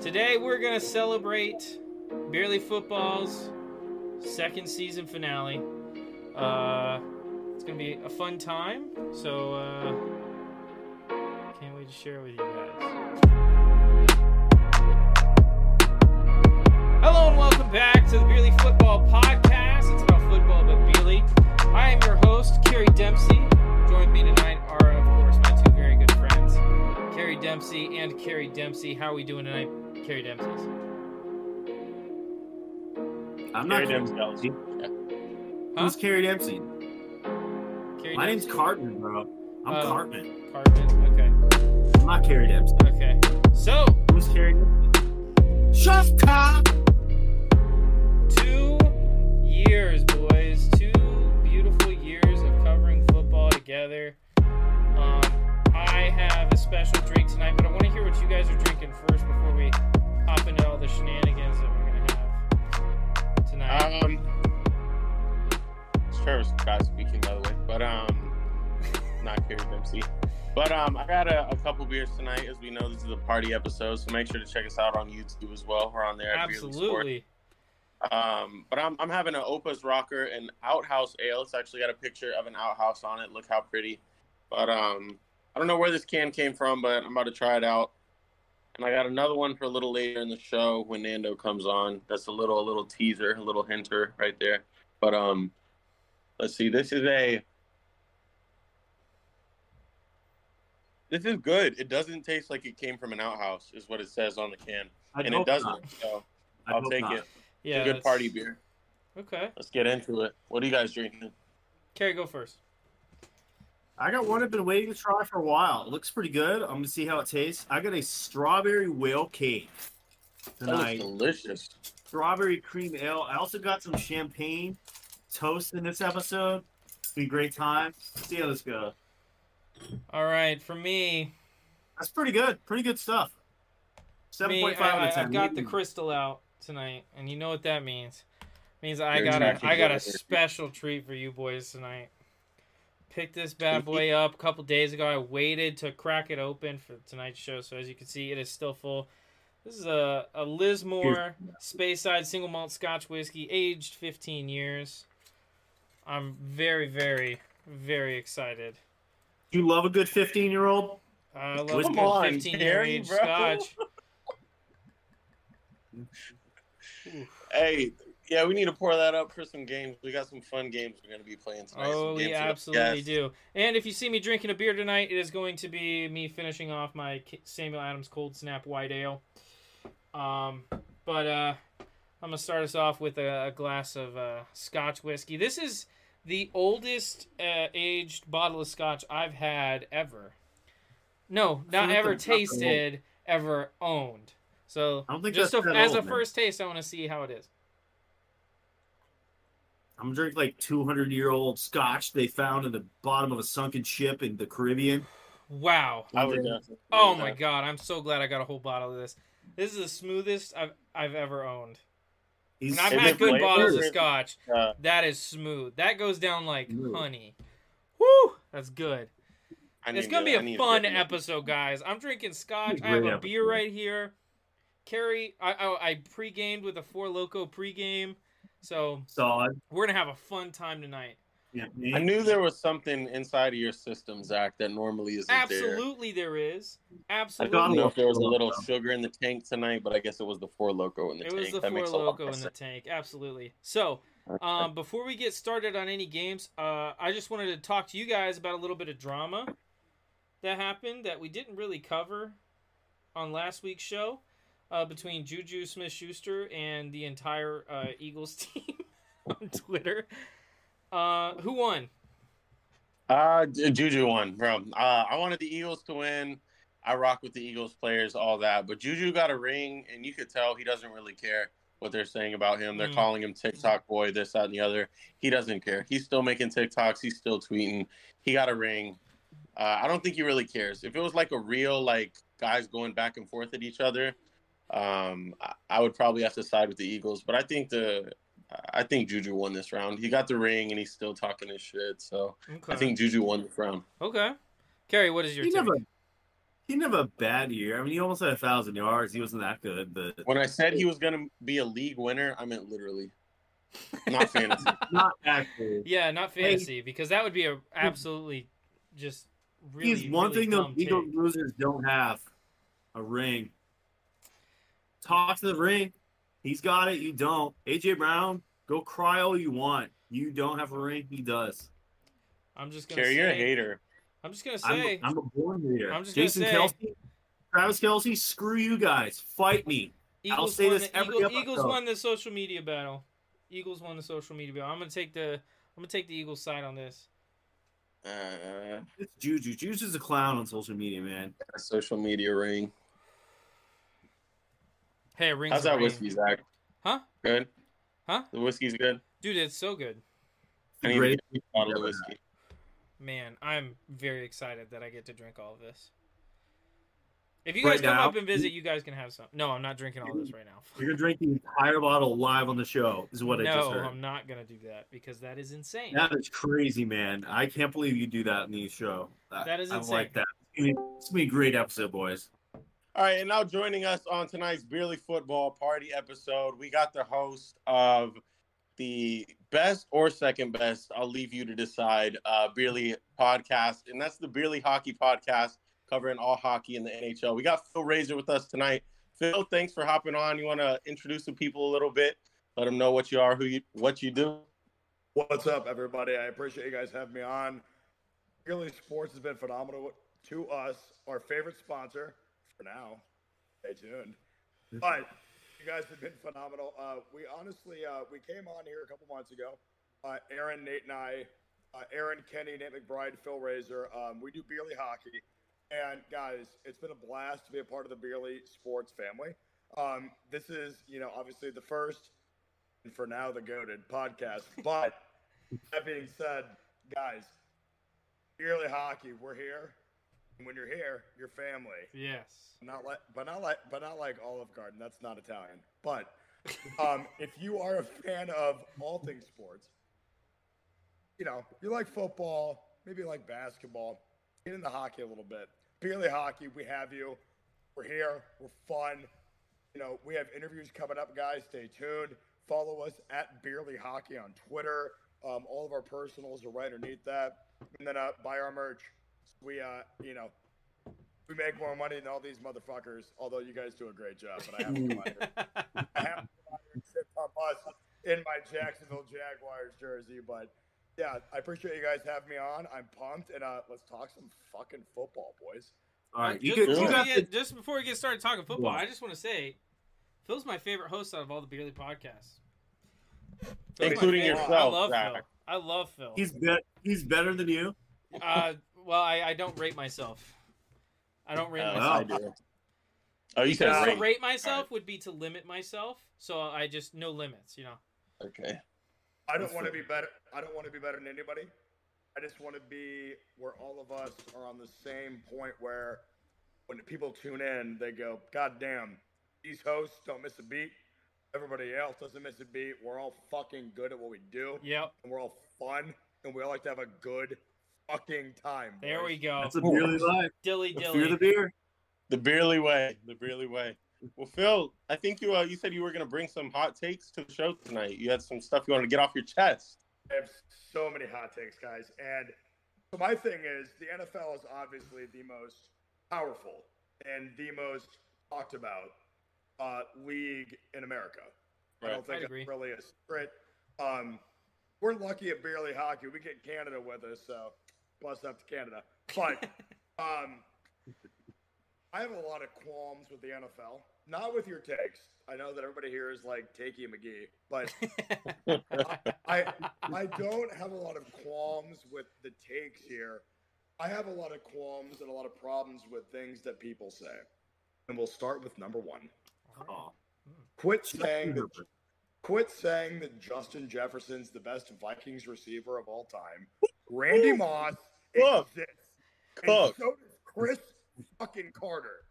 Today we're gonna celebrate Beerly Football's second season finale. Uh, it's gonna be a fun time, so uh, can't wait to share with you guys. Hello and welcome back to the Beerly Football Podcast. It's about football, but Beerly. I am your host, Kerry Dempsey. Joined me tonight are, of course, my two very good friends, Kerry Dempsey and Kerry Dempsey. How are we doing tonight, Kerry Dempsey? I'm not Kerry Kerry Dempsey. Dempsey. Huh? Who's Kerry Dempsey? Kerry My name's Cartman, bro. I'm Oh. Cartman. Cartman. Okay. I'm not Kerry Dempsey. Okay. So, Who's Kerry Dempsey? Shut up! two years, boys. Two beautiful years of covering football together. I have a special drink tonight, but I want to hear what you guys are drinking first before we hop into all the shenanigans that we're gonna have tonight. Um, it's Travis Scott speaking, by the way, but um, not Kerry Dempsey. But um, I got a, a couple beers tonight. As we know, this is a party episode, so make sure to check us out on YouTube as well. We're on there. at Beerly Sport. Absolutely. Um, but I'm, I'm having an Opus Rocker and Outhouse Ale. It's actually got a picture of an outhouse on it. Look how pretty. But um, I don't know where this can came from, but I'm about to try it out. And I got another one for a little later in the show when Nando comes on. That's a little a little teaser, a little hinter right there. But um, let's see. This is a. This is good. It doesn't taste like it came from an outhouse, is what it says on the can, I and it doesn't. not. So I I'll take not. it. Yeah. it's a good that's- party beer. Okay. Let's get into it. What are you guys drinking? Kerry, go first. I got one I've been waiting to try for a while. It looks pretty good. I'm gonna see how it tastes. I got a strawberry whale cake That tonight. delicious. Strawberry cream ale. I also got some champagne toast in this episode. Be a great time. see how this goes. All right, for me, That's pretty good. Pretty good stuff. Seven point five me, point out I, of ten. I've got the crystal out tonight, and you know what that means. It means I You're got a tracking I got a special treat for you boys tonight. Picked this bad boy up a couple days ago. I waited to crack it open for tonight's show, so as you can see, it is still full. This is a, a Lismore Speyside single malt Scotch whiskey, aged 15 years. I'm very, very, very excited. You love a good fifteen year old. I love Come good on, 15 year Gary, age bro. Scotch. Hey, yeah, we need to pour that up for some games. We got some fun games we're going to be playing tonight. Oh, we absolutely guests. do. And if you see me drinking a beer tonight, it is going to be me finishing off my Samuel Adams Cold Snap White Ale. Um, but uh, I'm gonna start us off with a, a glass of uh, Scotch whiskey. This is the oldest uh, aged bottle of Scotch I've had ever. No, not think ever that's not that old. tasted, ever owned. So I don't think just that's a, that as old, a man. first taste, I want to see how it is. I'm gonna drink like 200 year old scotch they found in the bottom of a sunken ship in the Caribbean. Wow. I would Oh my that. god, I'm so glad I got a whole bottle of this. This is the smoothest I've I've ever owned. He's And I've had good flavored? bottles of scotch. Uh, That is smooth. That goes down like Smooth. honey. Woo! That's good. I It's gonna to- be a fun get- episode, guys. I'm drinking scotch. I have a beer episode. right here. Carrie, I, I I pre-gamed with a Four Loco pre-game, so solid. we're gonna have a fun time tonight. Yeah, I knew there was something inside of your system, Zach, that normally isn't there. Absolutely, there is. Absolutely. I don't know if there was a little sugar in the tank tonight, but I guess it was the four loco in the it tank. was the that Four makes a lot Loco more in the tank. Absolutely. So, Um, before we get started on any games, uh, I just wanted to talk to you guys about a little bit of drama that happened that we didn't really cover on last week's show uh, between Juju Smith Schuster and the entire uh, Eagles team on Twitter. Uh, who won? Uh, Juju won, bro. Uh, I wanted the Eagles to win. I rock with the Eagles players, all that. But Juju got a ring, and you could tell he doesn't really care what they're saying about him. They're Mm. calling him TikTok boy, this, that, and the other. He doesn't care. He's still making TikToks. He's still tweeting. He got a ring. Uh, I don't think he really cares. If it was like a real like guys going back and forth at each other, um, I, I would probably have to side with the Eagles. But I think the I think Juju won this round. He got the ring, and he's still talking his shit. So Okay. I think Juju won this round. Okay. Carrie, what is your He take? never, He didn't have a bad year. I mean, he almost had a thousand yards. He wasn't that good, but When I said he was gonna be a league winner, I meant literally, not fantasy. not actually. Yeah, not fantasy because that would be a absolutely just really. He's one really thing those Eagles losers don't have: a ring. Talk to the ring. He's got it. You don't. AJ Brown, go cry all you want. You don't have a ring. He does. I'm just gonna Carrie, say. you're a hater. I'm just gonna I'm, say. I'm a born leader. I'm just gonna Jason say- Kelce, Travis Kelce, screw you guys. Fight me. I'll say this the, every Eagle- Eagles won the social media battle. Eagles won the social media battle. I'm gonna take the. I'm gonna take the Eagles side on this. Uh, It's Juju. Juju's a clown on social media, man. social media ring. Hey, rings. How's that ring. whiskey, Zach? Huh? Good. Huh? The whiskey's good. Dude, it's so good. I need Great. a bottle of whiskey. Man, I'm very excited that I get to drink all of this. If you Right guys come now? up and visit, you guys can have some. No, I'm not drinking all this right now. You're gonna drink the entire bottle live on the show. Is what I just heard. No, I'm not gonna do that because that is insane. That is crazy, man. I can't believe you do that in the show. I- That is I insane. like that. It's gonna, be, it's gonna be a great episode, boys. All right, and now joining us on tonight's Beerly Football Party episode, we got the host of the best or second best, I'll leave you to decide, uh, Beerly podcast, and that's the Beerly Hockey Podcast, covering all hockey in the NHL. We got Phil Rasor with us tonight. Phil, thanks for hopping on. You want to introduce the people a little bit, let them know what you are, who you, what you do. What's up, everybody? I appreciate you guys having me on. Beerly Sports has been phenomenal to us. Our favorite sponsor for now. Stay tuned. But you guys have been phenomenal. Uh, we honestly, uh, we came on here a couple months ago. Uh, Aaron, Nate, and I, uh, Aaron, Kenny, Nate McBride, Phil Rasor. Um, we do Beerly hockey, and guys, it's been a blast to be a part of the Beerly Sports family. Um, this is, you know, obviously the first, and for now the goaded podcast. But that being said, guys, Beerly hockey, we're here. And when you're here, you're family. Yes. Not like, but not like, but not like Olive Garden. That's not Italian. But um, if you are a fan of all things sports, you know, you like football, maybe you like basketball, get into hockey a little bit. Beerly hockey, we have you. We're here. We're fun. You know, we have interviews coming up, guys. Stay tuned. Follow us at Beerly Hockey on Twitter. Um, all of our personals are right underneath that. And then uh, buy our merch. We, uh, you know, we make more money than all these motherfuckers. Although you guys do a great job, but I have to come out here. I have to come out here and sit on bus in my Jacksonville Jaguars jersey. But yeah, I appreciate you guys having me on. I'm pumped, and uh, let's talk some fucking football, boys. All right, you just, could, you before got we the, get, just before we get started talking football, What? I just want to say, Phil's my favorite host out of all the Beerly podcasts. Phil's Including yourself, I love Zach. Phil. I love Phil. he's be, he's better than you. Uh, well, I, I don't rate myself. I don't rate Uh, myself. I do. Oh, you said Because rate. to rate myself would be to limit myself, so I just no limits, you know. Okay. I don't want to be better. I don't want to be better than anybody. I just want to be where all of us are on the same point where when people tune in, they go, God damn, these hosts don't miss a beat. Everybody else doesn't miss a beat. We're all fucking good at what we do. Yep, And we're all fun. And we all like to have a good fucking time. there we go. That's a beerly life. Dilly The fear dilly. the beer. The Beerly way. The Beerly way. Well, Phil, I think you uh, you said you were going to bring some hot takes to the show tonight. You had some stuff you wanted to get off your chest. I have so many hot takes, guys. And so my thing is the NFL is obviously the most powerful and the most talked about uh, league in America. I Right. don't think it's really a secret. Um, we're lucky at Beerly Hockey. We get Canada with us, so bust up to Canada. But um, I have a lot of qualms with the NFL. Not with your takes. I know that everybody here is like Takey McGee, but I I don't have a lot of qualms with the takes here. I have a lot of qualms and a lot of problems with things that people say. And we'll start with number one. Oh. Quit saying that, quit saying that Justin Jefferson's the best Vikings receiver of all time. Randy Moss Cook. exists. And so does Cris fucking Carter.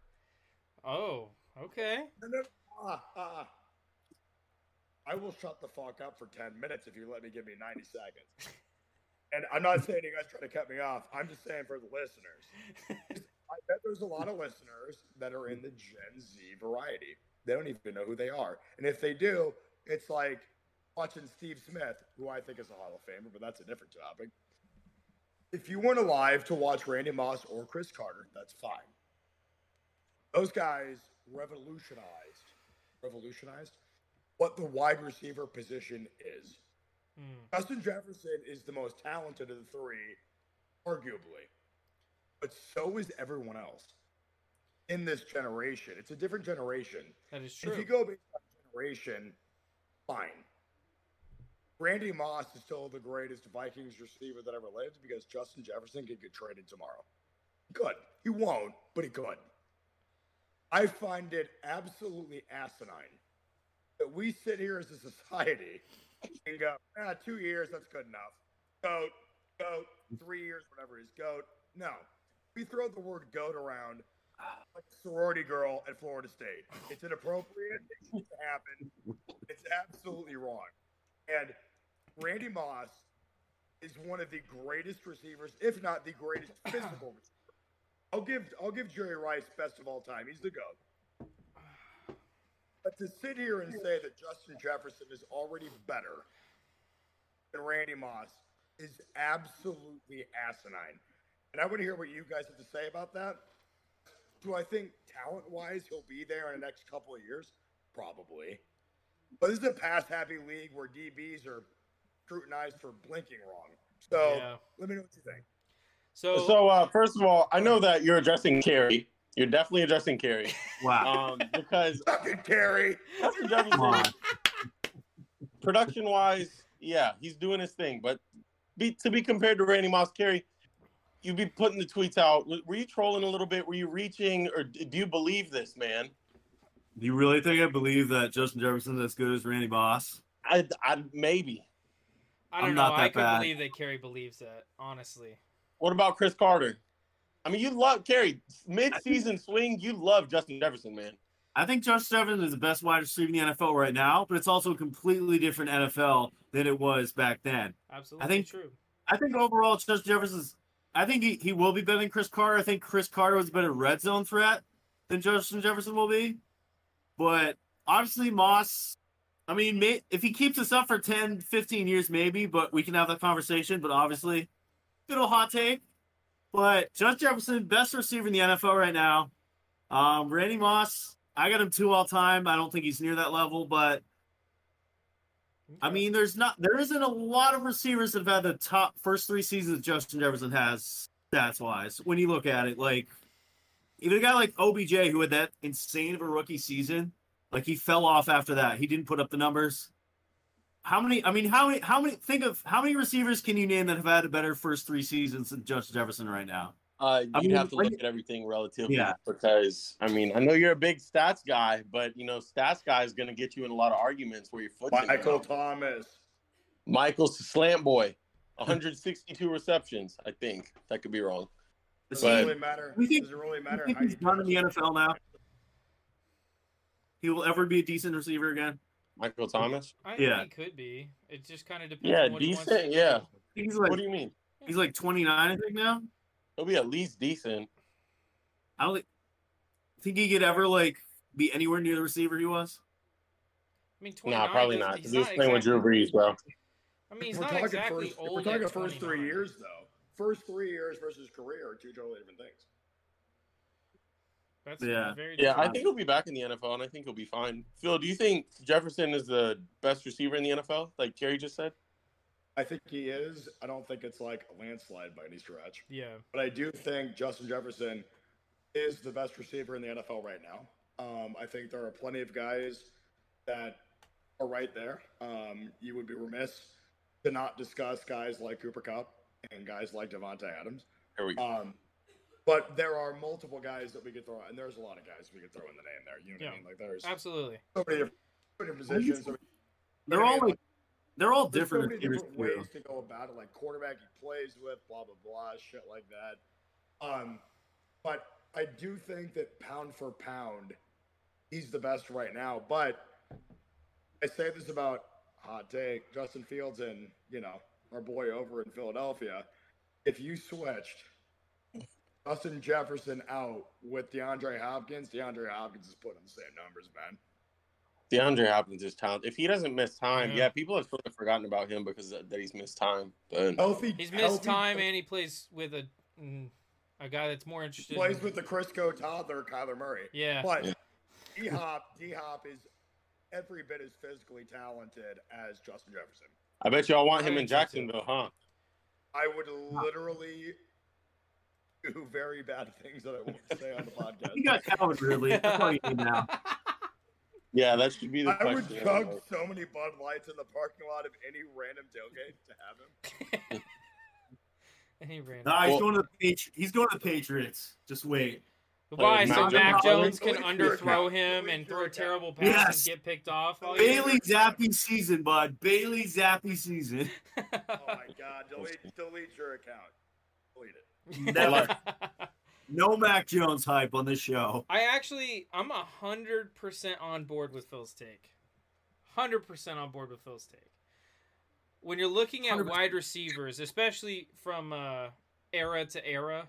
oh, okay. No, no, ah, ah. I will shut the fuck up for 10 minutes if you let me give me 90 seconds. And I'm not saying you guys try to cut me off. I'm just saying for the listeners. I bet there's a lot of listeners that are in the Gen Z variety. They don't even know who they are. And if they do, it's like watching Steve Smith, who I think is a Hall of Famer, but that's a different topic. If you weren't alive to watch Randy Moss or Cris Carter, that's fine. Those guys revolutionized, revolutionized what the wide receiver position is. Mm. Justin Jefferson is the most talented of the three, arguably, but so is everyone else in this generation. It's a different generation. That is true. If you go based on generation, fine. Randy Moss is still the greatest Vikings receiver that ever lived because Justin Jefferson could get traded tomorrow. Good. He won't, but he could. I find it absolutely asinine that we sit here as a society and go, ah, two years, that's good enough. Goat, goat, three years, whatever it is, goat. No. We throw the word goat around like a sorority girl at Florida State. It's inappropriate. It shouldn't happen. It's absolutely wrong. And Randy Moss is one of the greatest receivers, if not the greatest physical. I'll give I'll give Jerry Rice best of all time. He's the GOAT. But to sit here and say that Justin Jefferson is already better than Randy Moss is absolutely asinine. And I want to hear what you guys have to say about that. Do I think talent wise he'll be there in the next couple of years? Probably. But this is a pass happy league where DBs are scrutinized for blinking wrong. So Yeah. let me know what you think. So, So, uh, first of all, I know that you're addressing Carey. You're definitely addressing Carey Wow. um, because Fucking Terry. Justin Come Jefferson, production wise, yeah, he's doing his thing. But be, to be compared to Randy Moss, Carey, you'd be putting the tweets out. Were you trolling a little bit? Were you reaching, or do you believe this, man? Do you really think I believe that Justin Jefferson's as good as Randy Moss? I, I maybe. I don't I'm know. not I that couldn't bad. believe that Kerry believes that. Honestly, What about Cris Carter? I mean, you love Carey mid-season swing. You love Justin Jefferson, man. I think Justin Jefferson is the best wide receiver in the NFL right now, but it's also a completely different NFL than it was back then. absolutely I think- true. I think overall, Justin Jefferson's. I think he, he will be better than Cris Carter. I think Cris Carter was a better red zone threat than Justin Jefferson will be. But obviously, Moss, I mean, may, if he keeps this up for 10, 15 years, maybe, but we can have that conversation. But obviously, good old hot take. But Justin Jefferson, best receiver in the NFL right now. Um, Randy Moss, I got him two all time. I don't think he's near that level, but I mean, there's not there isn't a lot of receivers that have had the top first three seasons that Justin Jefferson has stats wise. When you look at it, like even a guy like OBJ who had that insane of a rookie season, like he fell off after that. He didn't put up the numbers. How many? I mean, how many? How many? Think of how many receivers can you name that have had a better first three seasons than Justin Jefferson right now? Uh, I you'd mean, have to look at everything relatively Yeah. because I mean I know you're a big stats guy, but you know stats guy is going to get you in a lot of arguments where your foot's in your Michael mouth. Thomas. Michael's the slant boy, 162 receptions. I think that could be wrong. Does But- it really matter? We think- Does it really You matter think how he's you done in the NFL now? He will ever be a decent receiver again? Michael Thomas. I Yeah. think he could be. It just kind of depends. Yeah, on what he wants decent, to yeah. do. He's What do you mean? he's like 29, I think now. He'll be at least decent. I don't think, think he could ever like be anywhere near the receiver he was. I mean, 29 Nah, probably doesn't- not. He's He was not playing with Drew exactly- Brees, bro. I mean, he's we're not talking exactly first, old. we're talking at first three years, though. First three years versus career are two totally different things. That's Yeah. very Yeah, I think he'll be back in the NFL, and I think he'll be fine. Phil, do you think Jefferson is the best receiver in the NFL, like Kerry just said? I think he is. I don't think it's like a landslide by any stretch. Yeah. But I do think Justin Jefferson is the best receiver in the NFL right now. Um, I think there are plenty of guys that are right there. Um, you would be remiss to not discuss guys like Cooper Kupp and guys like Davante Adams. Here we go. Um, but there are multiple guys that we could throw, and there's a lot of guys we could throw in the name there. You know what Yeah. I mean? Like there's Absolutely. so many different, so many different positions. so many- They're all like they're all there's different so many different ways to go about it, like quarterback he plays with, blah blah blah, shit like that. Um, but I do think that pound for pound, he's the best right now. But I say this about hot take Justin Fields and you know our boy over in Philadelphia. If you switched Justin Jefferson out with DeAndre Hopkins, DeAndre Hopkins is putting the same numbers, man. DeAndre Hopkins is talented. If he doesn't miss time, Yeah. yeah, people have sort of forgotten about him because that that he's missed time. But Healthy. He's missed healthy- time and he plays with a mm, a guy that's more interested. plays in, with the Crisco toddler, Kyler Murray. yeah. But Yeah. D Hop, D Hop is every bit as physically talented as Justin Jefferson. I bet y'all want him in. Jacksonville, huh? I would literally do very bad things that I won't say on the podcast. You got Calvin Ridley. That's all you need now. Yeah, that should be the I would question. chug so many Bud Lights in the parking lot of any random tailgate to have him. And he ran. Nah, he's Well- going to the Patri- He's going to the Patriots. Just wait. Why? So Jones. Mac Jones Delete can your underthrow him and throw account. terrible passes Yes. and get picked off. all year? Bailey Zappe season, bud. Bailey Zappe season. Oh my god, delete delete your account. Delete it. Never. No Mac Jones hype on this show. I actually, I'm a hundred percent on board with Phil's take. Hundred percent on board with Phil's take. When you're looking at 100%. wide receivers, especially from uh, era to era,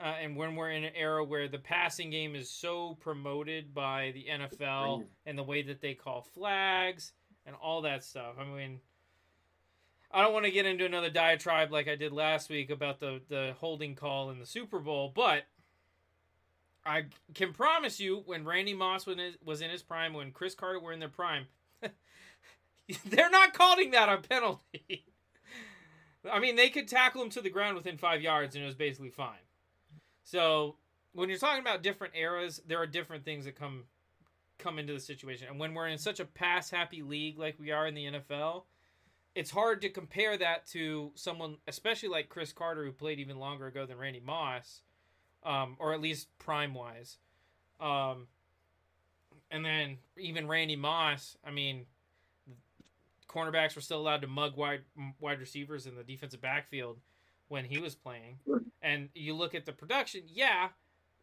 uh, and when we're in an era where the passing game is so promoted by the NFL and the way that they call flags and all that stuff. I mean, I don't want to get into another diatribe like I did last week about the the holding call in the Super Bowl, but I can promise you, when Randy Moss was in his, was in his prime, when Cris Carter were in their prime, they're not calling that a penalty. I mean, they could tackle him to the ground within five yards, and it was basically fine. So when you're talking about different eras, there are different things that come come into the situation. And when we're in such a pass happy league like we are in the NFL, it's hard to compare that to someone, especially like Cris Carter, who played even longer ago than Randy Moss, um, or at least prime wise. Um, and then even Randy Moss, I mean, cornerbacks were still allowed to mug wide wide receivers in the defensive backfield when he was playing. And you look at the production, yeah,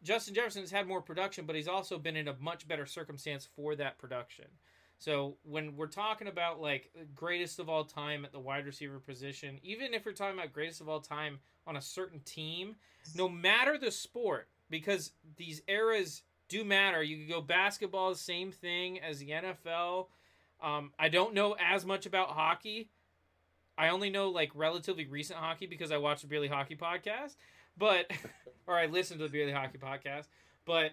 Justin Jefferson's had more production, but he's also been in a much better circumstance for that production. So when we're talking about like greatest of all time at the wide receiver position, even if we're talking about greatest of all time on a certain team, no matter the sport, because these eras do matter. You could go basketball, the same thing as the NFL. Um, I don't know as much about hockey. I only know like relatively recent hockey because I watched the Beerly Hockey podcast, but or I listened to the Beerly Hockey podcast. But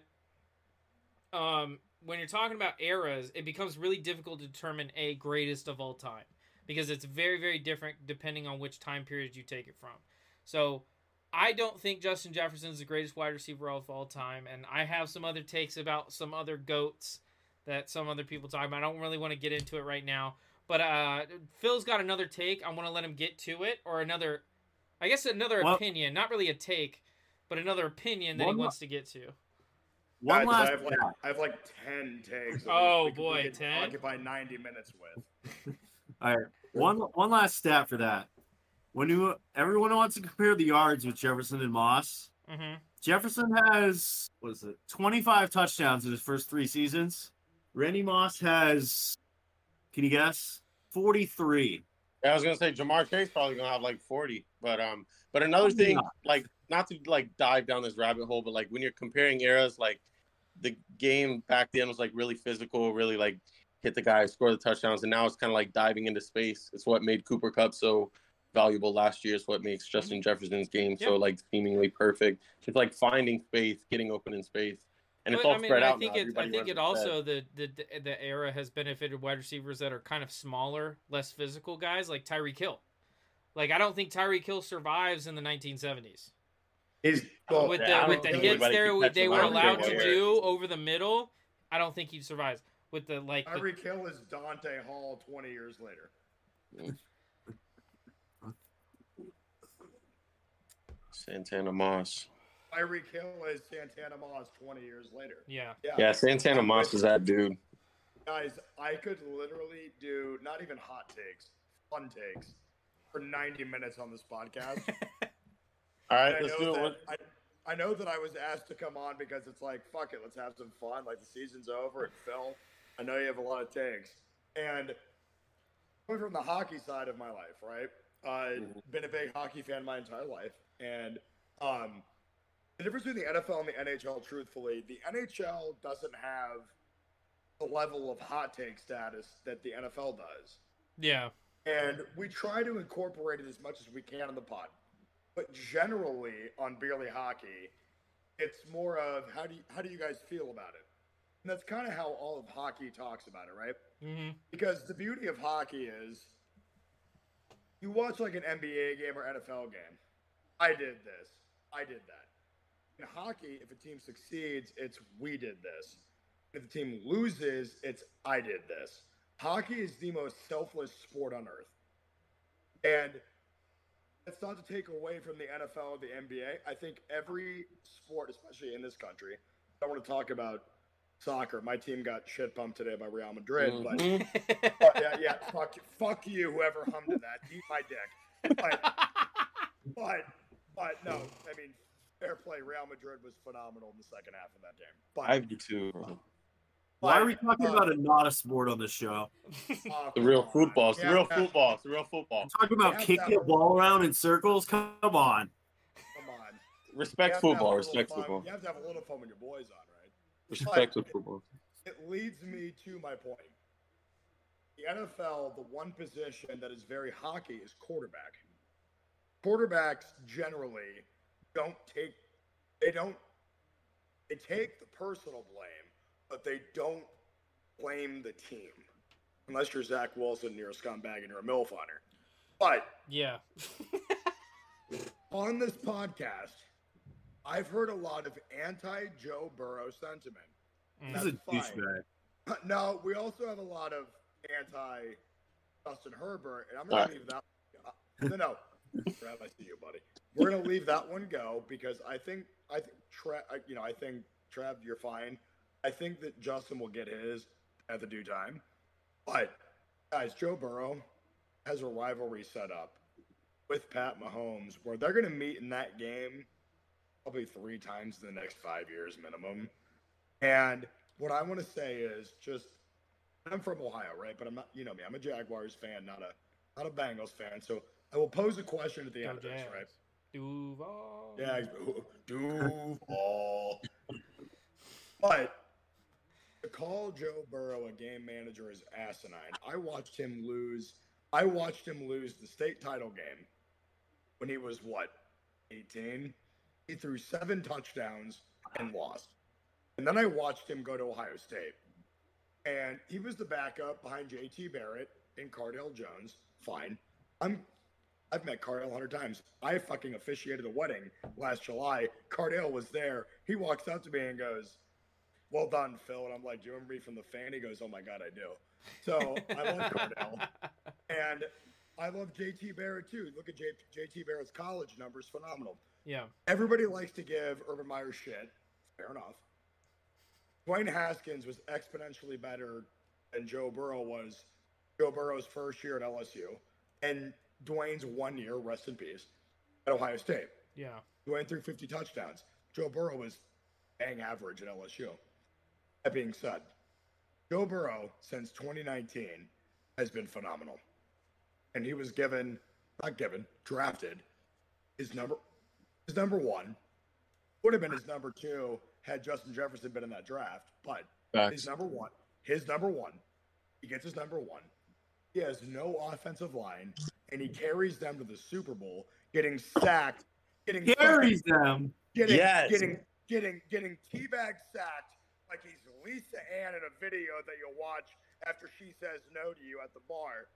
um, when you're talking about eras, it becomes really difficult to determine a greatest of all time because it's very very different depending on which time period you take it from. So I don't think Justin Jefferson is the greatest wide receiver of all time, and I have some other takes about some other goats that some other people talk about. I don't really want to get into it right now, but uh, Phil's got another take. I want to let him get to it, or another, I guess another Well- opinion, not really a take, but another opinion that he wants to get to. One Guys, last I have like. I have like ten tags. Oh, we could- we boy, could 10? Occupy ninety minutes with. All right. One one last stat for that. When you everyone wants to compare the yards with Jefferson and Moss, Mm-hmm. Jefferson has what is it? 25 touchdowns in his first 3 seasons. Randy Moss has can you guess? 43. Yeah, I was gonna say Ja'Marr Chase probably gonna have like forty, but um, but another Probably thing, not. like not to like dive down this rabbit hole, but like when you're comparing eras, like the game back then was like really physical, really like hit the guy, score the touchdowns, and now it's kind of like diving into space. It's what made Cooper Kupp so valuable last year. It's what makes Justin Jefferson's game so like seemingly perfect. It's like finding space, getting open in space, and it's But, all I mean, spread I out. think now. it. I think it also the, the the the era has benefited wide receivers that are kind of smaller, less physical guys like Tyreek Hill. Like I don't think Tyreek Hill survives in the 1970s He's well, with the with the hits there can they were allowed to do over the middle. I don't think he survives with the like. The, Kill is Dante Hall twenty years later. Santana Moss. Tyreek Hill is Santana Moss twenty years later. yeah. Yeah, Santana Moss is that dude. Guys, I could literally do not even hot takes, fun takes for 90 minutes on this podcast. All right, let's do it. that I, I know that I was asked to come on because it's like, fuck it, let's have some fun. Like the season's over. it fell. I know you have a lot of takes. And coming from the hockey side of my life, right? Uh, Mhm. Been a big hockey fan my entire life. And um, the difference between the NFL and the NHL, truthfully, the NHL doesn't have the level of hot take status that the NFL does. Yeah. And we try to incorporate it as much as we can in the pod. But generally on Beerly Hockey, it's more of how do you, how do you guys feel about it? And that's kind of how all of hockey talks about it, right? Mm-hmm. Because the beauty of hockey is you watch like an NBA game or NFL game. I did this. I did that. In hockey, if a team succeeds, it's we did this. If the team loses, it's I did this. Hockey is the most selfless sport on earth. And it's not to take away from the NFL or the NBA. I think every sport, especially in this country, I want to talk about soccer. My team got shit bumped today by Real Madrid, but Mhm. Oh, yeah, yeah. Fuck, fuck you, whoever hummed to that. Eat my dick. But, but, but no. I mean, fair play. Real Madrid was phenomenal in the second half of that game. But I do too. Why are we talking about a not a sport on this show? The real football. It's the real football. It's the real football. Talking about kicking a ball around in circles? Come on. Come on. Respect have to have a football. Respect fun- football. You have to have a little fun with your boys on, right? Respect But- football. It leads me to my point. The NFL, the one position that is very hockey is quarterback. Quarterbacks generally don't take they don't they take the personal blame, but they don't blame the team. Unless you're Zach Wilson, you're a scumbag, and you're a MILF hunter. But yeah. on this podcast, I've heard a lot of anti Joe Burrow sentiment. Mm. He's a That's fine. douchebag. No, we also have a lot of anti Justin Herbert, and I'm gonna All right. leave that. Uh, no, no, Trav, I see you, buddy. We're gonna leave that one go because I think I think Trav, you know, I think Trav, you're fine. I think that Justin will get his at the due time. But guys, Joe Burrow has a rivalry set up with Pat Mahomes where they're gonna meet in that game probably three times in the next five years minimum. And what I want to say is just I'm from Ohio, right? But I'm not, you know me, I'm a Jaguars fan, not a not a Bengals fan. So I will pose a question at the Go end of this, Jags. right? Duval. Yeah, Duval. but to call Joe Burrow a game manager is asinine. I watched him lose. I watched him lose the state title game when he was what, 18? He threw seven touchdowns and lost. And then I watched him go to Ohio State. And he was the backup behind JT Barrett and Cardale Jones. Fine. I'm I've met Cardale a hundred times. I fucking officiated a wedding last July. Cardale was there. He walks up to me and goes, Well done, Phil. And I'm like, Do you remember me from the fan? He goes, Oh my god, I do. So I love Cardale. And I love JT Barrett too. Look at J- JT Barrett's college numbers, phenomenal. Yeah. Everybody likes to give Urban Meyer shit. Fair enough. Dwayne Haskins was exponentially better than Joe Burrow was Joe Burrow's first year at LSU. And Dwayne's one year, rest in peace, at Ohio State. Yeah. Dwayne threw 50 touchdowns. Joe Burrow was bang average at LSU. That being said, Joe Burrow since 2019 has been phenomenal. And he was given, not given, drafted his number his number one. Would have been his number two had Justin Jefferson been in that draft, but his number one, his number one. He gets his number one. He has no offensive line, and he carries them to the Super Bowl, getting sacked, getting Carries them. getting Yes. getting getting getting teabag sacked like he's Lisa Ann in a video that you'll watch after she says no to you at the bar.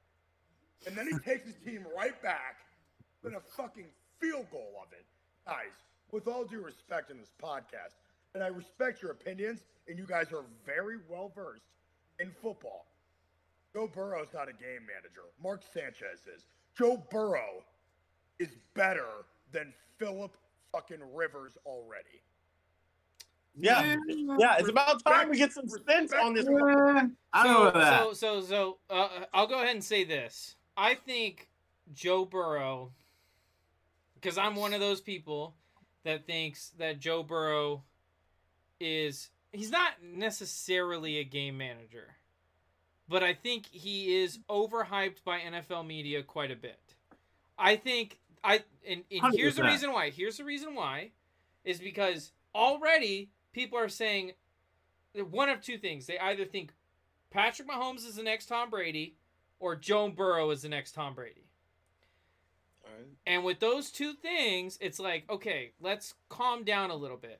And then he takes his team right back with a fucking field goal of it. Guys, with all due respect in this podcast, and I respect your opinions, and you guys are very well versed in football. Joe Burrow's not a game manager. Mark Sanchez is. Joe Burrow is better than Philip fucking Rivers already. Yeah. Yeah. It's about time we get some sense on this. I don't know that. So, so, so, uh, I'll go ahead and say this. I think Joe Burrow, because I'm one of those people that thinks that Joe Burrow is, he's not necessarily a game manager, but I think he is overhyped by NFL media quite a bit. I think, I, and, and here's the reason why. Here's the reason why. is because already people are saying one of two things. They either think Patrick Mahomes is the next Tom Brady or Joe Burrow is the next Tom Brady. Right. And with those two things, it's like, okay, let's calm down a little bit.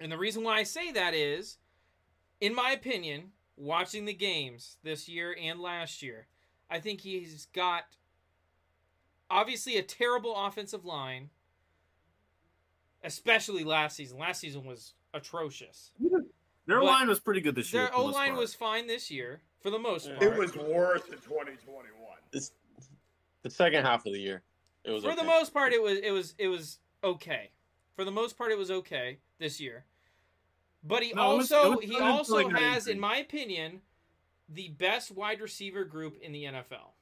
And the reason why I say that is, in my opinion, watching the games this year and last year, I think he's got obviously a terrible offensive line, especially last season. Last season was atrocious. Their But line was pretty good this year. Their O line was fine this year for the most part. It was worse in 2021. It's the second half of the year. It was for the most part it was it was it was okay for the most part it was okay this year but he No, it was- also it was he also he got has in my opinion the best wide receiver group in the NFL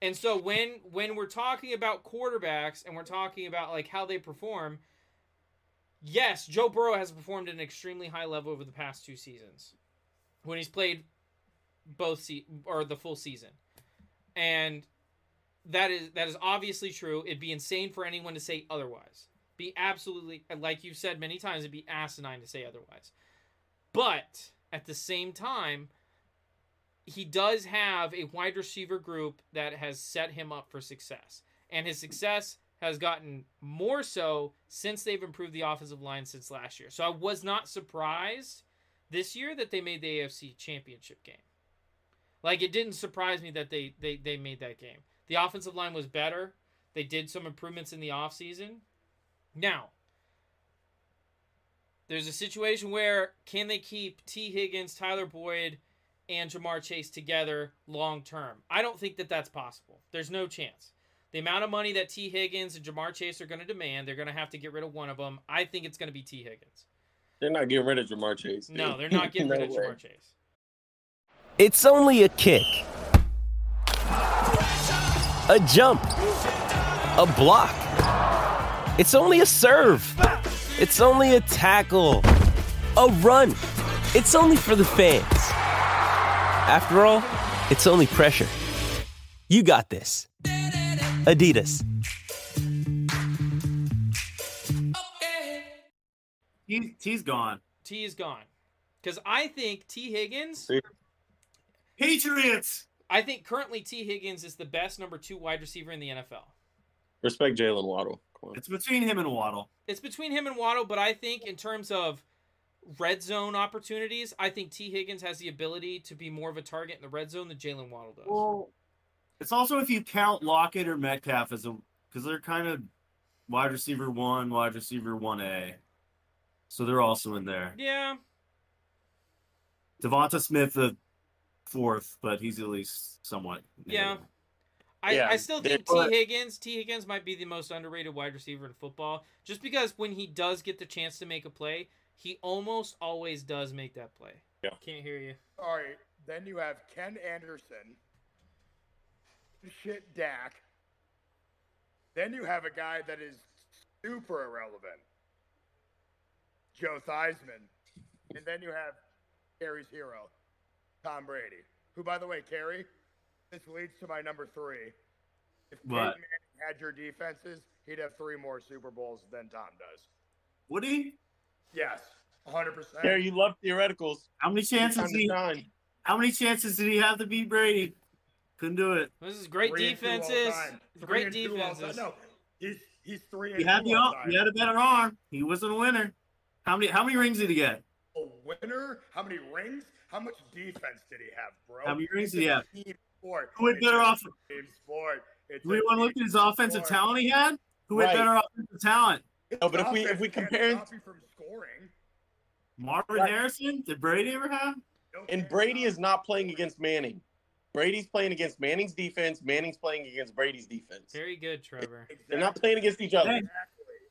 and so when when we're talking about quarterbacks and we're talking about like how they perform yes Joe Burrow has performed at an extremely high level over the past two seasons when he's played both se- or the full season and that is that is obviously true. It'd be insane for anyone to say otherwise. Be absolutely like you've said many times. It'd be asinine to say otherwise. But at the same time, he does have a wide receiver group that has set him up for success, and his success has gotten more so since they've improved the offensive line since last year. So I was not surprised this year that they made the AFC Championship game. Like it didn't surprise me that they they, they made that game. The offensive line was better. They did some improvements in the offseason. Now, there's a situation where can they keep Tee Higgins, Tyler Boyd, and Ja'Marr Chase together long term? I don't think that that's possible. There's no chance. The amount of money that Tee Higgins and Ja'Marr Chase are going to demand, they're going to have to get rid of one of them. I think it's going to be Tee Higgins. They're not getting rid of Ja'Marr Chase. dude. No, they're not getting No rid of way. Ja'Marr Chase. It's only a kick, a jump, a block. It's only a serve. It's only a tackle, a run. It's only for the fans. After all, it's only pressure. You got this. Adidas. He, he's gone. T is gone. Because I think Tee Higgins, Patriots. I think currently Tee Higgins is the best number two wide receiver in the NFL. Respect Jaylen Waddle. It's between him and Waddle. It's between him and Waddle, but I think in terms of red zone opportunities, I think Tee Higgins has the ability to be more of a target in the red zone than Jaylen Waddle does. Well, it's also if you count Lockett or Metcalf as a because they're kind of wide receiver one, wide receiver one A, so they're also in there. yeah, Devonta Smith the fourth, but he's at least somewhat. Yeah. I, Yeah, I still think Tee Higgins. Tee Higgins might be the most underrated wide receiver in football, just because when he does get the chance to make a play, he almost always does make that play. Yeah. Can't hear you. All right, then you have Ken Anderson, shit Dak. Then you have a guy that is super irrelevant, Joe Theismann, and then you have Kerry's hero, Tom Brady. Who, by the way, Kerry, this leads to my number three. If Peyton Manning had your defenses, he'd have three more Super Bowls than Tom does. Would he? Yes, 100%. Yeah, you love theoreticals. How many chances? Did he, how many chances did he have to beat Brady? Couldn't do it. This is great Three and two all defenses. Three Great and two all time. defenses. No, he's he's three and He had two the all he had a better arm. He wasn't a winner. How many how many rings did he get? a winner? How many rings? How much defense did he have, bro? How many rings It's did he have? Team sport. Who had better a off? Team sport. It's Do we want to look at his offensive sport. talent he had? Who had Right. better offensive talent? No, but if we- if we compare- stop you from scoring. Marvin Right. Harrison? Did Brady ever have? And Brady is not playing against Manning. Brady's playing against Manning's defense. Manning's playing against Brady's defense. Very good, Trevor. you. They're not playing against each other. Exactly.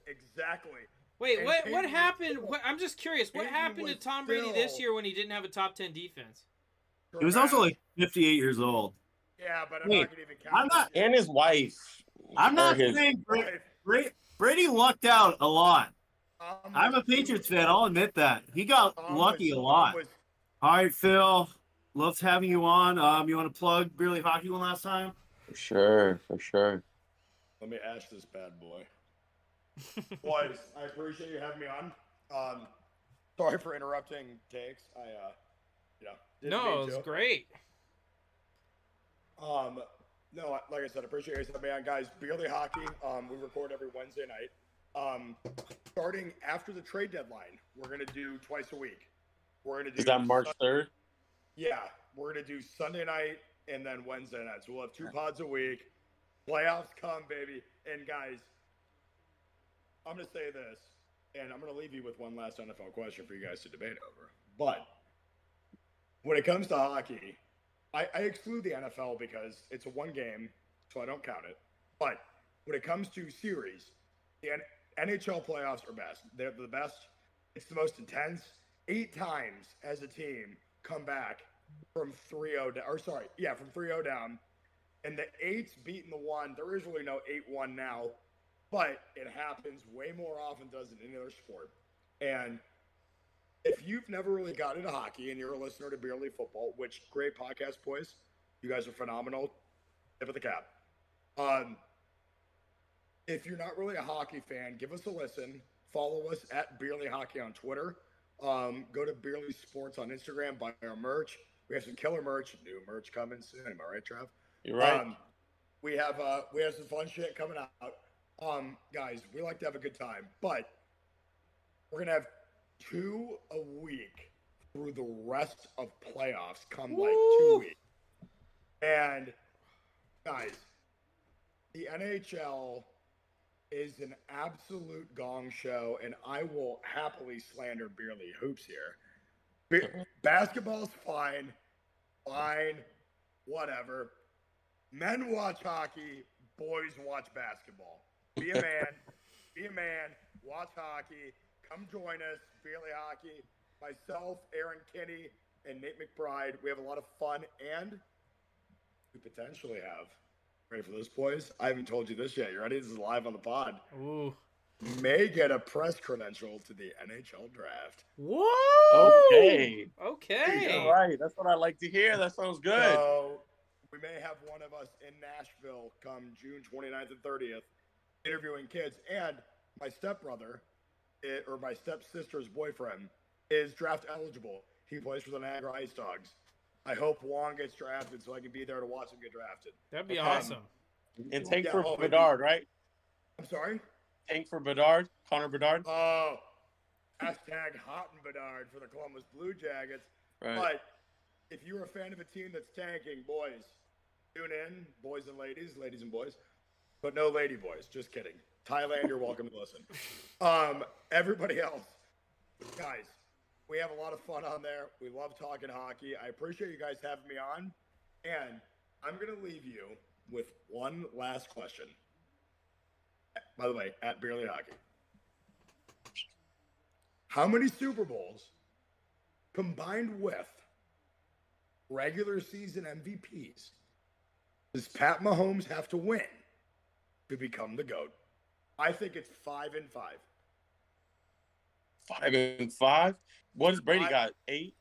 Exactly. Wait, And what? What happened? What, I'm just curious. What Peyton happened to Tom Brady this year when he didn't have a top ten defense? He was also like 58 years old. Yeah, but I'm Wait, not gonna even count. I'm not- And his wife. I'm not his- saying Bra- Right. Brady lucked out a lot. Tom I'm a Patriots fan. I'll admit that. He got Tom lucky was- a lot. Was- All right, Phil. Loved having you on. Um, you want to plug Beer League Hockey one last time? For sure, for sure. Let me ask this bad boy. Boys, I appreciate you having me on. Um, sorry for interrupting takes. I, uh, you know, didn't no, mean it was to. great. Um, no, like I said, I appreciate you having me on, guys. Beerly Hockey. Um, we record every Wednesday night. Um, starting after the trade deadline, we're gonna do twice a week. We're gonna do. Is that March third? Yeah, we're gonna do Sunday night and then Wednesday night. So we'll have two pods a week. Playoffs come, baby. And guys, I'm gonna say this, and I'm gonna leave you with one last NFL question for you guys to debate over. But when it comes to hockey, I, I exclude the NFL because it's a one game, so I don't count it. But when it comes to series, the N- NHL playoffs are best. They're the best. It's the most intense. Eight times as a team come back from 3-0 down, or sorry, yeah, from 3-0 down, and the eights beating the one. There is really no 8-1 now, but it happens way more often does in any other sport. And if you've never really got into hockey and you're a listener to Beerly Football, which great podcast, boys, you guys are phenomenal. Tip of the cap. Um, if you're not really a hockey fan, give us a listen. Follow us at Beerly Hockey on Twitter. Um, go to Beerly Sports on Instagram. Buy our merch. We have some killer merch. New merch coming soon. Am I right, Trav? You're right. Um, we have uh, we have some fun shit coming out. Um, guys, we like to have a good time, but we're gonna have two a week through the rest of playoffs. Come like two weeks, and guys, the NHL is an absolute gong show, and I will happily slander Beerly Hoops here. Be- mm-hmm. basketball's fine, fine, whatever. Men watch hockey, boys watch basketball. Be a man, be a man, watch hockey. Come join us, Beerly Hockey. Myself, Aaron Kinney, and Nate McBride. We have a lot of fun, and we potentially have. Ready for this, boys? I haven't told you this yet. You ready? This is live on the pod. Ooh. May get a press credential to the NHL draft. Whoa. Okay. Okay. All right. That's what I like to hear. That sounds good. So we may have one of us in Nashville come June 29th and 30th interviewing kids. And my stepbrother, eh, or my stepsister's boyfriend, is draft eligible. He plays for the Niagara Ice Dogs. I hope Wong gets drafted so I can be there to watch him get drafted. That'd be Um, awesome. and tank Yeah, for oh, maybe- Bedard, right? I'm sorry? Tank for Bedard, Connor Bedard. Oh, hashtag hot and Bedard for the Columbus Blue Jackets. Right. But if you're a fan of a team that's tanking, boys, tune in, boys and ladies, ladies and boys, but no lady boys. Just kidding. Thailand, you're welcome to listen. Um, everybody else, guys, we have a lot of fun on there. We love talking hockey. I appreciate you guys having me on, and I'm gonna leave you with one last question. By the way, at Beerly Hockey. How many Super Bowls combined with regular season MVPs does Pat Mahomes have to win to become the GOAT? I think it's five and five. Five and five. What does Brady Five. got? Eight.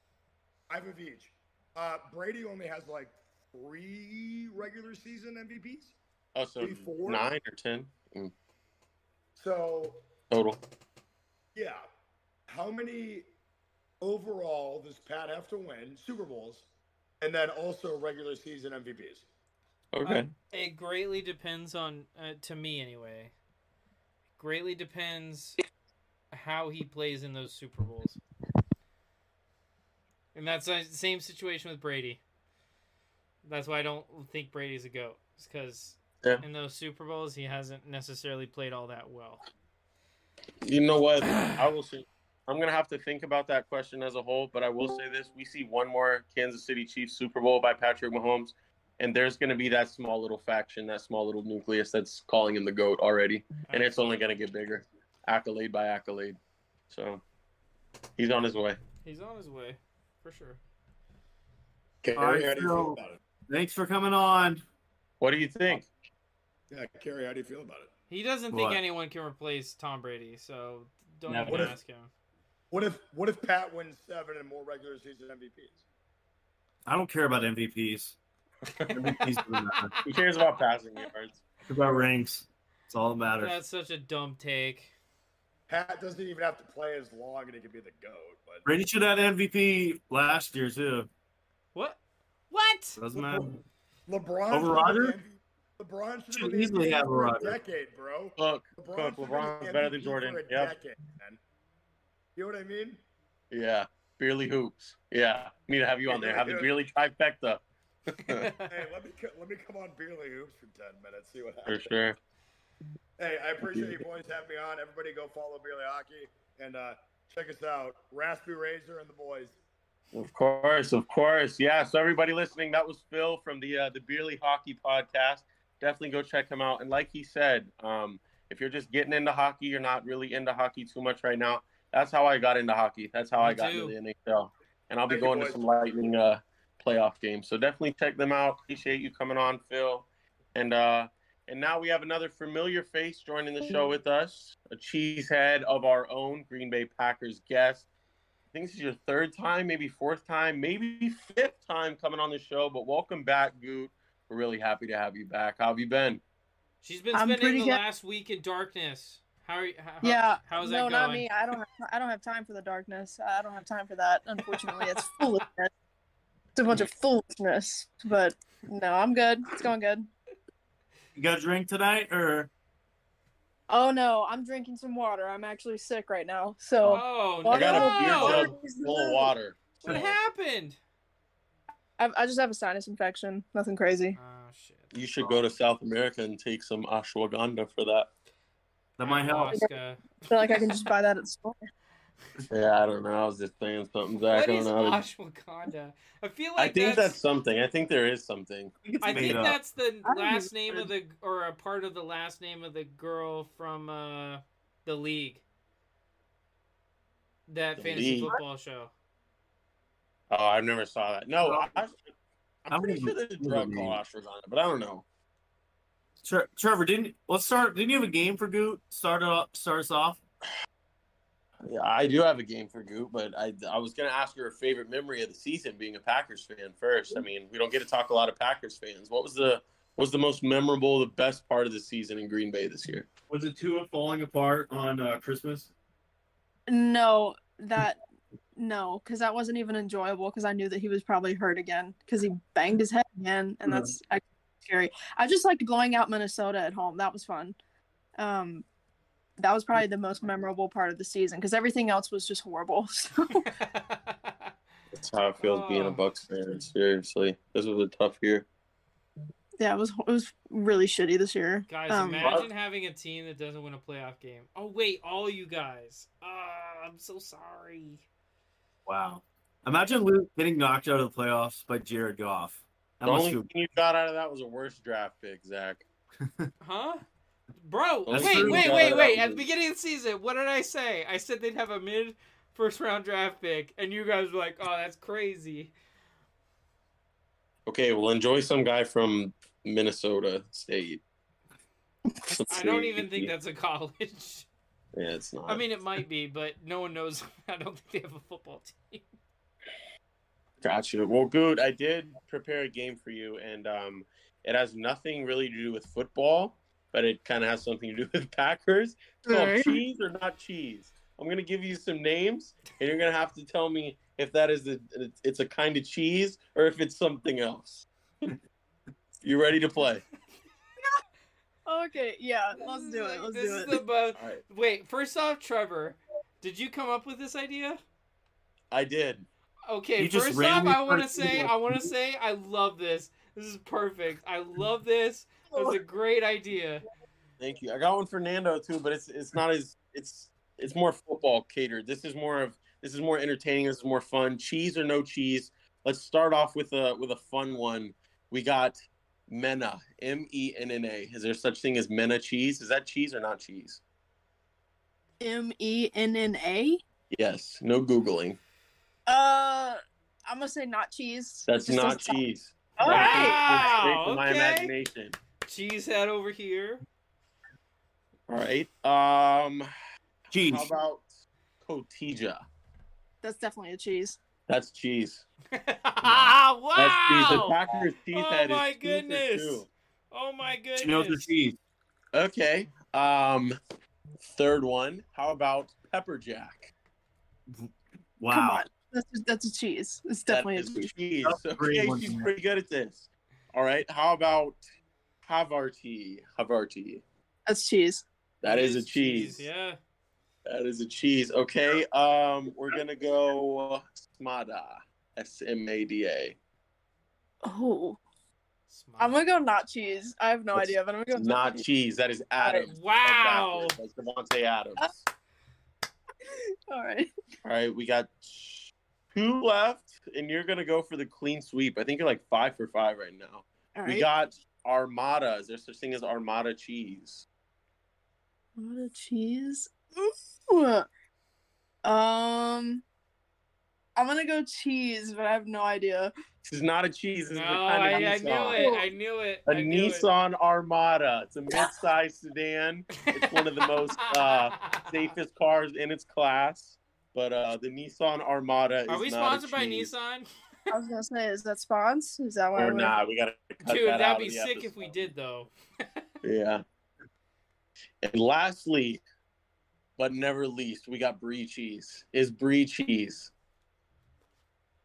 Five of each. Uh, Brady only has like three regular season MVPs. Oh, so Maybe four? nine or ten Mm, So, total. yeah. How many overall does Pat have to win Super Bowls and then also regular season MVPs? Okay. It greatly depends on, uh, to me anyway. Greatly depends how he plays in those Super Bowls. And that's the same situation with Brady. That's why I don't think Brady's a goat. Because Yeah. in those Super Bowls he hasn't necessarily played all that well. You know what? I will say. I'm gonna have to think about that question as a whole, but I will say this: we see one more Kansas City Chiefs Super Bowl by Patrick Mahomes, and there's gonna be that small little faction, that small little nucleus that's calling him the goat already, and it's only gonna get bigger, accolade by accolade. So he's on his way. He's on his way, for sure. Carrie, All right, how do you so- feel about it? Thanks for coming on. What do you think? Yeah, Carrie, how do you feel about it? He doesn't think anyone can replace Tom Brady, so don't Never. even What if- ask him. What if what if Pat wins seven and more regular season MVPs? I don't care about MVPs. MVPs don't. Who cares about passing yards? It's about rings. It's all that matters. That's such a dumb take. Pat doesn't even have to play as long, and he can be the goat. But Brady should have MVP last year too. What? What? Doesn't matter. LeBron Over Roger? have been the- LeBron should Should have easily have a Roger. decade, bro. Look, LeBron look, should have been LeBron's the better than Jordan. Yeah. decade, man. You know what I mean? Yeah. Beerly hoops. Yeah. Need to have you on there. Have the Beerly trifecta. Hey, let me let me come on Beerly Hoops for ten minutes. See what happens. For sure. Hey, I appreciate you boys having me on. Everybody, go follow Beerly Hockey and uh, check us out. Raspy Rasor and the boys. Of course, of course. Yeah. So everybody listening, that was Phil from the uh, the Beerly Hockey Podcast. Definitely go check him out. And like he said, um, if you're just getting into hockey, you're not really into hockey too much right now. That's how I got into hockey. That's how Me I got too. into the NHL. And I'll be Thank going to some lightning uh, playoff games. So definitely check them out. Appreciate you coming on, Phil. And uh, and now we have another familiar face joining the show mm-hmm. with us, a cheesehead of our own Green Bay Packers guest. I think this is your third time, maybe fourth time, maybe fifth time coming on the show. But welcome back, Gute. We're really happy to have you back. How have you been? She's been I'm spending the good. last week in darkness. How are you? How, Yeah, How's no, that not me. I don't. Have, I don't have time for the darkness. I don't have time for that. Unfortunately, it's foolishness. It's a bunch of foolishness. But no, I'm good. It's going good. You got a drink tonight, or Oh no, I'm drinking some water. I'm actually sick right now. So Oh Water I got a beer no! jug full of water. What So happened? I, I just have a sinus infection. Nothing crazy. Oh shit. you should go to South America and take some ashwagandha for that. that might help. I feel like I can just buy that at the store. Yeah, I don't know. I was just saying something, Zach. What I is don't know. ashwagandha? I feel like I think that's, that's something. I think there is something. I think I think up. that's the last name of the or a part of the last name of the girl from uh the league. That The fantasy League? football show. Oh, I never saw that. No, I, I I'm pretty wouldn't- sure there's a wouldn't drug be. called ashwagandha, but I don't know. Tre- Trevor, didn't let's start? Didn't you have a game for Gute? Start it up. Start us off. Yeah, I do have a game for Gute, but I I was gonna ask her favorite memory of the season, being a Packers fan first. I mean, we don't get to talk a lot of Packers fans. What was the what was the most memorable, the best part of the season in Green Bay this year? Was it Tua falling apart on uh, Christmas? No, that no, because that wasn't even enjoyable. Because I knew that he was probably hurt again because he banged his head again, and Mhm. that's actually scary. I just liked blowing out Minnesota at home. That was fun. Um, that was probably the most memorable part of the season because everything else was just horrible. So That's how it feels being a Oh. Bucks fan. Seriously, this was a tough year. yeah, it was it was really shitty this year. Guys, Um, imagine having a team that doesn't win a playoff game. Oh wait, all you guys. Ah, I'm so sorry. Wow. Imagine Luke getting knocked out of the playoffs by Jared Goff. That The only feel thing you got out of that was a worse draft pick, Zach. Huh? Bro, That's wait, true. wait, wait, wait. At the beginning of the season, what did I say? I said they'd have a mid first round draft pick, and you guys were like, oh, that's crazy. Okay, well, enjoy some guy from Minnesota State. I don't even think that's a college. Yeah, it's not. I mean, it might be, but no one knows. I don't think they have a football team. Gotcha. Well, good. I did prepare a game for you, and um, it has nothing really to do with football, but it kind of has something to do with Packers. It's called Alright. cheese or not cheese. I'm gonna give you some names, and you're gonna have to tell me if that is a it's a kind of cheese or if it's something else. you ready to play? Okay, yeah, let's This do is it. Let's this do is it. the most. All right. Wait, first off, Trevor, did you come up with this idea? I did. Okay, You first off, I want to say, I want to say, I love this. This is perfect. I love this. It's a great idea. Thank you. I got one for Nando too, but it's it's not as it's it's more football catered. This is more of this is more entertaining. This is more fun. Cheese or no cheese? Let's start off with a with a fun one. We got Mena, M E N N A. Is there such thing as Mena cheese? Is that cheese or not cheese? M E N N A. Yes. No googling. Uh, I'm gonna say not cheese. That's not cheese. All Wow. right. Straight from my okay. Imagination. Cheesehead over here. All right. Um. Cheese. How about Cotija? That's definitely a cheese. That's cheese. wow! That's cheese. The Packers cheese Oh head my is two for goodness. Oh my goodness. She knows the cheese. Okay. Um, Third one. How about pepper jack? Wow. Come on, that's that's a cheese. It's definitely a cheese. cheese. That's a great Okay, she's pretty good at this. All right. How about Havarti? Havarti. That's cheese. That It is a cheese. Yeah. That is a cheese. Okay. Um, we're gonna go smada. S M A D A. Oh, Smile. I'm gonna go not cheese. I have no It's idea, but I'm gonna go Not cheese. That is Adams. Wow. That's Davante Adams. All right. All right, we got two left, and you're gonna go for the clean sweep. I think you're like five for five right now. All We got Armada. Is there such thing as Armada cheese? What a cheese. Ooh. Um, I'm gonna go cheese, but I have no idea. This is not a cheese. This No, is a kind I, of I Nissan. knew it. I knew it. A I knew it. Nissan Armada. It's a mid-sized sedan. It's one of the most uh, safest cars in its class. But uh, the Nissan Armada Are is we not a sponsored by. Nissan? I was gonna say, is that spawns? Is that why? Or we're- not? We gotta cut Dude, that that'd out be of the sick if we did though. Yeah. And lastly, but never least, we got brie cheese. Is brie cheese?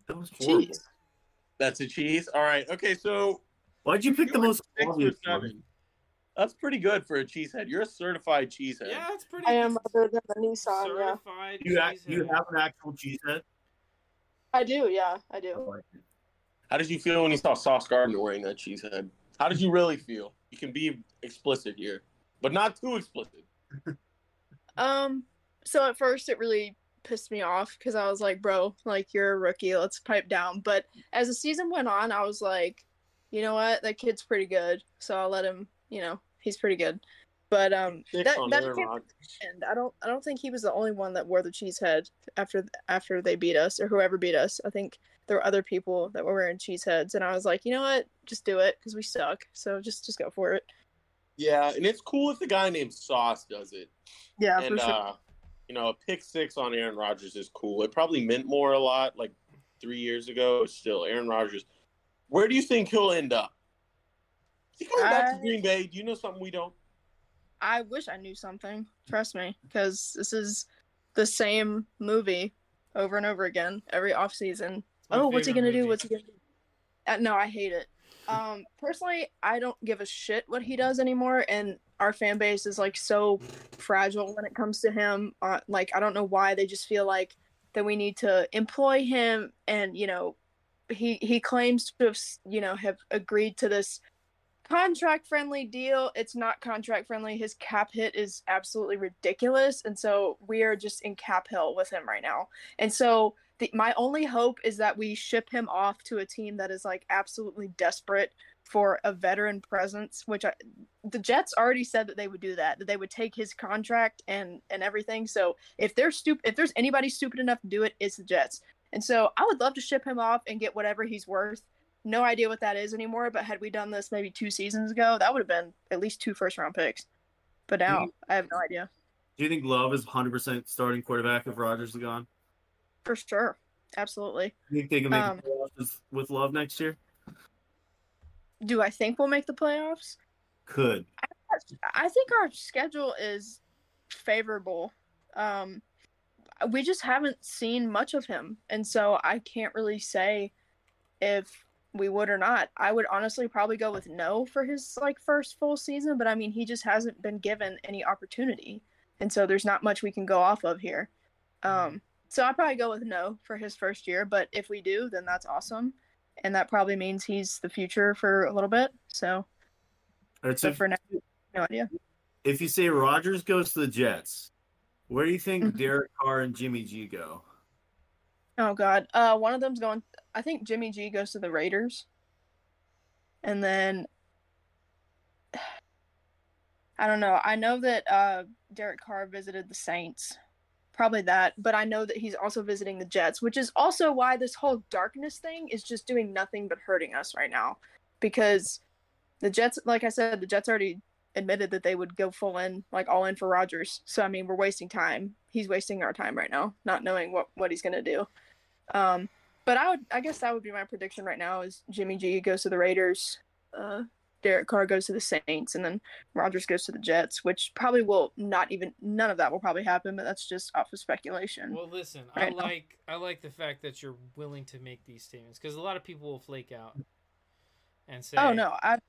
That was horrible. Cheese. That's a cheese. All right. Okay. So Why'd you pick the most six obvious for one? seven. That's pretty good for a cheesehead. You're a certified cheesehead. Yeah, it's pretty. I am other than the Nissan. Yeah, certified. You, cheesehead. you have an actual cheese head? I do. Yeah, I do. How did you feel when you saw Sauce Gardner wearing that cheese head? How did you really feel? You can be explicit here, but not too explicit. Um, so at first it really pissed me off because I was like, bro, like you're a rookie, let's pipe down. But as the season went on, I was like, you know what, that kid's pretty good, so I'll let him. You know, he's pretty good. But um, that that Aaron came Rodgers. and I don't I don't think he was the only one that wore the cheese head after after they beat us or whoever beat us. I think there were other people that were wearing cheese heads, and I was like, you know what, just do it because we suck. So just just go for it. Yeah, and it's cool if the guy named Sauce does it. Yeah, and uh, you know, a pick six on Aaron Rodgers is cool. It probably meant more a lot like three years ago. Still, Aaron Rodgers. Where do you think he'll end up? Is he going back to Green Bay? Do you know something we don't? I wish I knew something. Trust me, because this is the same movie over and over again every off season. my Oh, what's he gonna do? What's he gonna do? Uh, no, I hate it. Um, personally, I don't give a shit what he does anymore, and our fan base is like so fragile when it comes to him. Uh, like, I don't know why they just feel like that we need to employ him, and you know, he he claims to have you know have agreed to this contract friendly deal. It's not contract friendly. His cap hit is absolutely ridiculous. And so we are just in cap hell with him right now. And so the, my only hope is that we ship him off to a team that is like absolutely desperate for a veteran presence, which I, the Jets already said that they would do that, that they would take his contract and and everything. So if they're stupid, if there's anybody stupid enough to do it, it's the Jets. And so I would love to ship him off and get whatever he's worth no idea what that is anymore. But had we done this maybe two seasons ago, that would have been at least two first round picks. But now I have no idea Do you think Love is 100% starting quarterback if Rodgers is gone? for sure. Absolutely. Do you think they can make Um, the playoffs with Love next year? Do I think we'll make the playoffs? Could. I think our schedule is favorable. Um, we just haven't seen much of him, and so I can't really say if we would or not. I would honestly probably go with no for his like first full season, but I mean he just hasn't been given any opportunity, and so there's not much we can go off of here. Um, so I'd probably go with no for his first year, but if we do, then that's awesome, and that probably means he's the future for a little bit. So, All right, so but for now, no idea. if you say Rodgers goes to the Jets, where do you think Mhm. Derek Carr and Jimmy G go? Oh God, uh, one of them's going. I think Jimmy G goes to the Raiders, and then I don't know. I know that uh, Derek Carr visited the Saints, probably that. But I know that he's also visiting the Jets, which is also why this whole darkness thing is just doing nothing but hurting us right now, because the Jets, like I said, the Jets already admitted that they would go full in, like all in for Rodgers. So I mean, we're wasting time. He's wasting our time right now, not knowing what what he's gonna do. Um, but I would, I guess that would be my prediction right now is Jimmy G goes to the Raiders. Uh, Derek Carr goes to the Saints and then Rodgers goes to the Jets, which probably will not even none of that will probably happen, but that's just off of speculation. Well, listen, Right I now. like I like the fact that you're willing to make these statements because a lot of people will flake out and say, oh no, I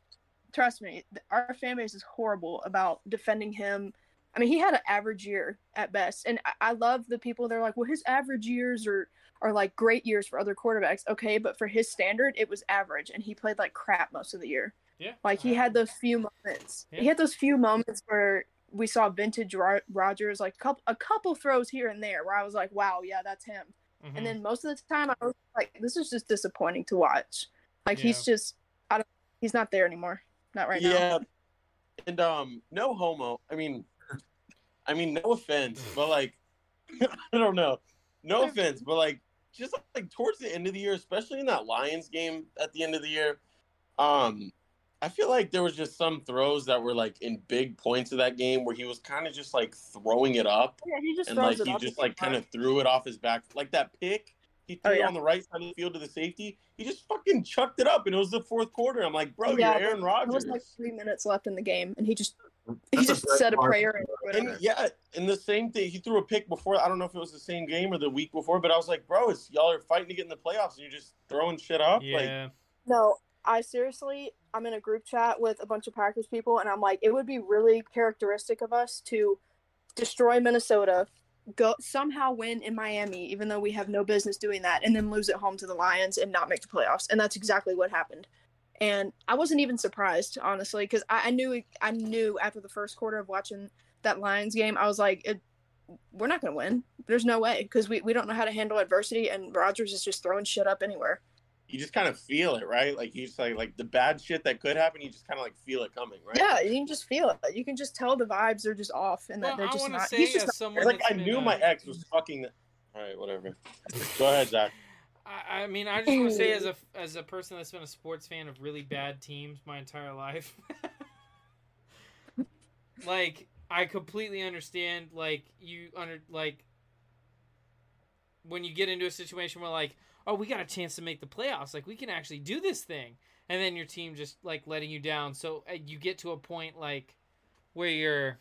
trust me, our fan base is horrible about defending him. I mean, he had an average year at best, and I, I love the people. They're like, well, his average years are are like great years for other quarterbacks. Okay, but for his standard, it was average, and he played like crap most of the year. Yeah, Like he had those few moments. Yeah. He had those few moments where we saw vintage Rodgers, like couple, a couple throws here and there, where I was like, "Wow, yeah, that's him." Mhm. And then most of the time, I was like, "This is just disappointing to watch." Like he's just, I don't, he's not there anymore. Not right now. yeah, and um, no homo. I mean, I mean, no offense, but like, I don't know, no offense, but like, just like towards the end of the year, especially in that Lions game at the end of the year, um, I feel like there was just some throws that were like in big points of that game where he was kind of just like throwing it up, Yeah, he just and like it he just like kind of threw it off his back, like that pick. He Oh, threw it yeah. on the right side of the field to the safety. He just fucking chucked it up, and it was the fourth quarter. I'm like, bro, Yeah, you're Aaron Rodgers. There was like three minutes left in the game, and he just he That's a just said a prayer and threw it in And there. yeah, and the same thing. He threw a pick before. I don't know if it was the same game or the week before, but I was like, bro, it's y'all are fighting to get in the playoffs, and you're just throwing shit up. Like, yeah, No, I seriously, I'm in a group chat with a bunch of Packers people, and I'm like, it would be really characteristic of us to destroy Minnesota, go somehow win in Miami, even though we have no business doing that, and then lose at home to the Lions and not make the playoffs. And that's exactly what happened. And I wasn't even surprised, honestly, because I, I knew I knew after the first quarter of watching that Lions game, I was like, it, we're not going to win. There's no way because we, we don't know how to handle adversity, and Rodgers is just throwing shit up anywhere. you just kind of feel it, right? Like you just like like the bad shit that could happen. You just kind of like feel it coming, right? Yeah, you can just feel it. You can just tell the vibes are just off, and well, that they're I just want to not. say he's just not- like I knew uh, my ex was fucking. The... All right, whatever. Go ahead, Zach. I, I mean, I just want to say as a as a person that's been a sports fan of really bad teams my entire life, like I completely understand. Like you under like when you get into a situation where like, oh, we got a chance to make the playoffs. Like we can actually do this thing, and then your team just like letting you down. So uh, you get to a point like where you're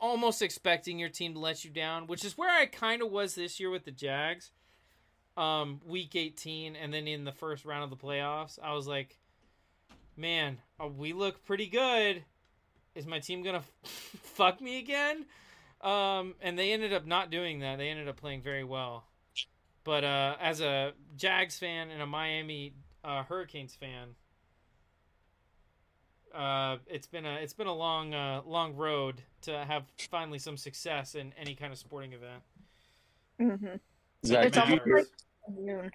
almost expecting your team to let you down, which is where I kind of was this year with the Jags. Um, week 18, and then in the first round of the playoffs, I was like, man, uh, we look pretty good. Is my team gonna fuck me again? Um, and they ended up not doing that. They ended up playing very well. But uh, as a Jags fan and a Miami uh, Hurricanes fan, uh, it's been a it's been a long uh, long road to have finally some success in any kind of sporting event. Mm Mhm. Zach, It's did you hear? like.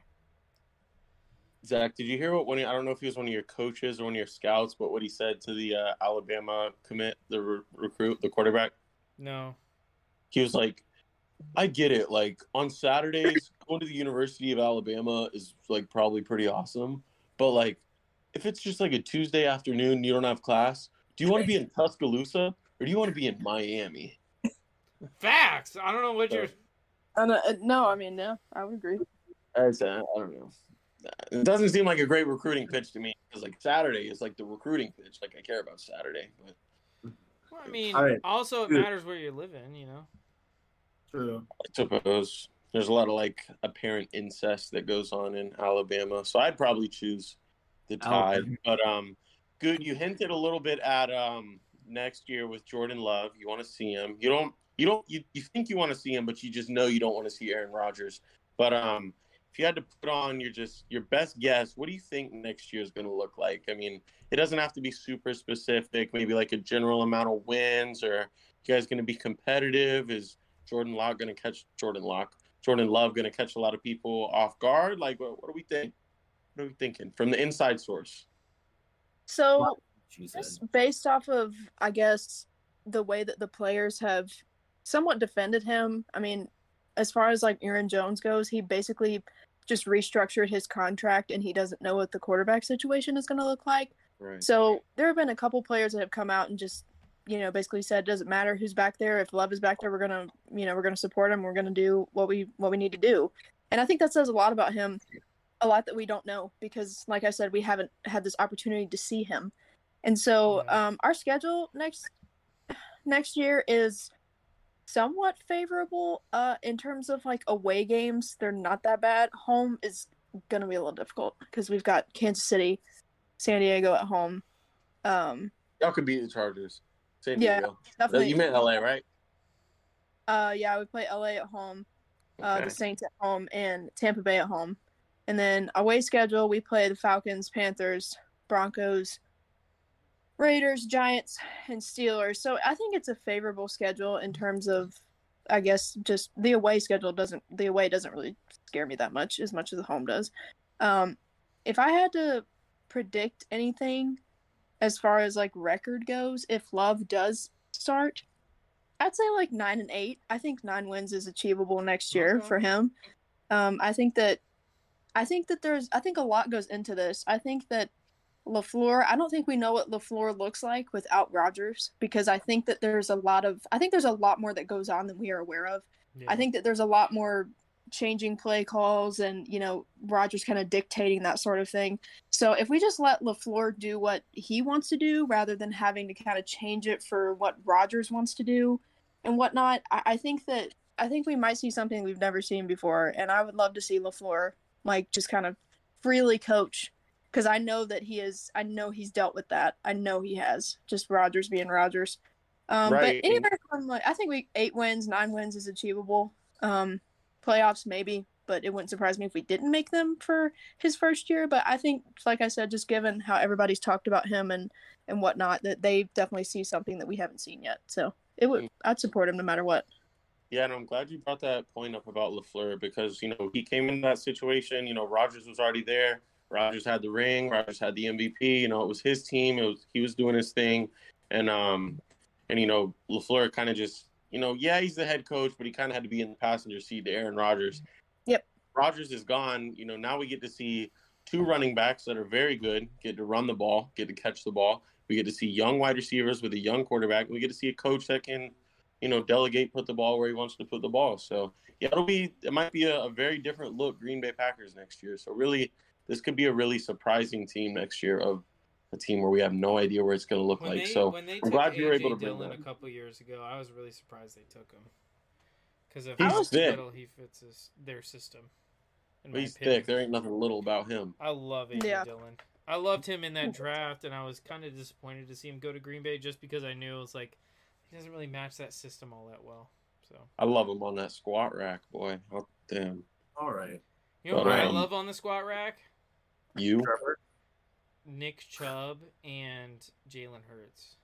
Zach, did you hear what one? of- I don't know if he was one of your coaches or one of your scouts, but what he said to the uh, Alabama commit, the re- recruit, the quarterback. No, He was like, "I get it. Like on Saturdays, going to the University of Alabama is like probably pretty awesome, but like if it's just like a Tuesday afternoon, you don't have class. Do you want to be in Tuscaloosa or do you want to be in Miami?" facts. I don't know what you're. Uh, no, uh, no, I mean, no, I would agree. I said, I don't know. It doesn't seem like a great recruiting pitch to me because like Saturday is like the recruiting pitch. Like I care about Saturday, but Well, I mean, All right. also it matters where you're living. You know. True. I suppose there's a lot of like apparent incest that goes on in Alabama. So I'd probably choose the Tide. Alabama. But um, good. You hinted a little bit at um next year with Jordan Love. You want to see him. You don't. You don't. You, you think you want to see him, but you just know you don't want to see Aaron Rodgers. But um, if you had to put on your just your best guess, what do you think next year is going to look like? I mean, it doesn't have to be super specific. Maybe like a general amount of wins, or you guys going to be competitive? Is Jordan Love going to catch Jordan Locke? Jordan Love going to catch a lot of people off guard? Like, what, what do we think? What are we thinking from the inside source? So, She just based off of, I guess, the way that the players have somewhat defended him. I mean, as far as like Aaron Jones goes, he basically just restructured his contract, and he doesn't know what the quarterback situation is going to look like. Right. So there have been a couple players that have come out and just, you know, basically said, doesn't matter who's back there. If Love is back there, we're gonna, you know, we're gonna support him. We're gonna do what we what we need to do. And I think that says a lot about him. a lot that we don't know because, like I said, we haven't had this opportunity to see him. And so, um, our schedule next next year is somewhat favorable. Uh, in terms of like away games, they're not that bad. Home is gonna be a little difficult because we've got Kansas City, San Diego at home. Um, Y'all could beat the Chargers. San Yeah, Diego. definitely. You meant LA, right? Uh, yeah, we play LA at home, uh, the Saints at home, and Tampa Bay at home. And then away schedule, we play the Falcons, Panthers, Broncos, Raiders, Giants, and Steelers. So I think it's a favorable schedule in terms of, I guess, just the away schedule doesn't the away doesn't really scare me that much as much as the home does. Um, if I had to predict anything as far as like record goes, if Love does start, I'd say like nine and eight. I think nine wins is achievable next year Okay. for him. Um, I think that, I think that there's, I think a lot goes into this. I think that LaFleur. I don't think we know what LaFleur looks like without Rodgers because I think that there's a lot of, I think there's a lot more that goes on than we are aware of. Yeah. I think that there's a lot more changing play calls and you know Rodgers kind of dictating that sort of thing. So if we just let LaFleur do what he wants to do rather than having to kind of change it for what Rodgers wants to do and whatnot, I, I think that I think we might see something we've never seen before, and I would love to see LaFleur like just kind of freely coach because I know that he is. I know he's dealt with that. I know he has. Just Rodgers being Rodgers. Um, Right. But anywhere from like I think we eight wins, nine wins is achievable. Um, playoffs maybe, but it wouldn't surprise me if we didn't make them for his first year. But I think, like I said, just given how everybody's talked about him and and whatnot, that they definitely see something that we haven't seen yet. So it would I'd support him no matter what. Yeah, and I'm glad you brought that point up about LaFleur because you know he came in that situation. You know, Rodgers was already there. Rodgers had the ring. Rodgers had the MVP. You know, it was his team. It was he was doing his thing, and um, and you know LaFleur kind of just you know yeah he's the head coach, but he kind of had to be in the passenger seat to Aaron Rodgers. Yep. Rodgers is gone. You know, now we get to see two running backs that are very good, get to run the ball, get to catch the ball. We get to see young wide receivers with a young quarterback. We get to see a coach that can you know, delegate, put the ball where he wants to put the ball. So yeah, it'll be it might be a, a very different look Green Bay Packers next year. So really, this could be a really surprising team next year of a team where we have no idea where it's going to look when like. they, so when they I'm took glad you were able to bring Dillon that. a couple years ago, I was really surprised they took him because of He's how thick. little he fits his, their system. in he's opinion. thick. There ain't nothing little about him. I love AJ Yeah. Dillon. I loved him in that draft, and I was kind of disappointed to see him go to Green Bay just because I knew it was like he doesn't really match that system all that well. So I love him on that squat rack, boy. Oh, damn. All right. you know But, what I um, love on the squat rack? You? Trevor. Nick Chubb and Jalen Hurts.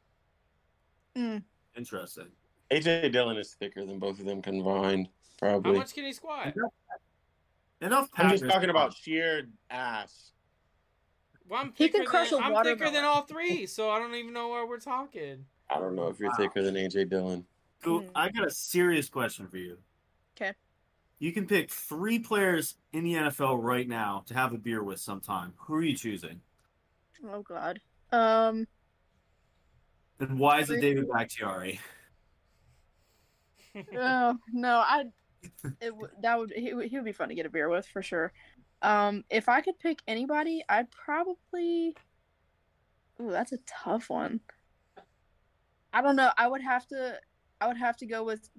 Interesting. AJ Dillon is thicker than both of them combined, probably. How much can he squat? Enough. I'm just talking about sheer ass. Well, I'm He thicker, can crush than, a I'm thicker watermelon. than all three, so I don't even know why we're talking. I don't know if you're Wow. thicker than AJ Dillon. Cool. Mm. I got a serious question for you. You can pick three players in the NFL right now to have a beer with sometime. Who are you choosing? Oh God. Um. And why is it David Bakhtiari? oh no, I. It that would he, would- he would be fun to get a beer with for sure. Um, if I could pick anybody, I'd probably. Ooh, that's a tough one. I don't know. I would have to. I would have to go with.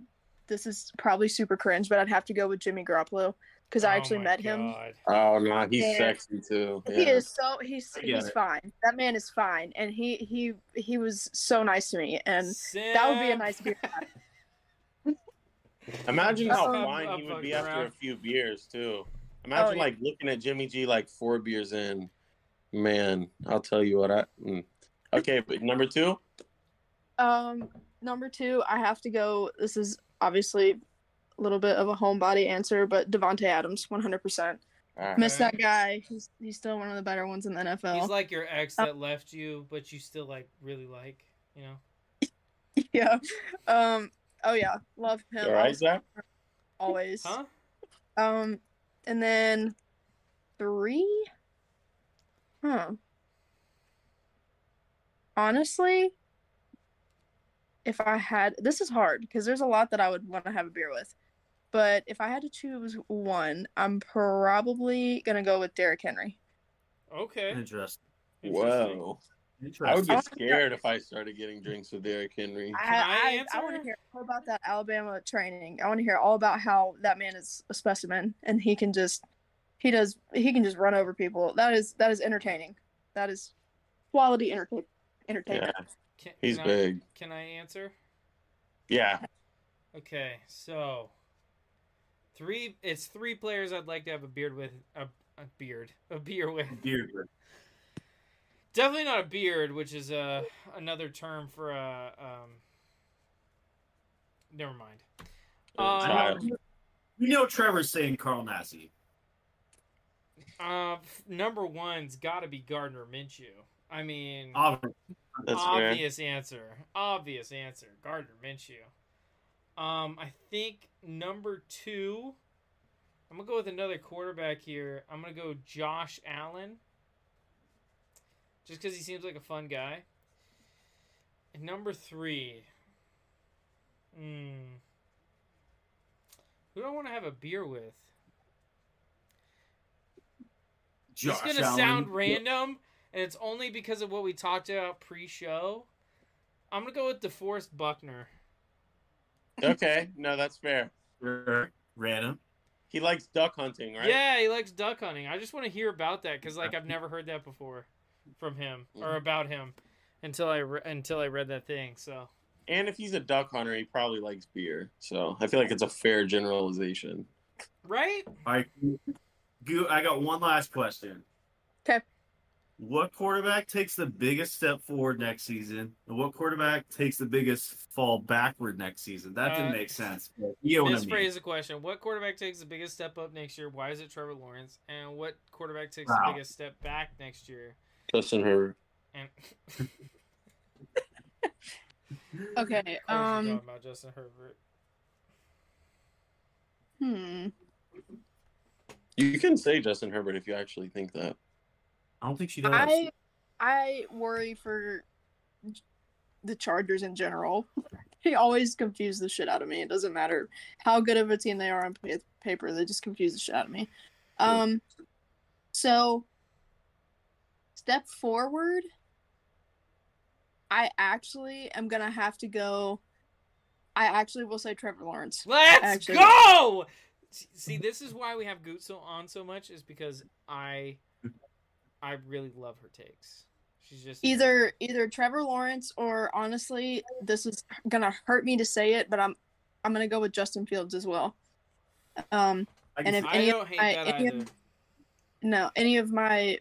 This is probably super cringe, but I'd have to go with Jimmy Garoppolo because I Oh actually my met him. Oh no, he's Yeah. sexy too. He is so he's he's it. fine. That man is fine, and he he he was so nice to me, and that would be a nice beer. Imagine how Um, fine he would be fucking after a few beers too. Imagine yeah. like looking at Jimmy G like four beers in. Man, I'll tell you what I. Mm. Okay, but number two. Um, number two, I have to go. This is obviously a little bit of a homebody answer, but Davante Adams, one hundred percent. All right. Miss that guy. He's he's still one of the better ones in the NFL. He's like your ex that left you, but you still like really like, you know. yeah. Um. Oh yeah, love him. You all right, Zach? Always. Huh? Um, and then three. Huh. Honestly, if I had this is hard because there's a lot that I would want to have a beer with, but if I had to choose one, I'm probably gonna go with Derrick Henry. Okay. Interesting. Interesting. Whoa. I would Interesting. be I wanna scared if I started getting drinks with Derrick Henry. Can I I, I, answer? want to hear all about that Alabama training. I want to hear all about how that man is a specimen and he can just he does he can just run over people. That is that is entertaining. That is quality entertain entertainment. Yeah, Can, he's can I, big. can I answer? Yeah. Okay, so three. It's three players I'd like to have a beard with. A, a beard. A beer with. Beard. Definitely not a beard, which is uh, another term for a. Um, never mind. Um, Child. You know Trevor's saying Carl Nassib. uh, number one's got to be Gardner Minshew. I mean, Obviously. That's fair. obvious answer. Obvious answer. Gardner Minshew. Um, I think number two. I'm gonna go with another quarterback here. I'm gonna go Josh Allen. Just because he seems like a fun guy. And number three. Hmm. Who do I want to have a beer with? Josh it's gonna Allen. sound random, and it's only because of what we talked about pre-show. I'm gonna go with DeForest Buckner. Okay, no, that's fair. Random. He likes duck hunting, right? Yeah, he likes duck hunting. I just want to hear about that because like I've never heard that before from him or Mhm. about him until I re- until I read that thing. So And if he's a duck hunter, he probably likes beer. So I feel like it's a fair generalization. right, All right. Goo- I got one last question. 'Kay. What quarterback takes the biggest step forward next season? And what quarterback takes the biggest fall backward next season? That didn't Uh, make sense. But you know what I mean. the question. What quarterback takes the biggest step up next year? Why is it Trevor Lawrence? And what quarterback takes Wow. the biggest step back next year? Justin Herbert. And Okay. Of course we're Um. about Justin Herbert. Hmm. You can say Justin Herbert if you actually think that. I don't think she does. I I worry for the Chargers in general. He always confuse the shit out of me. It doesn't matter how good of a team they are on paper; they just confuse the shit out of me. Um, so step forward. I actually am gonna have to go. I actually will say Trevor Lawrence. Let's Actually- go. See, this is why we have Gutso on so much is because I, I really love her takes. She's just Either either Trevor Lawrence or honestly, this is gonna hurt me to say it, but I'm I'm gonna go with Justin Fields as well. Um, I and if I any don't of hate my, that any of, no any of my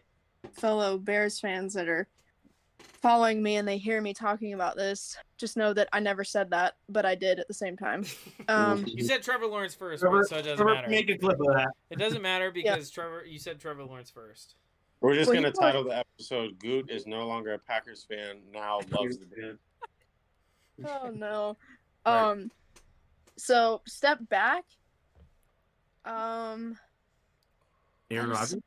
fellow Bears fans that are following me and they hear me talking about this, just know that I never said that, but I did at the same time. Um, You said Trevor Lawrence first, Trevor- so it doesn't Trevor, matter. Make a clip of that. It doesn't matter because Trevor. You said Trevor Lawrence first. We're just Well, gonna title the episode "Gute is no longer a Packers fan, now loves the band." oh no. Right. Um, so step back. Um, Aaron Rodgers.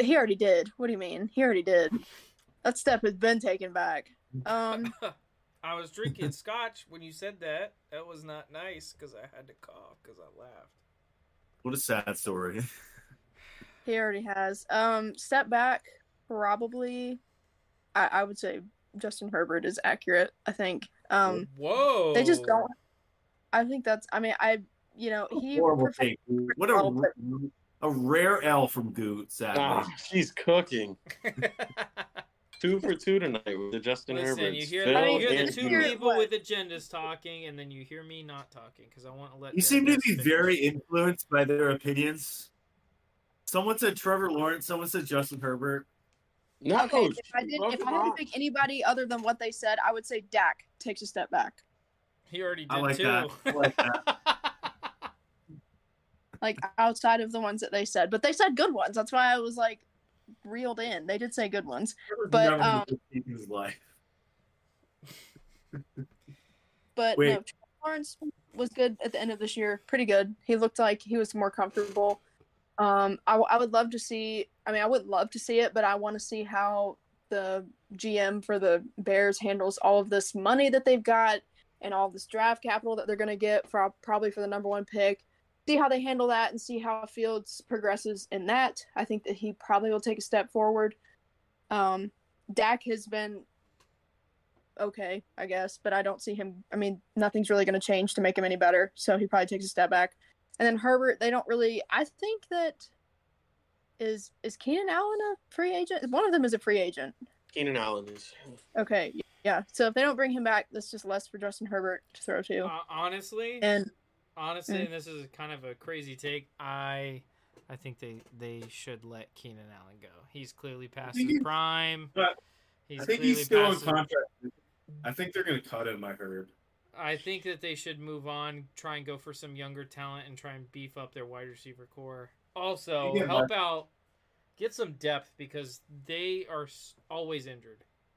he already did. What do you mean? He already did. That step has been taken back. Um. I was drinking scotch when you said that. That was not nice because I had to cough because I laughed. What a sad story. He already has. Um, step back, probably. I, I would say Justin Herbert is accurate. I think. Um, Whoa! they just don't. I think that's. I mean, I. You know, he. Horrible perfect- What a, well, but- a rare L from Gute, sadly. Ah, she's cooking. Two for two tonight with the Justin Listen, Herbert. you hear, I the, you hear the two Here- people with agendas talking, and then you hear me not talking because I want to let. You seem to be very influenced by their opinions. Someone said Trevor Lawrence. Someone said Justin Herbert. No, Okay, if I did, both if I had to pick anybody other than what they said, I would say Dak takes a step back. He already did I like too. that. I like Like outside of the ones that they said, but they said good ones. That's why I was like reeled in. They did say good ones. But, um, his life. But Wait. no, Trevor Lawrence was good at the end of this year. Pretty good. He looked like he was more comfortable. Um, I, I would love to see. I mean, I would love to see it, but I want to see how the GM for the Bears handles all of this money that they've got and all this draft capital that they're going to get for probably for the number one pick. See how they handle that and see how Fields progresses in that. I think that he probably will take a step forward. Um, Dak has been okay, I guess, but I don't see him. I mean, nothing's really going to change to make him any better, so he probably takes a step back. And then Herbert, they don't really. I think that is is Keenan Allen a free agent? One of them is a free agent. Keenan Allen is. Okay, yeah. So if they don't bring him back, that's just less for Justin Herbert to throw to. Uh, honestly, and honestly, Mm. and this is kind of a crazy take. I I think they they should let Keenan Allen go. He's clearly past his prime. but He's I think he's still on contract. I think they're going to cut him. I heard. I think that they should move on, try and go for some younger talent, and try and beef up their wide receiver core. Also, Yeah, help out, get some depth because they are always injured.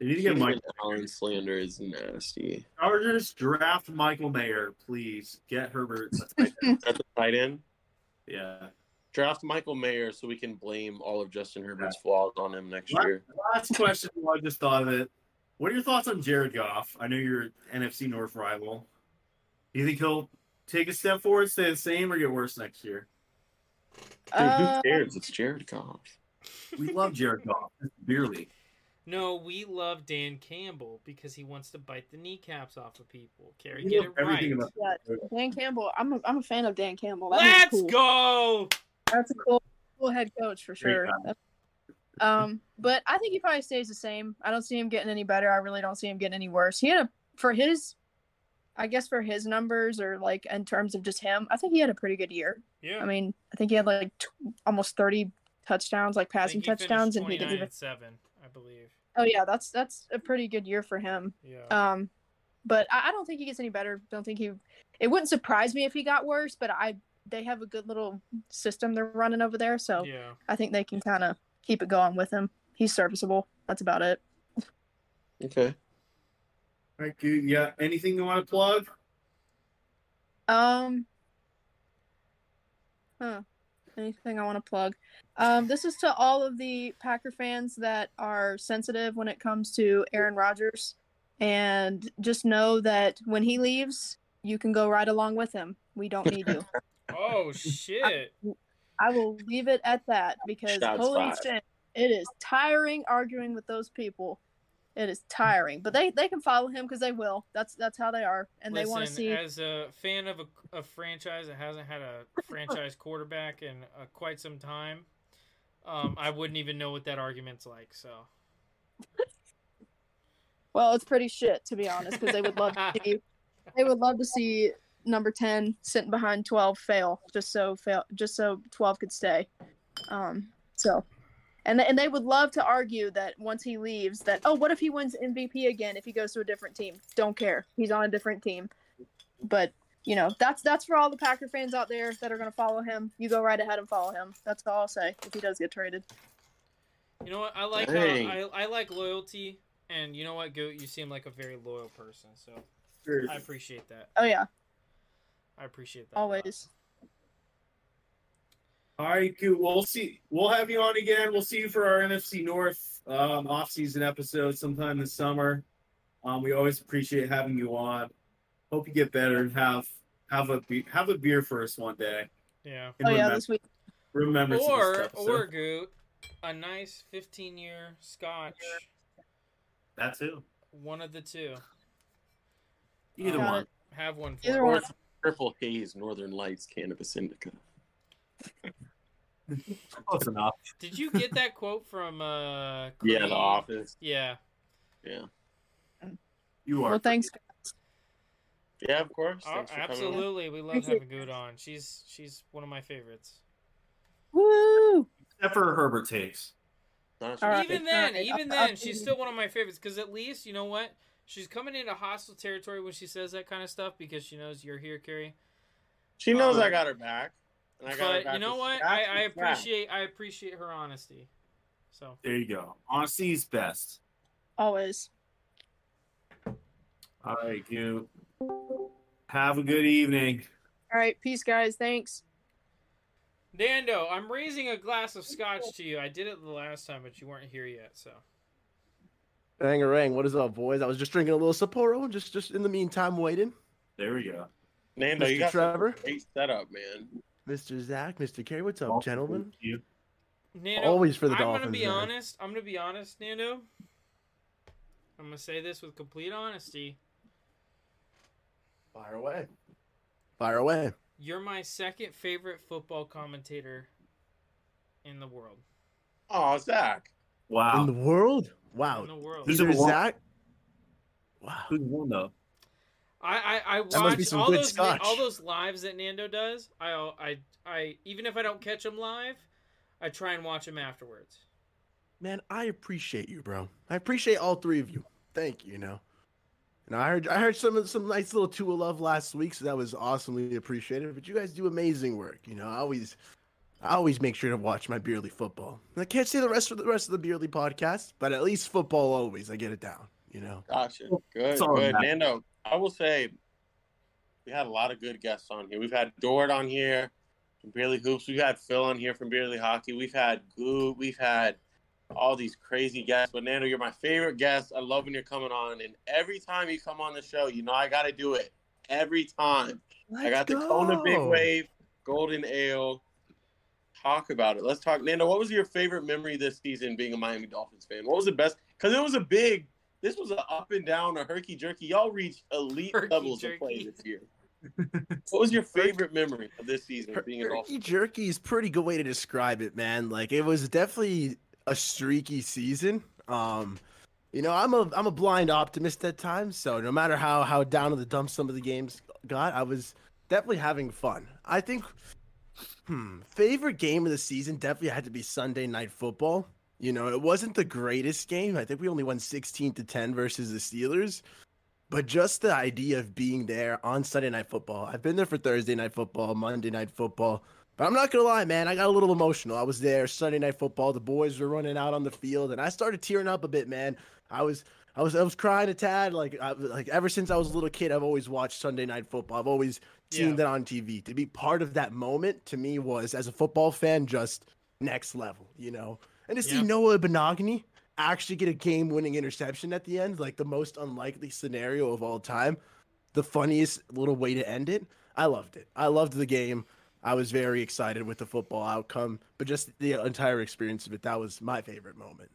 They need to get Mike Keenan Allen slander is nasty. Chargers draft Michael Mayer, please. Get Herbert. a tight end. At the tight end, yeah. draft Michael Mayer so we can blame all of Justin Herbert's flaws on him next year. Last question. I just thought of it. What are your thoughts on Jared Goff? I know you're NFC North rival. Do you think he'll take a step forward, stay the same, or get worse next year? Dude, Uh, who cares? It's Jared Goff. We love Jared Goff severely. No, we love Dan Campbell because he wants to bite the kneecaps off of people. Carrie, get love it right. about yeah, Dan Campbell. I'm a, I'm a fan of Dan Campbell. That Let's cool. go. That's a cool, cool head coach for sure. Um, but I think he probably stays the same. I don't see him getting any better. I really don't see him getting any worse. He had a for his, I guess for his numbers or like in terms of just him, I think he had a pretty good year. Yeah. I mean, I think he had like t- almost thirty touchdowns, like passing think he finished touchdowns, and he didn't even. seven, I believe. Oh yeah, that's that's a pretty good year for him. Yeah. Um, but I, I don't think he gets any better. Don't think he. It wouldn't surprise me if he got worse, but I they have a good little system they're running over there, so yeah. I think they can kind of keep it going with him. He's serviceable. That's about it. Okay. All right, good. Yeah. Anything you want to plug? Um. Huh. Anything I want to plug? Um, this is to all of the Packer fans that are sensitive when it comes to Aaron Rodgers, and just know that when he leaves, you can go right along with him. We don't need you. Oh shit. I will leave it at that because Shots holy fired. shit, it is tiring arguing with those people. It is tiring, but they they can follow him because they will. That's that's how they are, and they want to Listen, see. as a fan of a, a franchise that hasn't had a franchise quarterback in uh, quite some time, um, I wouldn't even know what that argument's like. So Well, it's pretty shit to be honest, because they would love to see they would love to see number ten sitting behind twelve fail, just so fail, just so twelve could stay. Um, so, and and they would love to argue that once he leaves, that oh, what if he wins MVP again if he goes to a different team? Don't care, he's on a different team. But you know, that's that's for all the Packer fans out there that are going to follow him. You go right ahead and follow him. That's all I'll say if he does get traded. you know what? I like how, Dang. I I like loyalty, and you know what, Gute, you seem like a very loyal person. So I appreciate that. Oh yeah, I appreciate that. a lot. always. All right, good. We'll see. We'll have you on again. We'll see you for our NFC North um, off-season episode sometime this summer. Um, we always appreciate having you on. Hope you get better and have have a be- have a beer for us one day. Yeah. And Oh yeah, remember, this week. remember some Or stuff, so- or Gute, a nice fifteen year Scotch. that too. One of the two. Either Got one. Have one for Either one. Purple Haze Northern Lights Cannabis Indica. Close enough. Did you get that quote from uh Yeah, The Office. Yeah. Yeah. You are. Well, thanks. Yeah, of course. Oh, Thanks for coming on. absolutely. We love having Gute on. She's she's one of my favorites. Woo! Except for Herbert takes. Not All right. even then, Alright, even I'll- then, she's still one of my favorites because at least you know what? she's coming into hostile territory when she says that kind of stuff because she knows you're here, Carrie. She knows Um, I got her back. And I But you know what? I, I appreciate I appreciate her honesty. So There you go. Honesty is best. Always. All right, you. Have a good evening. All right, peace, guys. Thanks. Nando, I'm raising a glass of scotch to you. I did it the last time, but you weren't here yet. So Bangarang, what is up, boys? I was just drinking a little Sapporo, just just in the meantime waiting. There we go. Nando, you Mr. got Trevor? Trevor. great setup, man. Mr. Zach, Mr. Kerry, what's up, gentlemen? Thank You. Nando, Always for the I'm gonna be man. honest. I'm gonna be honest, Nando. I'm gonna say this with complete honesty. Fire away. Fire away. You're my second favorite football commentator in the world. Oh, Zach. Wow. In the world? Wow. In the world. Who's Either number one? Zach. Wow. Who's one though? I I, I That must be watch some all good those scotch. all those lives that Nando does. I I I even if I don't catch them live, I try and watch them afterwards. Man, I appreciate you, bro. I appreciate all three of you. Thank you. You know. And I heard I heard some some nice little Tua love last week, so that was awesomely appreciated. But you guys do amazing work. You know, I always I always make sure to watch my Beerly football. And I can't say the rest of the rest of the Beerly podcast, but at least football always I get it down. You know. Gotcha. Good, good. Nando, I will say we had a lot of good guests on here. We've had Dort on here from Beerly Hoops. We've had Phil on here from Beerly Hockey. We've had Goo. We've had all these crazy guests. But Nando, you're my favorite guest. I love when you're coming on. And every time you come on the show, you know I got to do it. Every time. Let's I got the Kona Big. Wave, Golden Ale. Talk about it. Let's talk. Nando, what was your favorite memory this season being a Miami Dolphins fan? What was the best? Because it was a big, this was an up and down, a herky jerky. Y'all reached elite Herky levels of play this year. what was your favorite memory of this season being a Turkey Dolphins? jerky is pretty good way to describe it, man. Like it was definitely a streaky season. Um, you know, I'm a I'm a blind optimist at times, so no matter how how down in the dumps some of the games got, I was definitely having fun. I think hmm, favorite game of the season definitely had to be Sunday night football. You know, it wasn't the greatest game. I think we only won 16 to 10 versus the Steelers. But just the idea of being there on Sunday night football. I've been there for Thursday night football, Monday night football. But I'm not gonna lie, man, I got a little emotional. I was there Sunday night football. The boys were running out on the field, and I started tearing up a bit, man. I was, I was, I was crying a tad. Like, I, like ever since I was a little kid, I've always watched Sunday night football. I've always seen Yeah. that on TV. To be part of that moment to me was, as a football fan, just next level, you know. And to see Yeah. Noah Igbinoghene actually get a game-winning interception at the end, like the most unlikely scenario of all time, the funniest little way to end it. I loved it. I loved the game. I was very excited with the football outcome, but just the entire experience of it, that was my favorite moment.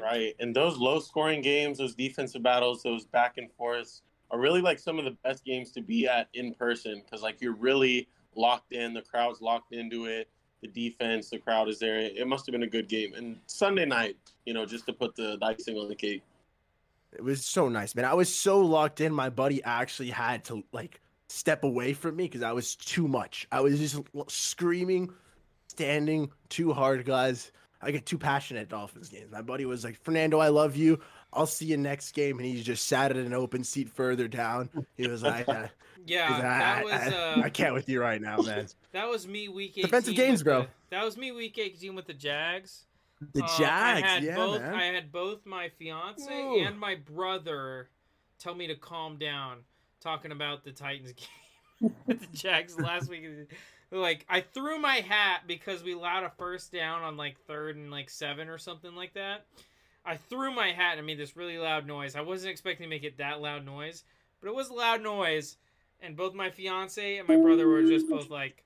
Right. And those low scoring games, those defensive battles, those back and forths are really like some of the best games to be at in person because like you're really locked in, the crowd's locked into it, the defense, the crowd is there. It must have been a good game. And Sunday night, you know, just to put the icing on the cake. It was so nice, man. I was so locked in. My buddy actually had to like step away from me because I was too much. I was just screaming, standing too hard, guys. I get too passionate at Dolphins games. My buddy was like, Fernando, I love you. I'll see you next game. And he just sat at an open seat further down. He was like, Yeah, that I, was uh, I can't with you right now, man. that was me week. Defensive games, bro. the- that was me week eighteen with the Jags. The Uh, Jags, I had yeah, both, man. I had both my fiance Whoa. and my brother tell me to calm down, talking about the Titans game with the Jags last week. Like I threw my hat because we allowed a first down on like third and like seven or something like that. I threw my hat and made this really loud noise. I wasn't expecting to make it that loud noise, but it was a loud noise. And both my fiance and my brother were just both like,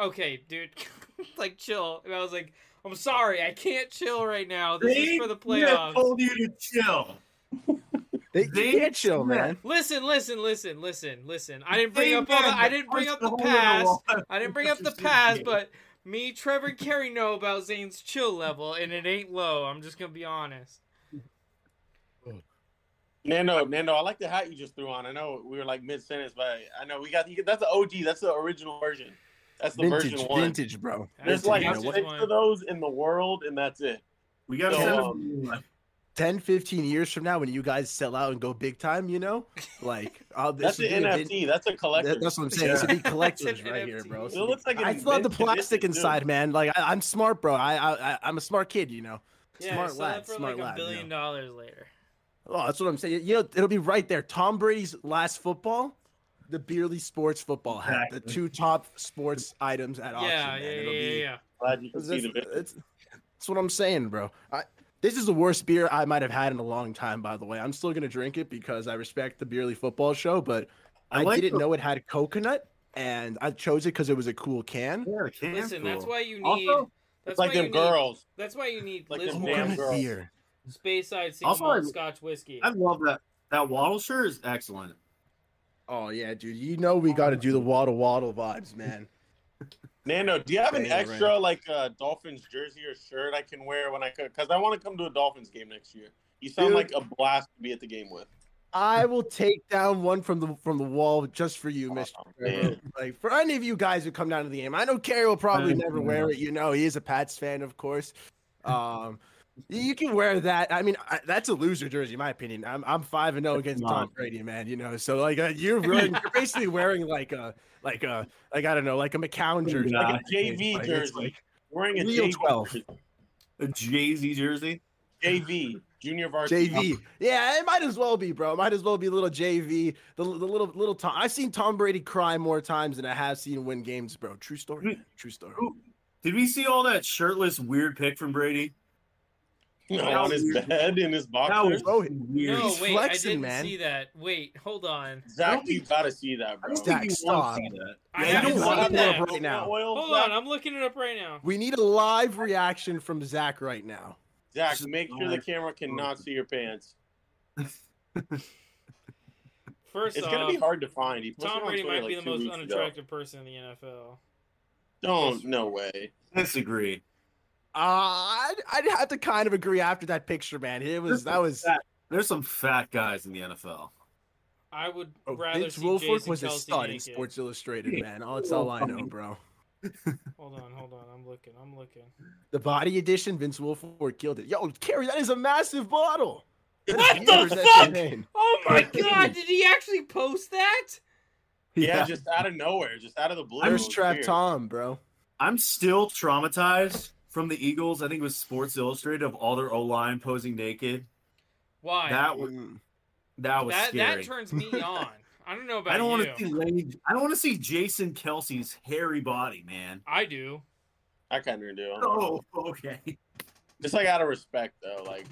"Okay, dude, like chill." And I was like, "I'm sorry, I can't chill right now. This is for the They playoffs." told you to chill. They, They- they can't chill, man. Listen, listen, listen, listen, listen. I didn't bring They up all the. had I didn't bring up the hole in pass. wall. I didn't bring up the Interesting pass, game. but me, Trevor, and Kerry know about Zane's chill level, and it ain't low. I'm just gonna be honest. Nando, Nando, I like the hat you just threw on. I know we were like mid sentence, but I know we got that's the OG. That's the original version. That's the Vintage, version one. vintage, bro. There's That's like you know, six of those in the world, and that's it. We got to So, send um, 10, 15 years from now when you guys sell out and go big time, you know, like this That's would an NFT. vin- That's a collector. that- that's what I'm saying. This would be collectors an right here, NFT. bro. It looks like I an still have the mint condition, plastic too. inside, man. Like I, I'm smart, bro. I, I I- I'm a smart kid, you know. Yeah, smart lad, for smart like a lad. you billion know. dollars later. Oh, that's what I'm saying. You know, it'll be right there. Tom Brady's last football, the Beerly Sports Football hat, the two top sports items at auction. Yeah, man. yeah, It'll yeah, be- yeah. Glad you can That's, see the that's, video. that's- that's what I'm saying, bro. I, this is the worst beer I might have had in a long time. By the way, I'm still gonna drink it because I respect the Beerly Football Show, but I, I like didn't the- know it had coconut, and I chose it because it was a cool can. Yeah, the can's Listen, that's why you need. Also- that's It's like you them need, girls. That's why you need Like Liz them damn girls. beer. Speyside single Also, malt I- Scotch whiskey. I love that. That Waddle shirt is excellent. Oh yeah, dude. You know we got to do the waddle waddle vibes, man. Nando, do you have an extra like uh, Dolphins jersey or shirt I can wear when I could? Because I want to come to a Dolphins game next year. You sound Dude. like a blast to be at the game with. I will take down one from the from the wall just for you, Mister. Oh, man. Like for any of you guys who come down to the game, I know Kerry will probably never wear it. You know, he is a Pats fan, of course. Um, you can wear that. I mean, I, that's a loser jersey, in my opinion. I'm I'm five and zero against Tom. Brady, man. You know, so like uh, you're you're basically wearing like a like a like I don't know, like a McCown jersey, Nah. like a JV Like, jersey. like- Wearing a Real JV 12. jersey. A Jay Z jersey. JV, junior varsity. JV. Yeah, it might as well be, bro. It might as well be a little JV. The, the little little Tom. I've seen Tom Brady cry more times than I have seen win games, bro. True story. True story. Did we see all that shirtless weird pick from Brady? On his bed in his That boxers. was Oh, weird. no, He's wait, flexing, I didn't man. see that. Wait, hold on. Zach, you gotta see that, bro. don't Zach, think you stop. want see that. I Yeah, haven't don't seen want pull it to that. up right now. Oil, Hold Zach? on, I'm looking it up right now. We need a live reaction from Zach right now. Zach, make sure the camera cannot see your pants. First It's off, gonna be hard to find. He posted Tom on Brady Twitter might be like the most weeks ago. unattractive person in the NFL. Don't, no way. Disagree. Uh, I'd, I'd have to kind of agree after that picture, man. It was that was There's some fat guys in the NFL. I would oh, rather Vince see Wilfork Jason was a Kelce stud in. Sports Illustrated, man. Oh, that's all I know, bro. Hold on, hold on. I'm looking. I'm looking. The body edition, Vince Wilfork killed it. Yo, Kerry, that is a massive bottle. That is What the fuck? insane. Oh my god! Did he actually post that? Yeah, just out of nowhere, just out of the blue. it Thirst was trap. Tom, bro. I'm still traumatized from the Eagles. I think it was Sports Illustrated of all their O line posing naked. Why? That was Mm. that was that, scary. that turns me on. I don't know about I don't want to see Lane, I don't want to see Jason Kelce's hairy body, man. I do. I kind of do. Oh, okay. Just like out of respect, though. Like,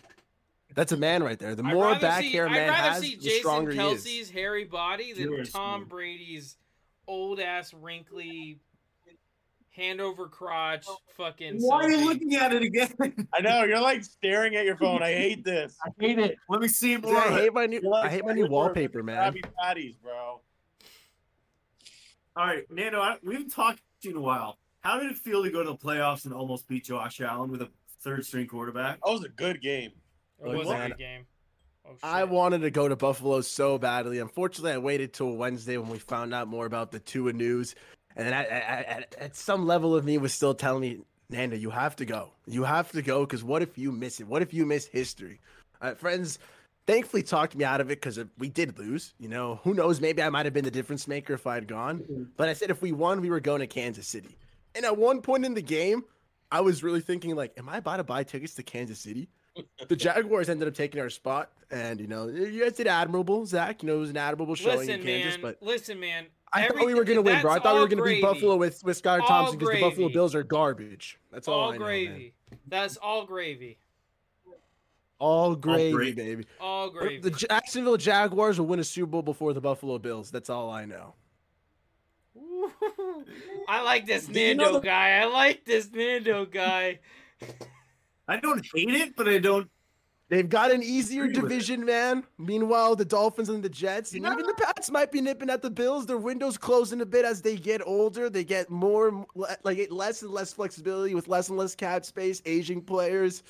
That's a man right there. The I'd more rather back see, hair a I'd man rather has, see the Jason stronger Kelce's he is. hairy body than Tom Brady's old ass wrinkly hand over crotch fucking. Why are you looking at it again? I know you're like staring at your phone. I hate this. I hate it. Let me see Dude, more. I hate my new, You're like I hate my new wallpaper, man. Happy Patties, bro. All right, Nando, I, we haven't talked to you in a while. How did it feel to go to the playoffs and almost beat Josh Allen with a third string quarterback? That was a good game. It was a good game. Oh, I wanted to go to Buffalo so badly. Unfortunately, I waited till Wednesday when we found out more about the Tua news, and then I, I, at, at some level of me was still telling me, Nando, you have to go. You have to go because what if you miss it? What if you miss history? Uh, friends, thankfully talked me out of it because we did lose. You know, who knows? Maybe I might have been the difference maker if I had gone. But I said if we won, we were going to Kansas City. And at one point in the game, I was really thinking like, am I about to buy tickets to Kansas City? the Jaguars ended up taking our spot, and you know, you guys did admirable, Zach. You know, it was an admirable showing Listen, in Kansas, man. but listen, man. I thought we were gonna win, bro. I thought we were gonna beat. Buffalo with with Skylar Thompson because the Buffalo. Bills are garbage. That's all, all I know, man. gravy. That's all gravy. All gravy, gravy. baby. All gravy. The Jacksonville Jaguars will win a Super Bowl before the Buffalo Bills. That's all I know. I like this Do you know Nando the- guy. I like this Nando guy. I don't hate it, but I don't. They've got an easier Agree with it. division, man. Meanwhile, the Dolphins and the Jets, and even the Pats might be nipping at the Bills. Their windows closing a bit as they get older. They get more, like less and less flexibility with less and less cap space. Aging players.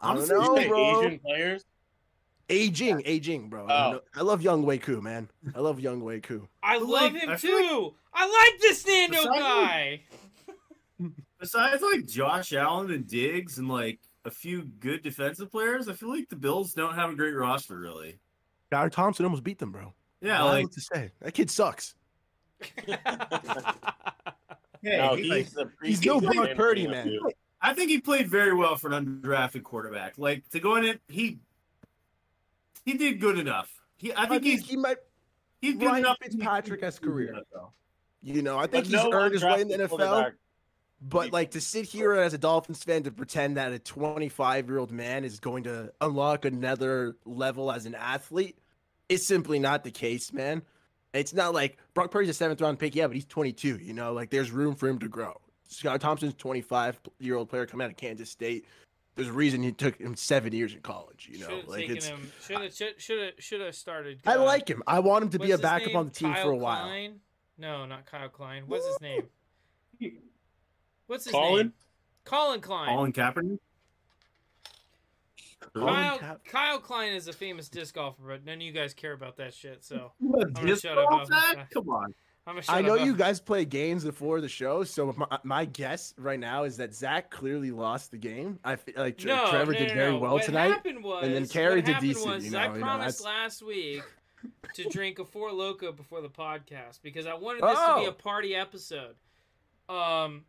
I don't know, bro. Asian players. Aging, aging, bro. Oh. I love Younghoe Koo, man. I love Younghoe Koo. I love him I too. like- I like this Nando Besides- guy. Besides like Josh Allen and Diggs and like a few good defensive players, I feel like the Bills don't have a great roster really. Skylar Thompson almost beat them, bro. Yeah, All I like have to say that kid sucks. hey, no, he- he's, like, he's no Brock Purdy, man. too. I think he played very well for an undrafted quarterback. Like to go in it, he he did good enough. He, I I think think he's he might. he's good Ryan enough. to be- Fitzpatrick-esque career. You know, I But think he's no earned his way in the undrafted NFL. But like to sit here as a Dolphins fan to pretend that a 25 year old man is going to unlock another level as an athlete is simply not the case, man. It's not like Brock Purdy's a seventh round pick, yeah, but he's 22. You know, like there's room for him to grow. Scott Thompson's 25 year old player coming out of Kansas State. There's a reason he took him seven years in college. You know, should have like it's. him. Should have. Should have. Should have started. I uh, like him. I want him to be a backup name? on the team Kyle for a while. Klein? No, not Kyle Klein. What's his name? What's his Colin? name? Colin Klein. Colin Kaepernick. Kyle, Cap- Kyle Klein is a famous disc golfer, but none of you guys care about that shit. So What, gonna disc shut up golf, about Come on. I'm shut I know up. you guys play games before the show, so my, my guess right now is that Zach clearly lost the game. I feel like No, Trevor no, did no, very no. well what tonight. Happened was, and then Carrie what did happened decent, Was, you know, I you know, promised that's- last week to drink a four loco before the podcast because I wanted this to be Oh. a party episode. Um,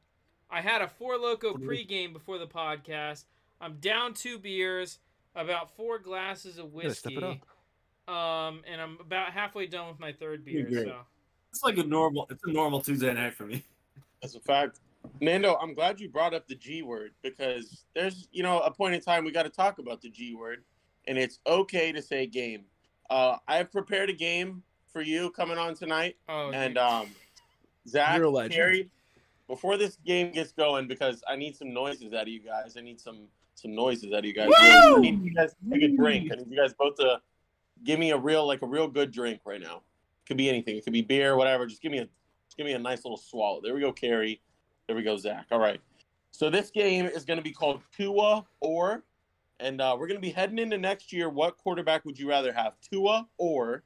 I had a four loco pregame before the podcast. I'm down two beers, about four glasses of whiskey. it Um, and I'm about halfway done with my third beer. So It's like a normal. It's a normal Tuesday night for me. That's a fact. Nando, I'm glad you brought up the G word because there's, you know, a point in time we got to talk about the G word, and it's okay to say game. Uh, I have prepared a game for you coming on tonight, oh, and dude. um, Zach, You're a legend. Carrie, before this game gets going, because I need some noises out of you guys. I need some some noises out of you guys. I need you guys to take a drink. I need you guys both to give me a real, like a real good drink right now. It Could be anything. It could be beer, whatever. Just give me a just give me a nice little swallow. There we go, Carrie. There we go, Zach. All right. So this game is going to be called Tua or, and uh, we're going to be heading into next year. What quarterback would you rather have, Tua or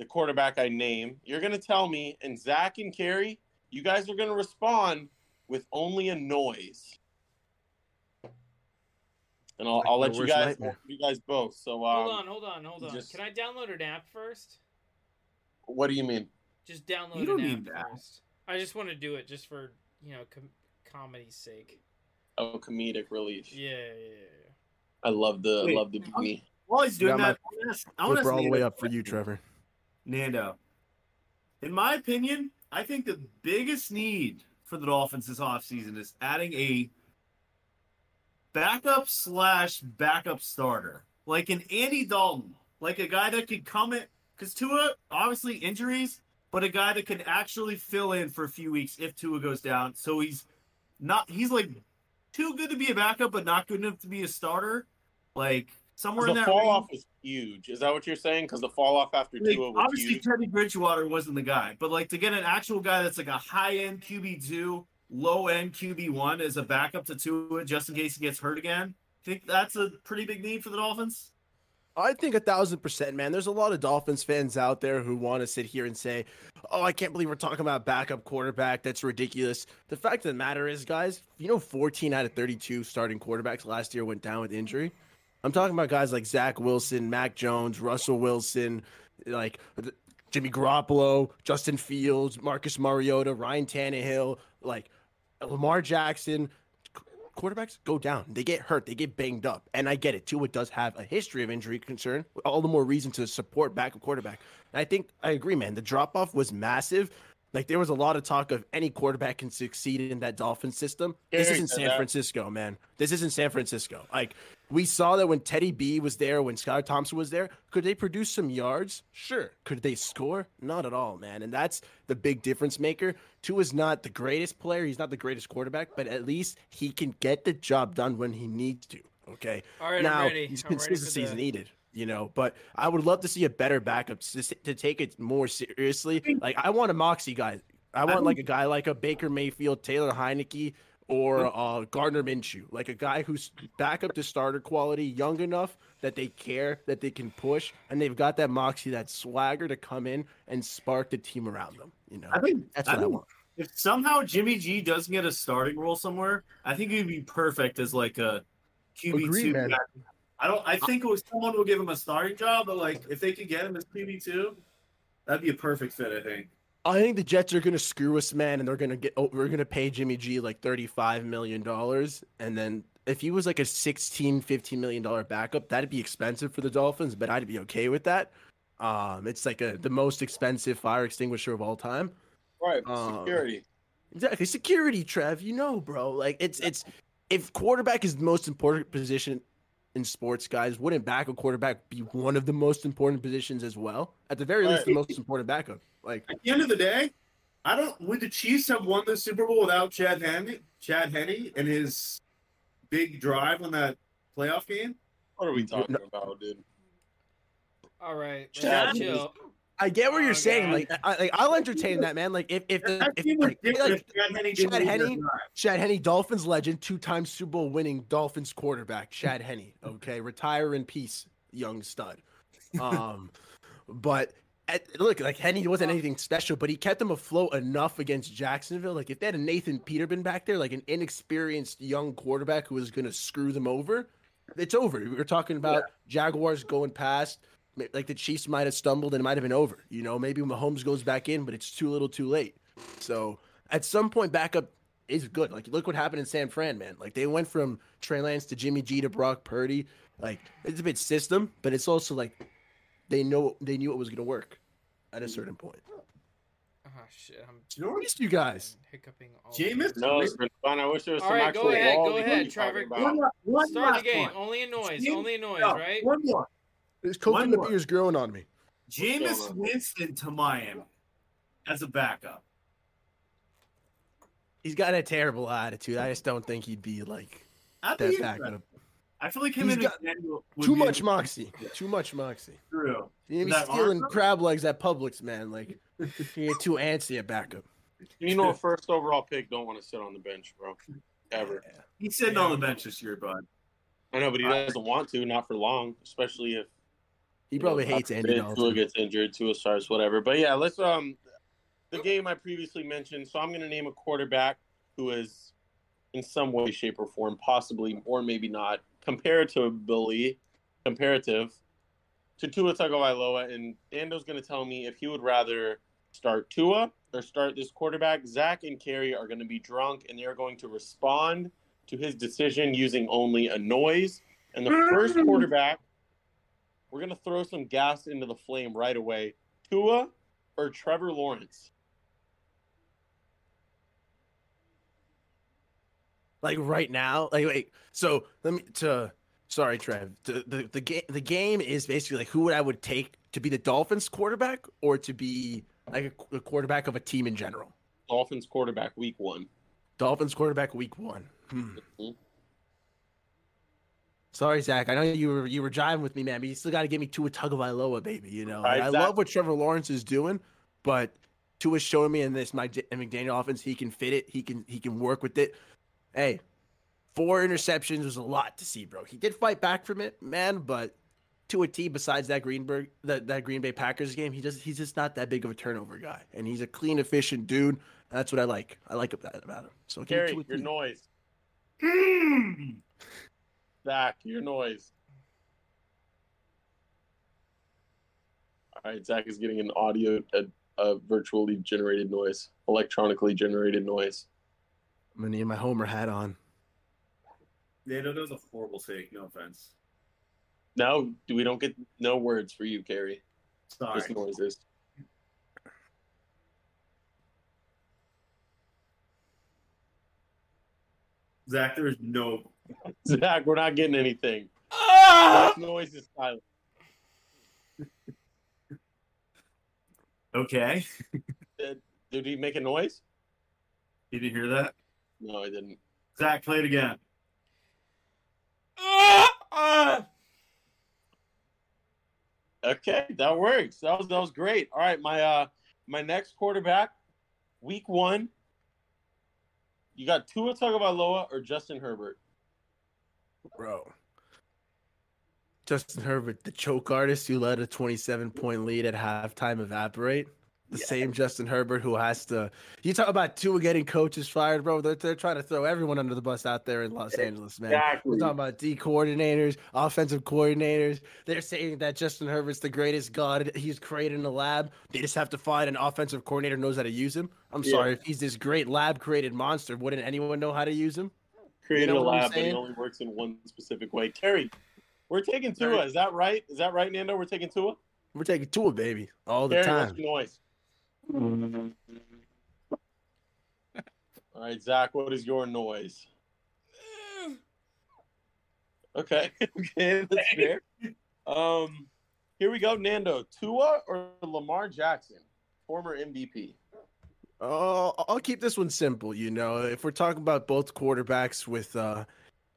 the quarterback I name? You're going to tell me, and Zach and Carrie, you guys are going to respond with only a noise. And I'll, I'll let you guys, nightmare. you guys both. So, um, hold on, hold on, hold on. just- Can I download an app first? what do you mean? Just download You don't an need app that. first. I just want to do it just for you know com- comedy's sake. Oh, comedic relief. Yeah, yeah, yeah. yeah. I love the Wait, love the beanie. While he's doing Got my that, I want to I wanna Flipper ask all the way up for you. Trevor. Nando. In my opinion, I think the biggest need for the Dolphins this offseason is adding a backup slash backup starter. Like an Andy Dalton. Like a guy that could come in because Tua, obviously injuries, but a guy that can actually fill in for a few weeks if Tua goes down. So he's not he's like too good to be a backup, but not good enough to be a starter. Like somewhere in The that fall range. off was huge. Is that what you're saying? Because the fall off after Like, Tua was obviously, huge. Teddy Bridgewater wasn't the guy, but like to get an actual guy that's like a high end QB two, low end QB one as a backup to Tua, just in case he gets hurt again. Think that's a pretty big need for the Dolphins. I think a thousand percent, man. There's a lot of Dolphins fans out there who want to sit here and say, "Oh, I can't believe we're talking about backup quarterback. That's ridiculous." The fact of the matter is, guys, you know, 14 out of 32 starting quarterbacks last year went down with injury. I'm talking about guys like Zach Wilson, Mac Jones, Russell Wilson, like Jimmy Garoppolo, Justin Fields, Marcus Mariota, Ryan Tannehill, like Lamar Jackson. Quarterbacks go down. They get hurt. They get banged up. And I get it. Tua does have a history of injury concern. All the more reason to support backup quarterback. And I think I agree, man. The drop off was massive. Like there was a lot of talk of any quarterback can succeed in that Dolphin system. This isn't San that. Francisco, man. This isn't San Francisco. Like we saw that when Teddy B was there, when Scott Thompson was there, could they produce some yards? Sure. Could they score? Not at all, man. And that's the big difference maker. Tua's not the greatest player. He's not the greatest quarterback, but at least he can get the job done when he needs to. Okay. All right, now I'm ready. he's I'm ready for consistency is needed. You know, but I would love to see a better backup to, to take it more seriously. Like I want a moxie guy. I want like a guy like a Baker Mayfield, Taylor Heinicke, or uh, Gardner Minshew, like a guy who's back up to starter quality, young enough that they care, that they can push, and they've got that moxie, that swagger to come in and spark the team around them. You know, I think that's I what I think want. If somehow Jimmy G doesn't get a starting role somewhere, I think he'd be perfect as like a QB two. Man. I don't. I think it was someone will give him a starting job, but like if they could get him as QB two, that'd be a perfect fit. I think. I think the Jets are gonna screw us, man, and they're gonna get. Oh, we're gonna pay Jimmy G like thirty-five million dollars, and then if he was like a 16 15 million dollar backup, that'd be expensive for the Dolphins, but I'd be okay with that. Um, it's like a the most expensive fire extinguisher of all time. Right. Um, Security. Exactly, security, Trev. You know, bro. Like it's it's if quarterback is the most important position in sports, guys, wouldn't back a quarterback be one of the most important positions as well? At the very least, the most important backup. Like At the end of the day, I don't. Would the Chiefs have won the Super Bowl without Chad Henne, Chad Henne, and his big drive on that playoff game? What are we No- talking about, dude? All right, Chad- chill. I get what Oh, you're saying. God. Like, I, like I'll entertain that, man. Like, if if the if, like, like Chad Henne Chad didn't Henne- lose that drive. Chad Henne, Dolphins legend, two-time Super Bowl winning Dolphins quarterback, Chad Henne. Okay, retire in peace, young stud. Um, but at, look, like Henne wasn't anything special, but he kept them afloat enough against Jacksonville. Like if they had a Nathan Peterman back there, like an inexperienced young quarterback who was going to screw them over, it's over. We were talking about Jaguars going past. Ma- Like the Chiefs might have stumbled and it might have been over. You know, maybe Mahomes goes back in, but it's too little, too late. So at some point, backup is good. Like look what happened in San Fran, man. Like they went from Trey Lance to Jimmy G to Brock Purdy. Like it's a bit system, but it's also like they know they knew it was gonna work at a certain point. Oh shit, I'm I missed you guys. hiccuping. All Jameis? No, it's been fun. I wish there was All some right, actual go ahead, ball go ahead, Trevor. One, one Start the game. one. Only a noise. James- Only a noise, No, right? One more. This One coconut more. beer is growing on me. going Jameis on? Winston to Miami as a backup. He's got a terrible attitude. I just don't think he'd be like I'd that be backup. I feel like him He's and got McDaniel Too much a- moxie. Too much moxie. True. You be stealing Arthur? crab legs at Publix, man. Like you get too antsy at backup. You know, a first overall pick don't want to sit on the bench, bro. Ever. He's sitting on the bench this year, bud. I know, but he doesn't want to, not for long, especially if He you probably know, hates God Andy forbid Tua Dalton. gets injured, Tua starts, whatever. But yeah, let's um the game I previously mentioned. So I'm going to name a quarterback who is in some way, shape, or form, possibly or maybe not, comparatively comparative to Tua Tagovailoa, and Nando's going to tell me if he would rather start Tua or start this quarterback. Zach and Carrie are going to be drunk, and they're going to respond to his decision using only a noise. And the first quarterback, we're going to throw some gas into the flame right away. Tua or Trevor Lawrence? Like right now, like wait. So let me to sorry, Trev. The the the game the game is basically like who would I would take to be the Dolphins quarterback or to be like a, a quarterback of a team in general. Dolphins quarterback, week one. Dolphins quarterback week one. Hmm. Mhm. Sorry, Zach. I know you were you were jiving with me, man, but you still got to get me to a Tagovailoa, baby. You know, Right, I Zach. love what Trevor Lawrence is doing, but Tua's showing me in this my McDaniel offense, he can fit it. He can he can work with it. Hey, four interceptions was a lot to see, bro. He did fight back from it, man, but to a T besides that Greenberg that, that Green Bay Packers game, he just he's just not that big of a turnover guy, and he's a clean, efficient dude. That's what I like. I like that about him. So give me Carrie, two or your noise. Mm. Zach, your noise. All right, Zach is getting an audio, a, a virtually generated noise, electronically generated noise. I'm gonna need my Homer hat on. Yeah, no, that was a horrible take. No offense. No, we don't get no words for you, Carrie. Sorry. Just noises. Zach, there is no. Zach, we're not getting anything. Ah! Noise is silent. Okay. Did he make a noise? Did you hear that? No, I didn't. Zach, play it again. Ah! Ah! Okay, that works. That was that was great. All right, my uh my next quarterback, week one. You got Tua Tagovailoa or Justin Herbert? Bro. Justin Herbert, the choke artist who let a 27 point lead at halftime evaporate. the same Justin Herbert who has to. You talk about Tua getting coaches fired, bro. They're, they're trying to throw everyone under the bus out there in Los Angeles, man. We're talking about D coordinators, offensive coordinators. They're saying that Justin Herbert's the greatest god he's created in the lab. They just have to find an offensive coordinator who knows how to use him. I'm Yeah. sorry, if he's this great lab created monster, wouldn't anyone know how to use him? Created know a what lab, but it only works in one specific way. Kerry, we're taking Tua. Is that right? Is that right, Nando? We're taking Tua. We're taking Tua, baby, all the time. what's your noise? All right, Zach, what is your noise? Okay, okay, that's fair. Um, here we go, Nando. Tua or Lamar Jackson, former MVP. Oh, I'll keep this one simple. You know, if we're talking about both quarterbacks with uh,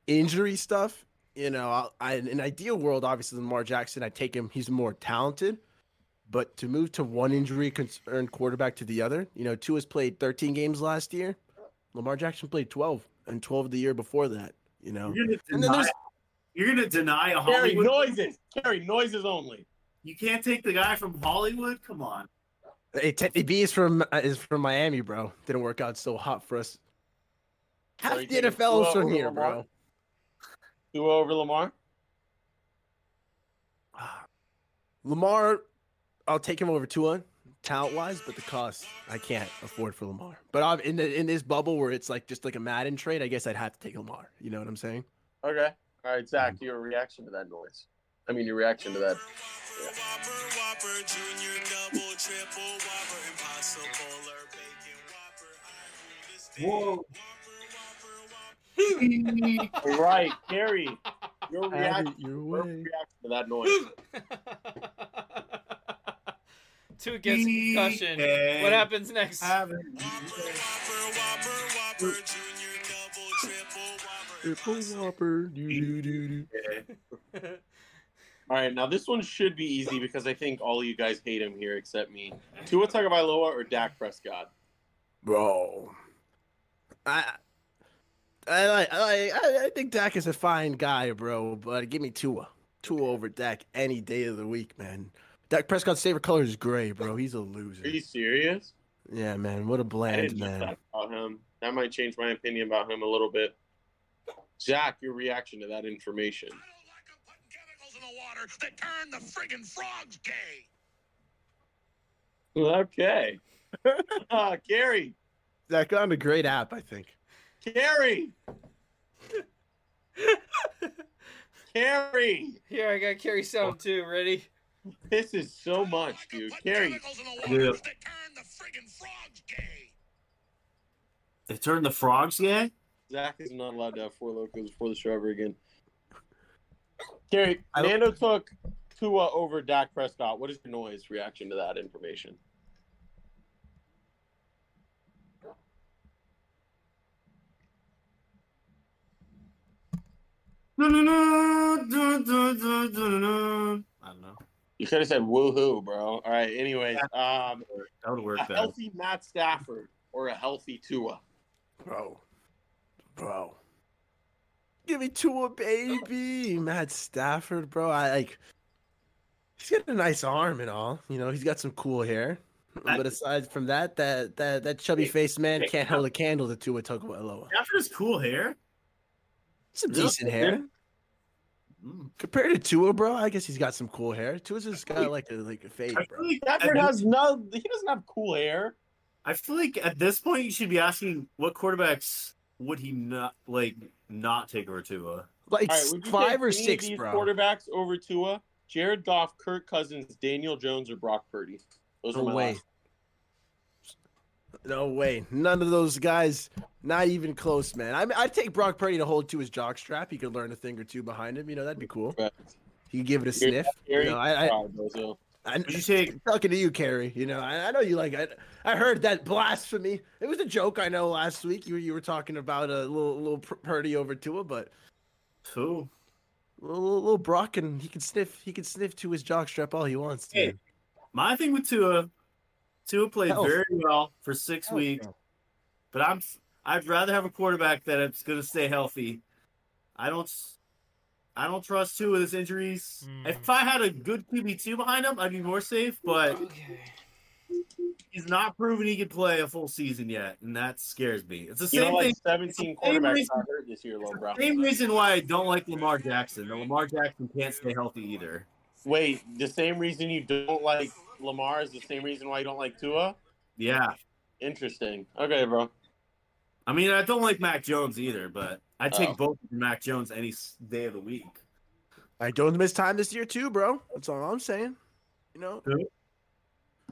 injury stuff, you know, I'll- I, in an ideal world, obviously Lamar Jackson, I take him. He's more talented, but to move to one injury concerned quarterback to the other, you know, Tua has played 13 games last year. Lamar Jackson played 12 and 12 the year before that. You know, You're gonna And then deny, you're gonna deny a Kerry, Hollywood. noises. Kerry, noises only. You can't take the guy from Hollywood. Come on. Hey, Teddy B is from uh, is from Miami, bro. Didn't work out so hot for us. Half So the NFL is from here, Lamar? bro. Tua over Lamar. Lamar, I'll take him over Tua talent wise, but the cost I can't afford for Lamar. But I'm in the, in this bubble where it's like just like a Madden trade, I guess I'd have to take Lamar. You know what I'm saying? Okay. All right, Zach, your reaction to that noise. I mean, your reaction to that. Whoa. Right, Kerry, your Have reaction, your your way. reaction to that noise. Tua gets concussion. Okay. What happens next? Triple Whopper, doo, doo, doo, doo. All right, now this one should be easy because I think all you guys hate him here except me. Tua Tagovailoa or Dak Prescott? Bro. I I like I, I think Dak is a fine guy, bro, but give me Tua. Tua over Dak any day of the week, man. Dak Prescott's favorite color is gray, bro. He's a loser. Are you serious? Yeah, man. What a bland man. that about him. That might change my opinion about him a little bit. Zach, your reaction to that information? That turn the friggin' frogs gay. Okay. uh, Gary, Zach on a great app, I think. Gary, Carrie, Here, I got carry sound too. Ready? this is so much, dude. Carrie, Yeah. They turned the frogs gay? Zach is not allowed to have four locos before the show ever again. Carrie, I Nando took Tua over Dak Prescott. What is your noise reaction to that information? No, no, no, no, no, no, no, no. I don't know. You could have said woohoo, bro. All right. Anyways, um, That would work a healthy Matt Stafford or a healthy Tua. Bro. Bro. Give me Tua, baby. Matt Stafford, bro. I like he's got a nice arm and all. You know, he's got some cool hair. But aside from that, that that that chubby faced man can't hold a candle to Tua Tagovailoa. Stafford's cool hair. Some Really? decent hair. Mm. Compared to Tua, bro, I guess he's got some cool hair. Tua's just got like a like a fade, I bro. like Stafford has no. He doesn't have cool hair. I feel like at this point you should be asking what quarterbacks would he not like not take over Tua? Like All right, would you five or six, these bro. quarterbacks over Tua? Jared Goff, Kirk Cousins, Daniel Jones, or Brock Purdy? Those No are my way. last. No way. None of those guys, not even close, man. I I'd take Brock Purdy to hold to his jock strap. He could learn a thing or two behind him. You know, that'd be cool. Correct. He could give it a You're- sniff. You know, I, I, sorry, I, Would you take talking to you, Carrie. You know, I, I know you like. I, I heard that blasphemy. It was a joke. I know last week you were you were talking about a little little Pur- Purdy over Tua, but who? little, little, Brock and he can sniff. He can sniff to his jock strap all he wants to. Hey, My thing with Tua, Tua played Health. very well for six Health, weeks, but I'm I'd rather have a quarterback that is going to stay healthy. I don't I don't trust two of his injuries. Hmm. If I had a good QB two behind him, I'd be more safe. But Okay. he's not proven he could play a full season yet, and that scares me. It's the You same know, thing. like 17 Same quarterbacks reason- got hurt this year, low bro. Same reason why I don't like Lamar Jackson. The Lamar Jackson can't stay healthy either. Wait, the same reason you don't like Lamar is the same reason why you don't like Tua? Yeah, Interesting. Okay, bro. I mean I don't like Mac Jones either, but I take Oh. both Mac Jones any day of the week. I don't miss time this year too, bro. That's all I'm saying. You know, Who?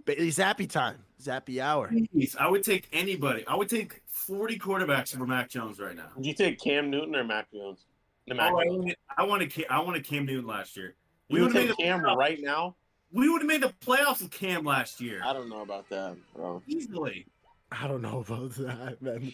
Bailey Zappe time, Zappy hour. Jeez, I would take anybody. I would take 40 quarterbacks over Mac Jones right now. Did you take Cam Newton or Mac Jones? The Mac Oh, I Jones. wanted, I wanted Cam, I wanted Cam Newton last year. You would would've take Cam playoffs. right now? We would have made the playoffs with Cam last year I don't know about that, bro. easily. I don't know about that, man.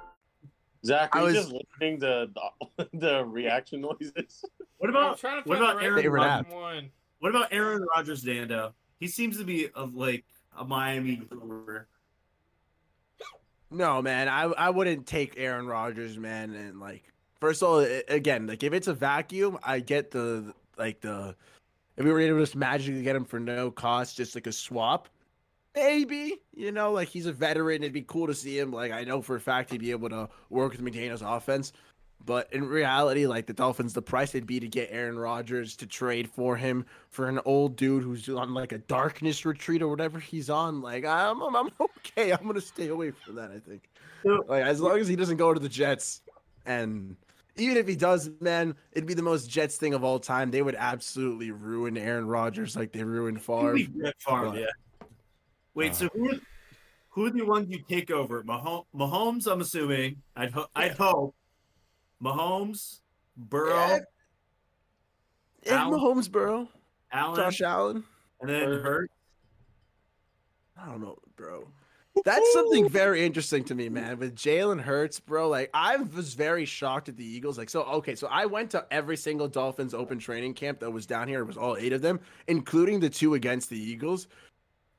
Zach, I are you was- just listening to the, the reaction noises? What about trying to what about Aaron right Favorite Rodgers? one. What about Aaron Rodgers, Nando? He seems to be of like a Miami Gopher. No, man, I I wouldn't take Aaron Rodgers, man. And like, first of all, a- again, like if it's a vacuum, I get the like the if we were able to just magically get him for no cost, just like a swap, maybe. You know, like he's a veteran. It'd be cool to see him. Like I know for a fact he'd be able to work with McDaniel's offense. But in reality, like the Dolphins, the price it'd be to get Aaron Rodgers to trade for him for an old dude who's on like a darkness retreat or whatever he's on. Like I'm, I'm, I'm okay. I'm gonna stay away from that. I think. Like as long as he doesn't go to the Jets, and even if he does, man, it'd be the most Jets thing of all time. They would absolutely ruin Aaron Rodgers like they ruined Favre. Favre, yeah. Wait, so uh-huh. who who are the ones you take over? Mahomes, I'm assuming. I'd ho- I'd hope. Mahomes, Burrow, Yeah. And Allen. Mahomes, bro, Allen, Josh Allen. and then Hurt. I don't know, bro. That's something very interesting to me, man. With Jalen Hurts, bro, like I was very shocked at the Eagles. Like, so okay, so I went to every single Dolphins open training camp that was down here. It was all eight of them, including the two against the Eagles.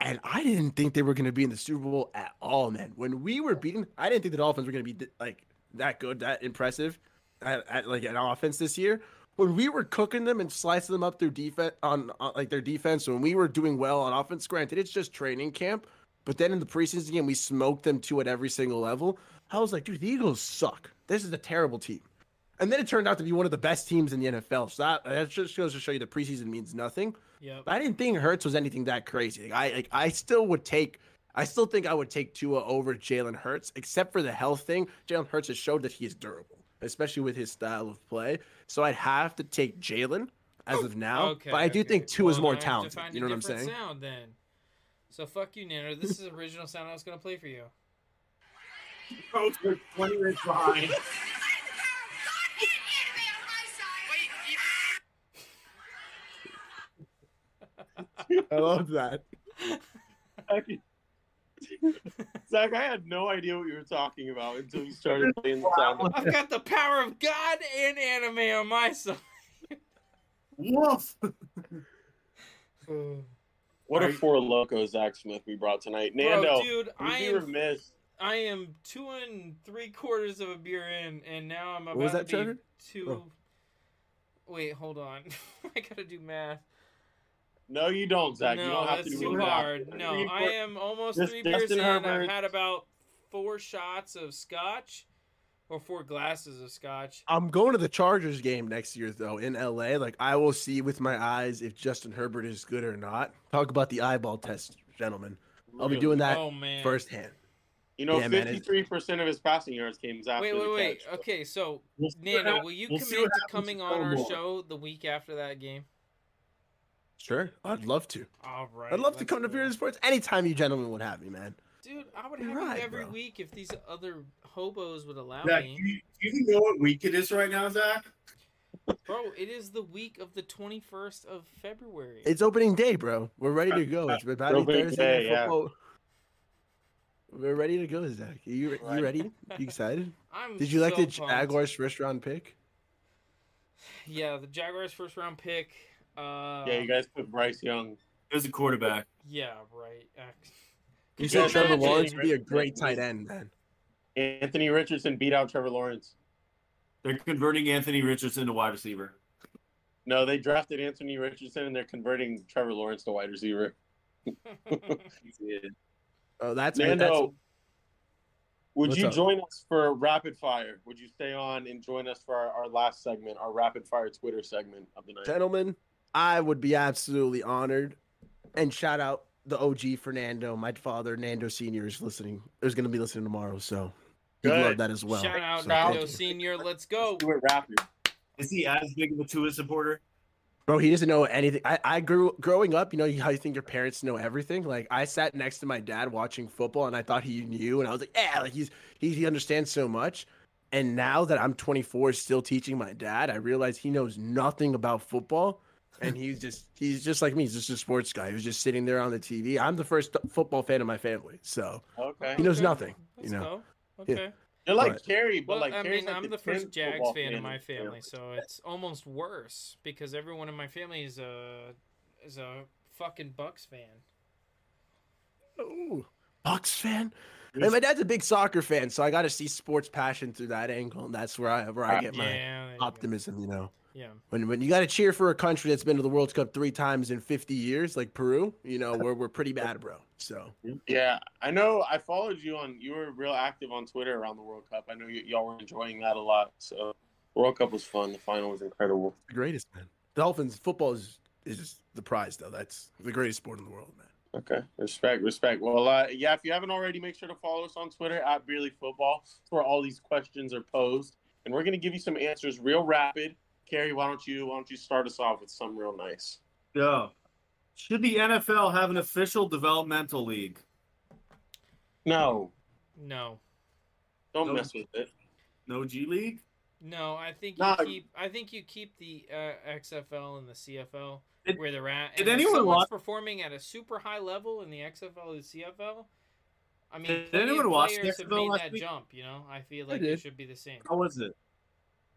And I didn't think they were going to be in the Super Bowl at all, man. When we were beating, I didn't think the Dolphins were going to be like that good, that impressive, at, at like an offense this year. When we were cooking them and slicing them up through defense on, on like their defense, when we were doing well on offense, granted it's just training camp, but then in the preseason game we smoked them two at every single level. I was like, dude, the Eagles suck. This is a terrible team. And then it turned out to be one of the best teams in the NFL. So that, that just goes to show you the preseason means nothing. Yep. But I didn't think Hurts was anything that crazy. Like, I like I still would take I still think I would take Tua over Jalen Hurts, except for the health thing. Jalen Hurts has showed that he is durable, especially with his style of play. So I'd have to take Jalen as of now. Okay, but I do okay. think Tua is more then I have to talented. You know what I'm saying? Sound then. So fuck you, Nando. This is the original sound I was gonna play for you. Coach was 20 minutes behind. I love that. Zach, I had no idea what you were talking about until you started playing the sound. I've got the power of God and anime on my side. Woof. What a four loco Zach Smith we brought tonight. Bro, Nando, dude, I be am remiss. I am two and three quarters of a beer in, and now I'm about was that, to be Trevor? two. Oh. Wait, hold on. I gotta do math. No, you don't, Zach. no, you don't have that's to do too that. hard. No, I am almost Just three beers Justin in. I've had about four shots of scotch, or four glasses of scotch. I'm going to the Chargers game next year though in LA. Like I will see with my eyes if Justin Herbert is good or not. Talk about the eyeball test, gentlemen. I'll be doing that oh man. firsthand. You know, Yeah, fifty-three percent of his passing yards came after Wait, wait, the wait. catch. Okay, so We'll see Nando, will you we'll commit to coming on our Baltimore. show the week after that game? Sure, I'd love to. All right. I'd love to come to go. Beer and Sports anytime you gentlemen would have me, man. Dude, I would You're have right, you every bro. week if these other hobos would allow Zach, me. do you, do you know what week it is right now, Zach? Bro, it is the week of the 21st of February. It's opening day, bro. We're ready to go. It's about Opening Thursday day, night yeah. We're ready to go, Zach. You Right. you ready? You excited? I'm Did you like the pumped. Jaguars first round pick? Yeah, the Jaguars first round pick. Uh, Yeah, you guys put Bryce Young. It was a quarterback. Yeah, right. Ac- You Could said Trevor? Lawrence would be a great tight end, man. Anthony Richardson beat out Trevor Lawrence. They're converting Anthony Richardson to wide receiver. No, they drafted Anthony Richardson and they're converting Trevor Lawrence to wide receiver. Oh, that's Nando, would What's you up? join us for rapid fire? Would you stay on and join us for our, our last segment, our rapid fire Twitter segment of the night? Gentlemen, I would be absolutely honored. And shout out the OG Fernando, my father, Nando Senior, is listening. Is going to be listening tomorrow, so he'd love that as well. Shout out So, Nando. Senior. Let's go. Do it rapid. Is he as big of a Tua supporter? Bro, he doesn't know anything. I, I grew growing up, you know how you think your parents know everything. Like I sat next to my dad watching football, and I thought he knew, and I was like, yeah, like he's he, he understands so much. And now that I'm 24, still teaching my dad, I realize he knows nothing about football, and he's just he's just like me. He's just a sports guy. He was just sitting there on the TV. I'm the first football fan in my family, so Okay. he knows Okay. nothing. Let's You know, go. Yeah. Okay. You're like But- Carrie, but Well, like I Carrie's mean, like I'm the first Jags fan in in my family, so it's almost worse because everyone in my family is a is a fucking Bucks fan. Ooh, Bucks fan. And my dad's a big soccer fan, so I got to see sports passion through that angle, and that's where I where I get my Yeah, there you go. optimism. You know. Yeah. when when you got to cheer for a country that's been to the World Cup three times in 50 years, like Peru, you know, we're we're pretty bad, bro. So Yeah, I know. I followed you on. You were real active on Twitter around the World Cup. I know y- y'all were enjoying that a lot. So, World Cup was fun. The final was incredible. the greatest, man. Dolphins football is is the prize, though. That's the greatest sport in the world, man. Okay, respect, respect. Well, uh, yeah, if you haven't already, make sure to follow us on Twitter at Beerly Football. Where all these questions are posed, and we're gonna give you some answers real rapid. Carrie, why don't you why don't you start us off with some real nice? Yeah. Should the NFL have an official developmental league? No, No. don't No. mess with it. No G League? No, I think you No. keep. I think you keep the uh, XFL and the CFL Did- where they're at. did and if anyone watch- performing at a super high level in the XFL and the CFL? I mean, Did anyone of watch the players have made last that week? jump. You know, I feel I like it should be the same. How was it?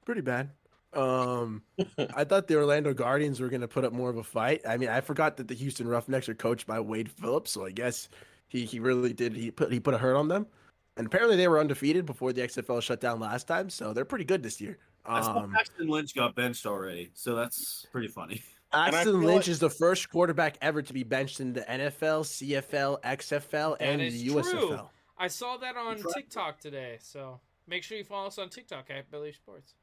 Pretty bad. Um, I thought the Orlando Guardians were going to put up more of a fight. I mean, I forgot that the Houston Roughnecks are coached by Wade Phillips, so I guess he, he really did. He put he put a hurt on them, and apparently they were undefeated before the XFL shut down last time, so they're pretty good this year. I saw Um, Paxton Lynch got benched already, so that's pretty funny. I Paxton Lynch like- is the first quarterback ever to be benched in the NFL, CFL, XFL, That and is the true. USFL. I saw that on Impressive. TikTok today, so make sure you follow us on TikTok at Beerly Sports.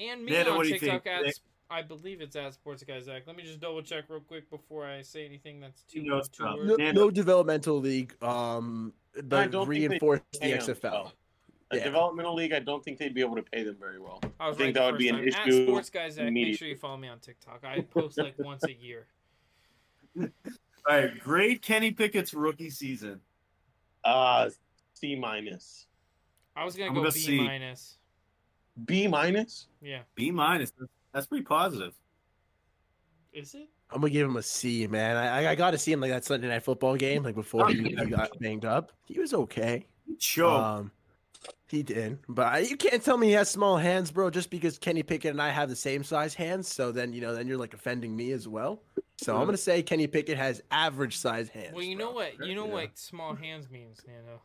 And me Nando, on what TikTok think? at I believe it's at Sports Guy Zach. Let me just double check real quick before I say anything that's too You know it's too No, Nando. no developmental league, um, I but don't think they reinforce the pay them XFL. well. A Yeah. developmental league, I don't think they'd be able to pay them very well. I was I think right that would be an time. issue At Sports Guy Zach, make sure you follow me on TikTok. I post like once a year. All right, grade Kenny Pickett's rookie season. Uh, C minus, I was gonna I'm go gonna B minus. B minus. Yeah. B minus. That's pretty positive. Is it? I'm gonna give him a C, man. I, I- I got to see him like that Sunday night football game, like before he, he got banged up. He was okay. Sure. Um, he did, but I, you can't tell me he has small hands, bro. Just because Kenny Pickett and I have the same size hands, so then you know, then you're like offending me as well. So I'm gonna say Kenny Pickett has average size hands. Well, you know bro. what? You know Yeah. what small hands means, Nando.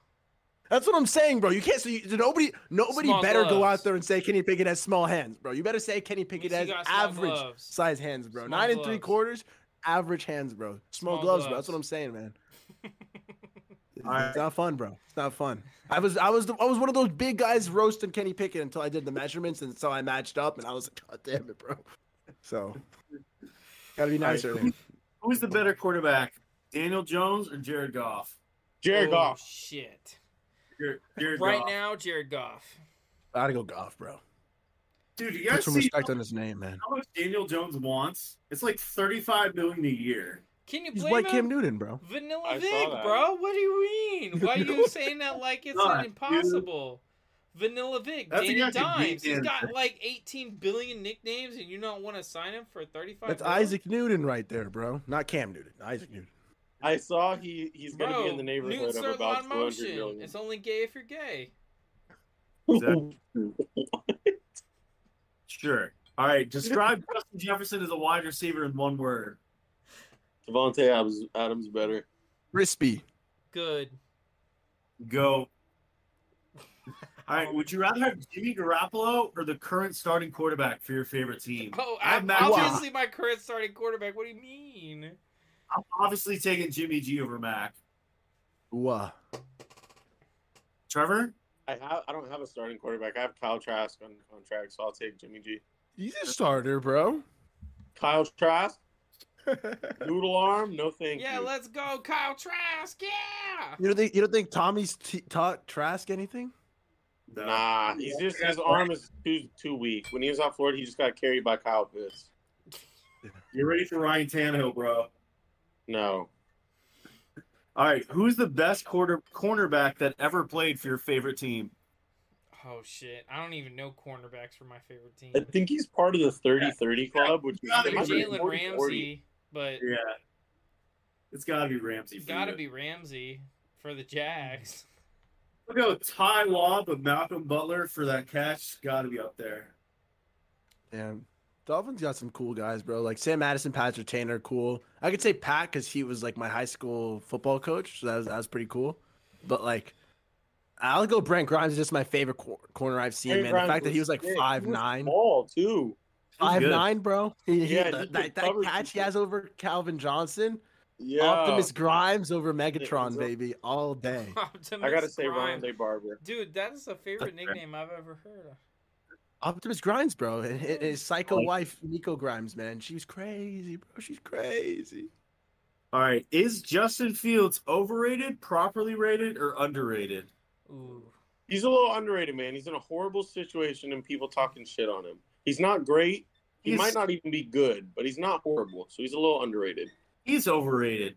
That's what I'm saying, bro. You can't say nobody. Nobody Small better go out there and say Kenny Pickett has small hands, bro. You better say Kenny Pickett has average gloves. size hands, bro. Small Nine and three quarters, average hands, bro. Small, Small gloves, bro. That's what I'm saying, man. It's not fun, bro. It's not fun. I was, I was, the, I was one of those big guys roasting Kenny Pickett until I did the measurements, and so I matched up, and I was like, God damn it, bro. So, gotta be nicer. Alright, Who's the better quarterback, Daniel Jones or Jared Goff? Jared oh, Goff. Shit. Jared, Jared Right Goff. now, Jared Goff. I gotta go Goff, bro. dude, you Put some see respect on his name, man. how much Daniel Jones wants? It's like thirty-five million a year. Can you blame He's blame like him? Cam Newton, bro. Vanilla I saw Vic, bro. What do you mean? Why are you saying that like it's God, impossible? Vanilla Vic, That's Danny exactly Dimes. He's beat got like 18 billion nicknames, and you don't want to sign him for 35. That's mil? Isaac Newton right there, bro. Not Cam Newton. Isaac Newton. I saw he he's going to be in the neighborhood Newton's of about line 200 motion. It's only gay if you're gay. Sure. All right. Describe Justin Jefferson as a wide receiver in one word. Davante Adams, Adams better. Crispy. Good. Go. All right. Would you rather have Jimmy Garoppolo or the current starting quarterback for your favorite team? Oh, I have I'm Matt obviously my current starting quarterback. What do you mean? I'm obviously taking Jimmy G over Mac. Wah. Trevor? I have I don't have a starting quarterback. I have Kyle Trask on contract, so I'll take Jimmy G. He's a starter, bro. Kyle Trask, noodle arm, no thank Yeah, you. let's go, Kyle Trask. Yeah. You don't think you don't think Tommy's t- taught Trask anything? No. Nah, he's just his arm is too too weak. When he was out Florida, he just got carried by Kyle Pitts. You're ready for Ryan Tannehill, bro. No, All right. Who's the best quarter cornerback that ever played for your favorite team? Oh shit! I don't even know cornerbacks for my favorite team. I think he's part of the 30-30 club, which is gotta Jalen 40, Ramsey, but Yeah. It's got to be Ramsey. it's for got to you. be Ramsey for the Jags. We'll go Ty Law, but Malcolm Butler for that catch. Got to be up there. Damn. Dolphins got some cool guys, bro. Like Sam Madison, Patrick Surtain, cool. I could say Pat because he was like my high school football coach, so that was that was pretty cool. But like, I'll go. Brent Grimes is just my favorite cor- corner I've seen, Brent man. Grimes the fact that he was like big. five He was nine, tall too. five good. nine, bro. He, he- Yeah, he that, could that, that cover catch he has over Calvin Johnson, Yeah, Optimus Grimes over Megatron, it's baby, all day. I gotta say Grimes. Rondé Barber. Dude, that is the favorite nickname I've ever heard of. Optimus Grimes, bro, and his, his psycho Like- wife Miko Grimes, man, she's crazy, bro. She's crazy. All right. Is Justin Fields overrated, properly rated, or underrated? Ooh. He's a little underrated, man. He's in a horrible situation and people talking shit on him. He's not great. He He's- might not even be good, but he's not horrible. So he's a little underrated. He's overrated.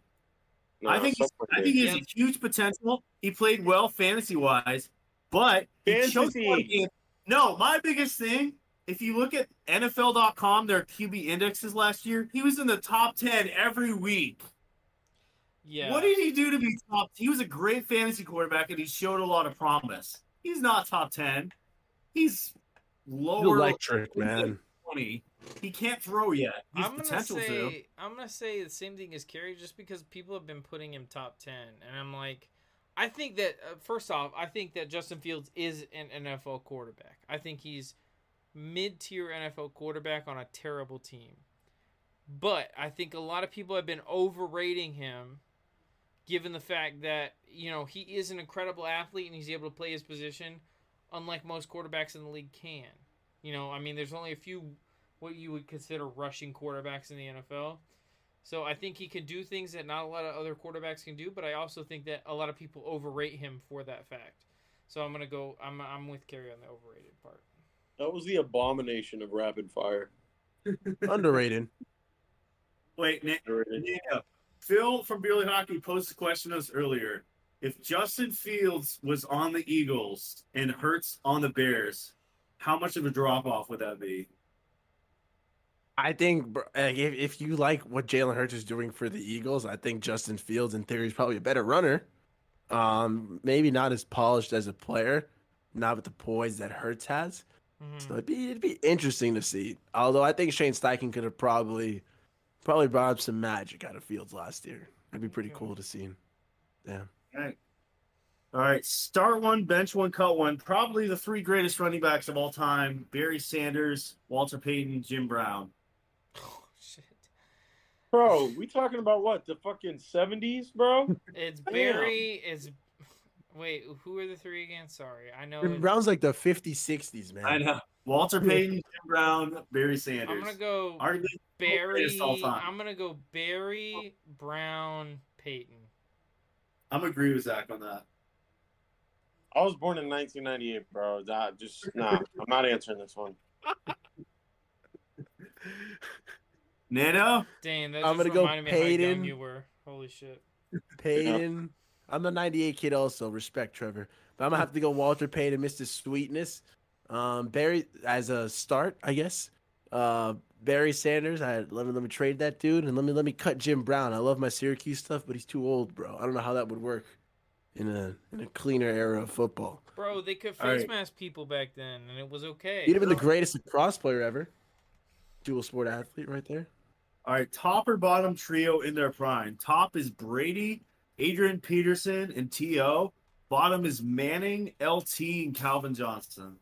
No, I think he's, I think he has a huge potential. He played well fantasy wise, but he choked Fantasy. One game. No, my biggest thing, if you look at NFL.com, their QB indexes last year, he was in the top 10 every week. Yeah. What did he do to be top? He was a great fantasy quarterback and he showed a lot of promise. He's not top 10. He's He's lower electric, man. 20. He can't throw yet. He's I'm gonna potential say to. I'm gonna say the same thing as Kerry, just because people have been putting him top ten, and I'm like, I think that uh, first off, I think that Justin Fields is an NFL quarterback. I think he's mid-tier NFL quarterback on a terrible team, but I think a lot of people have been overrating him, given the fact that you know he is an incredible athlete and he's able to play his position, unlike most quarterbacks in the league can. You know, I mean, there's only a few what you would consider rushing quarterbacks in the NFL. So I think he can do things that not a lot of other quarterbacks can do, but I also think that a lot of people overrate him for that fact. So I'm gonna go. I'm I'm with Kerry on the overrated part. That was the abomination of rapid fire. Underrated. Wait, Nick, Underrated. Yeah. Uh, Phil from Beerly Hockey posed a question to us earlier. If Justin Fields was on the Eagles and Hurts on the Bears, how much of a drop off would that be? I think like, if, if you like what Jalen Hurts is doing for the Eagles, I think Justin Fields in theory is probably a better runner. Um, maybe not as polished as a player, not with the poise that Hurts has. Mhm. So it'd be it'd be interesting to see. Although I think Shane Steichen could have probably probably brought up some magic out of Fields last year. It'd be pretty cool to see. Yeah. All right. All right. Start one, bench one, cut one. Probably the three greatest running backs of all time Barry Sanders, Walter Payton, Jim Brown. Shit! Bro, we talking about what? The fucking 70s, bro? It's Barry. It's wait. Who are the three again? Sorry, I know. Jim it's- Brown's like the 50s, 60s, man. I know. Walter Payton, Jim Brown, Barry Sanders. I'm gonna go Arguably Barry. greatest all time. I'm gonna go Barry Brown Peyton. I'm agree with Zach on that. I was born in 1998, bro. That just nah. I'm not answering this one. Nando? Dang, that I'm just gonna go reminded me how young Peyton. you were. Holy shit! Payton. I'm a 98 kid also. Respect Trevor. But I'm gonna have to go Walter Payton Mr. Sweetness. Um, Barry as a start, I guess. Uh, Barry Sanders. I let me let me trade that dude and let me let me cut Jim Brown. I love my Syracuse stuff, but he's too old, bro. I don't know how that would work in a in a cleaner era of football. Bro, they could All face right. mask people back then, and it was okay. He'd have been the greatest lacrosse player ever. Dual sport athlete right there. All right, top or bottom trio in their prime. Top is Brady, Adrian Peterson, and T.O. Bottom is Manning, LT, and Calvin Johnson.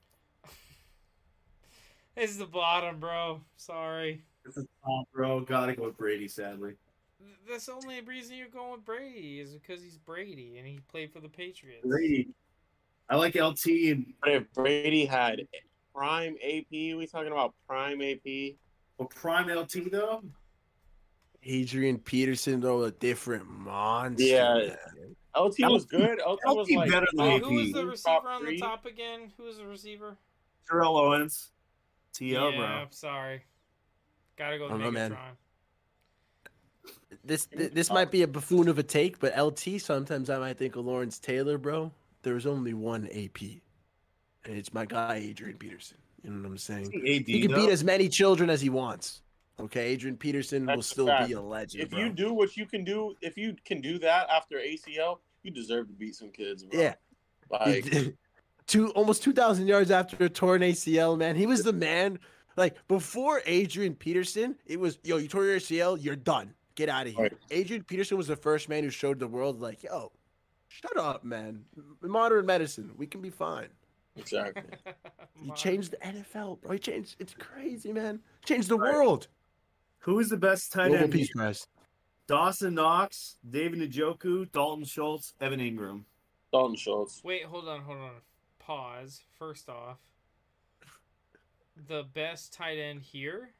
This is the bottom, bro. Sorry. This is top, bro. Gotta go with Brady, sadly. Th- That's the only reason you're going with Brady is because he's Brady and he played for the Patriots. Brady. I like LT and But if Brady had prime AP, we talking about prime AP? well, prime LT though. Adrian Peterson, though, a different monster. Yeah. man. LT was good. LT was LT like better than Oh, AP. who was the Top receiver on the three. top again? Who was the receiver? Terrell Owens. T.O. yeah, bro. sorry. Gotta go I don't know, man. This th- this might be a buffoon of a take, but LT sometimes I might think of Lawrence Taylor, bro. There's only one AP, and it's my guy Adrian Peterson. You know what I'm saying? AD, He can though. beat as many children as he wants. Okay, Adrian Peterson will That's a still fact. be a legend. If bro. you do what you can do, if you can do that after ACL, you deserve to beat some kids, bro. yeah, Like, two almost two thousand yards after a torn ACL, man. He was the man. Like before Adrian Peterson, it was yo, you tore your ACL, you're done. Get out of here. Right. Adrian Peterson was the first man who showed the world, like, yo, shut up, man. Modern medicine, we can be fine. exactly. He changed the NFL, bro. He changed. It's crazy, man. Changed the Right. world. Who is the best tight Nobel end? Peace Prize. Dawson Knox, David Njoku, Dalton Schultz, Evan Engram. Dalton Schultz. Wait, hold on, hold on. Pause. First off, the best tight end here.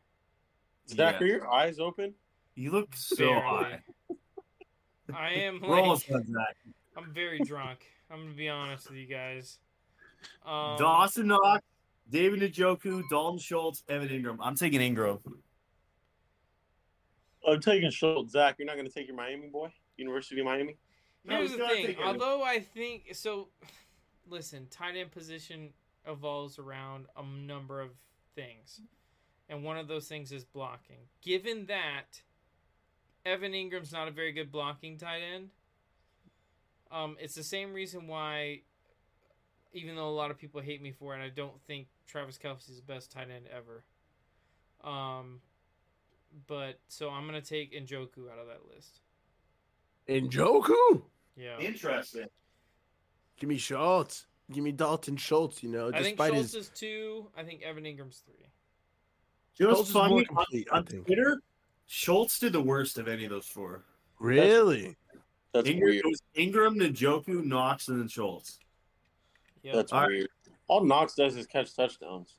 Zach, Yeah. are your eyes open? You look so Barely. high. I am We're almost like done, Zach. I'm very drunk. I'm gonna be honest with you guys. Um, Dawson Knox, David Njoku, Dalton Schultz, Evan Engram. I'm taking Engram. I'm taking Schultz. Zach, you're not going to take your Miami boy? University of Miami? No, Here's he's the thing. Although I think so, listen, tight end position evolves around a number of things, and one of those things is blocking. Given that Evan Engram's not a very good blocking tight end, um, it's the same reason why, even though a lot of people hate me for it, I don't think Travis Kelce's the best tight end ever. Um, but so I'm gonna take Njoku out of that list. Njoku. Yeah. Interesting. Give me Schultz. Give me Dalton Schultz. You know, I think despite Schultz his is two. I think Evan Engram's three. You know Schultz what's is more funny? complete, I on think. Twitter, Schultz did the worst of any of those four. really. That's Engram, weird. it was Engram, Njoku, Knox, and then Schultz. Yep. That's All right. weird. All Knox does is catch touchdowns.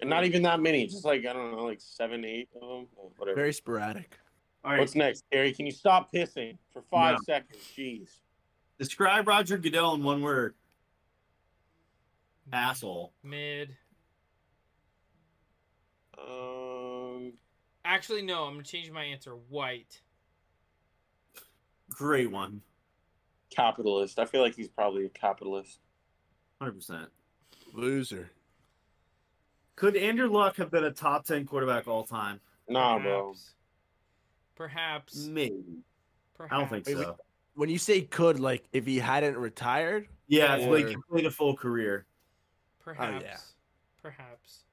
And not even that many. Just like, I don't know, like seven, eight of them. Whatever. Very sporadic. All right. What's next, Terry? Can you stop pissing for five No. seconds? Jeez. Describe Roger Goodell in one word. Asshole. Mid. Um, Actually, no. I'm gonna change my answer. White. Great one. capitalist. I feel like he's probably a capitalist. 100%. Loser. Could Andrew Luck have been a top 10 quarterback all time? Nah, bro. Perhaps. Perhaps. Maybe. Perhaps. I don't think Wait, wait. so. When you say could, like if he hadn't retired, Yeah, it's like he played a full career. Perhaps. Oh, yeah. Perhaps.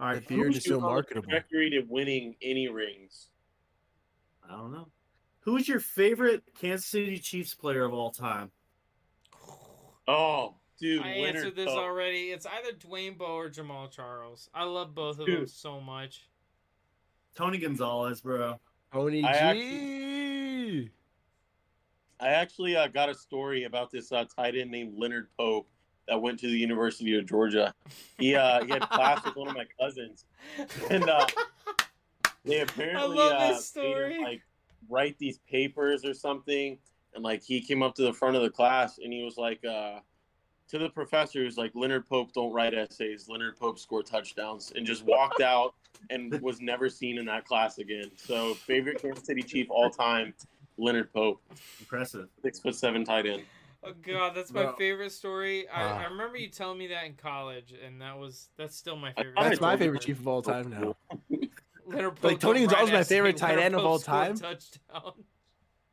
All right. The beard is Who's so marketable. Trajectory to winning any rings. I don't know. Who's your favorite Kansas City Chiefs player of all time? Oh, dude. I Leonard answered this Cook. already. It's either Dwayne Bowe or Jamaal Charles. I love both of Dude. them so much. Tony Gonzalez, bro. Tony G. I I actually uh, got a story about this uh, tight end named Leonard Pope that went to the University of Georgia. He uh, he had class with one of my cousins, and uh, they apparently love uh, this made him, like write these papers or something. And like he came up to the front of the class and he was like, uh, to the professor, he like, Leonard Pope don't write essays. Leonard Pope score touchdowns, and just walked out and was never seen in that class again. So favorite Kansas City Chief all time Leonard Pope, Impressive. six foot seven tight end. Oh god, that's my Bro. favorite story. I, I Ah. remember you telling me that in college, and that was that's still my favorite. I That's my favorite chief of all time now. Leonard Pope Like, Tony Gonzalez is my favorite tight end of all time. Touchdown.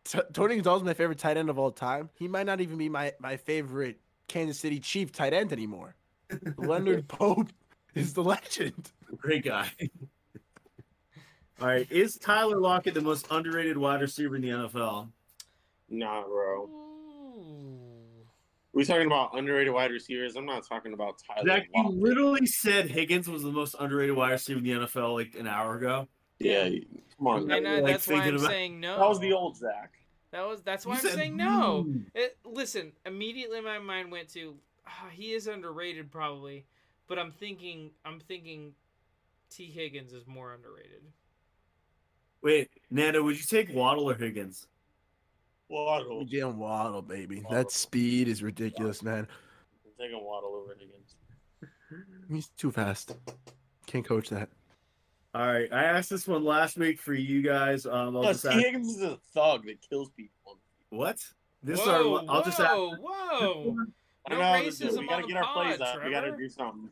T- Tony Gonzalez is my favorite tight end of all time. He might not even be my, my favorite Kansas City Chief tight end anymore. Leonard Pope is the legend. Great guy. All right, is Tyler Lockett the most underrated wide receiver in the NFL? Nah, bro. Ooh. We talking about underrated wide receivers. I'm not talking about Tyler. Zach, you literally said Higgins was the most underrated wide receiver in the NFL like an hour ago. Yeah, come on. And I, like that's why thinking I'm about- saying no. That was the old Zach. That was that's why You I'm said saying no. hmm. It, listen, immediately my mind went to ah, he is underrated probably, but I'm thinking I'm thinking T Higgins is more underrated. Wait, Nando, would you take Waddle or Higgins? Waddle. Jalen Waddle, baby. Waddle. That speed is ridiculous, man. I'm taking Waddle over Higgins. He's too fast. Can't coach that. All right, I asked this one last week for you guys. Um, I'll No, just T. ask, Higgins is a thug that kills people. what? This whoa, are, I'll just ask, whoa, whoa! I No know how to do. racism We gotta on get the our plays pod, out. We gotta do something.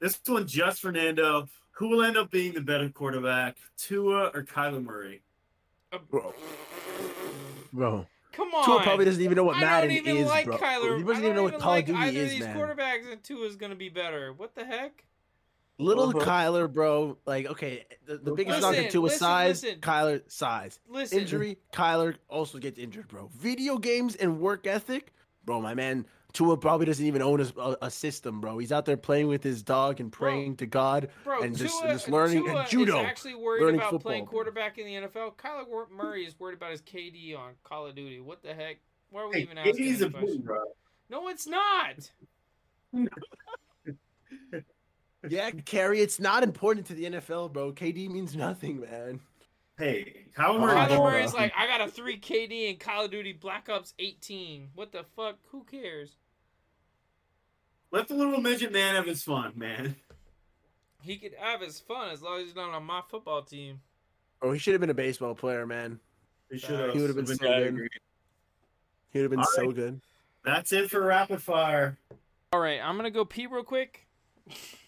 this one just Fernando. Who will end up being the better quarterback, Tua or Kyler Murray? Bro. Bro. Come on. Tua probably doesn't even know what I Madden don't even is, like bro. Kyler. He doesn't I even know don't what Call like of Duty either is, of these man. quarterbacks, and Tua's gonna be better. What the heck? Little Uh-huh. Kyler, bro. Like, okay, the, the biggest knock Listen, to Tua listen, size, listen. Kyler size. Listen, Injury, Kyler also gets injured, bro. Video games and work ethic, bro. My man, Tua probably doesn't even own a, a, a system, bro. He's out there playing with his dog and praying to God bro, and just, Tua, just learning Tua and judo. is actually worried learning about playing quarterback in the NFL. Kyler Murray is worried about his KD on Call of Duty. What the heck? Why are we Hey, even asking KD's this important, question? bro. No, it's not. Yeah, Carrie, it's not important to the NFL, bro. KD means nothing, man. Hey, Kyler Murray. Kyler bro. Murray's like, I got a three KD in Call of Duty Black Ops 18. What the fuck? Who cares? Let the little midget man have his fun, man. He could have his fun as long as he's not on my football team. Oh, he should have been a baseball player, man. He should have. He would have been so good. agree. He would have been All so right. good. That's it for rapid fire. All right, I'm gonna go pee real quick.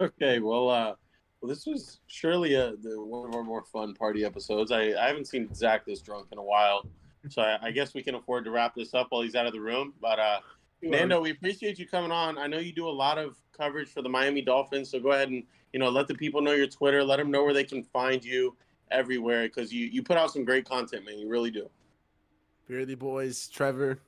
Okay, well, uh, well, this was surely a the, one of our more fun party episodes. I, I haven't seen Zach this drunk in a while, so I, I guess we can afford to wrap this up while he's out of the room. But uh, Nando, we appreciate you coming on. I know you do a lot of coverage for the Miami Dolphins, so go ahead and you know let the people know your Twitter. Let them know where they can find you everywhere because you you put out some great content, man. You really do. Beardy boys, Trevor,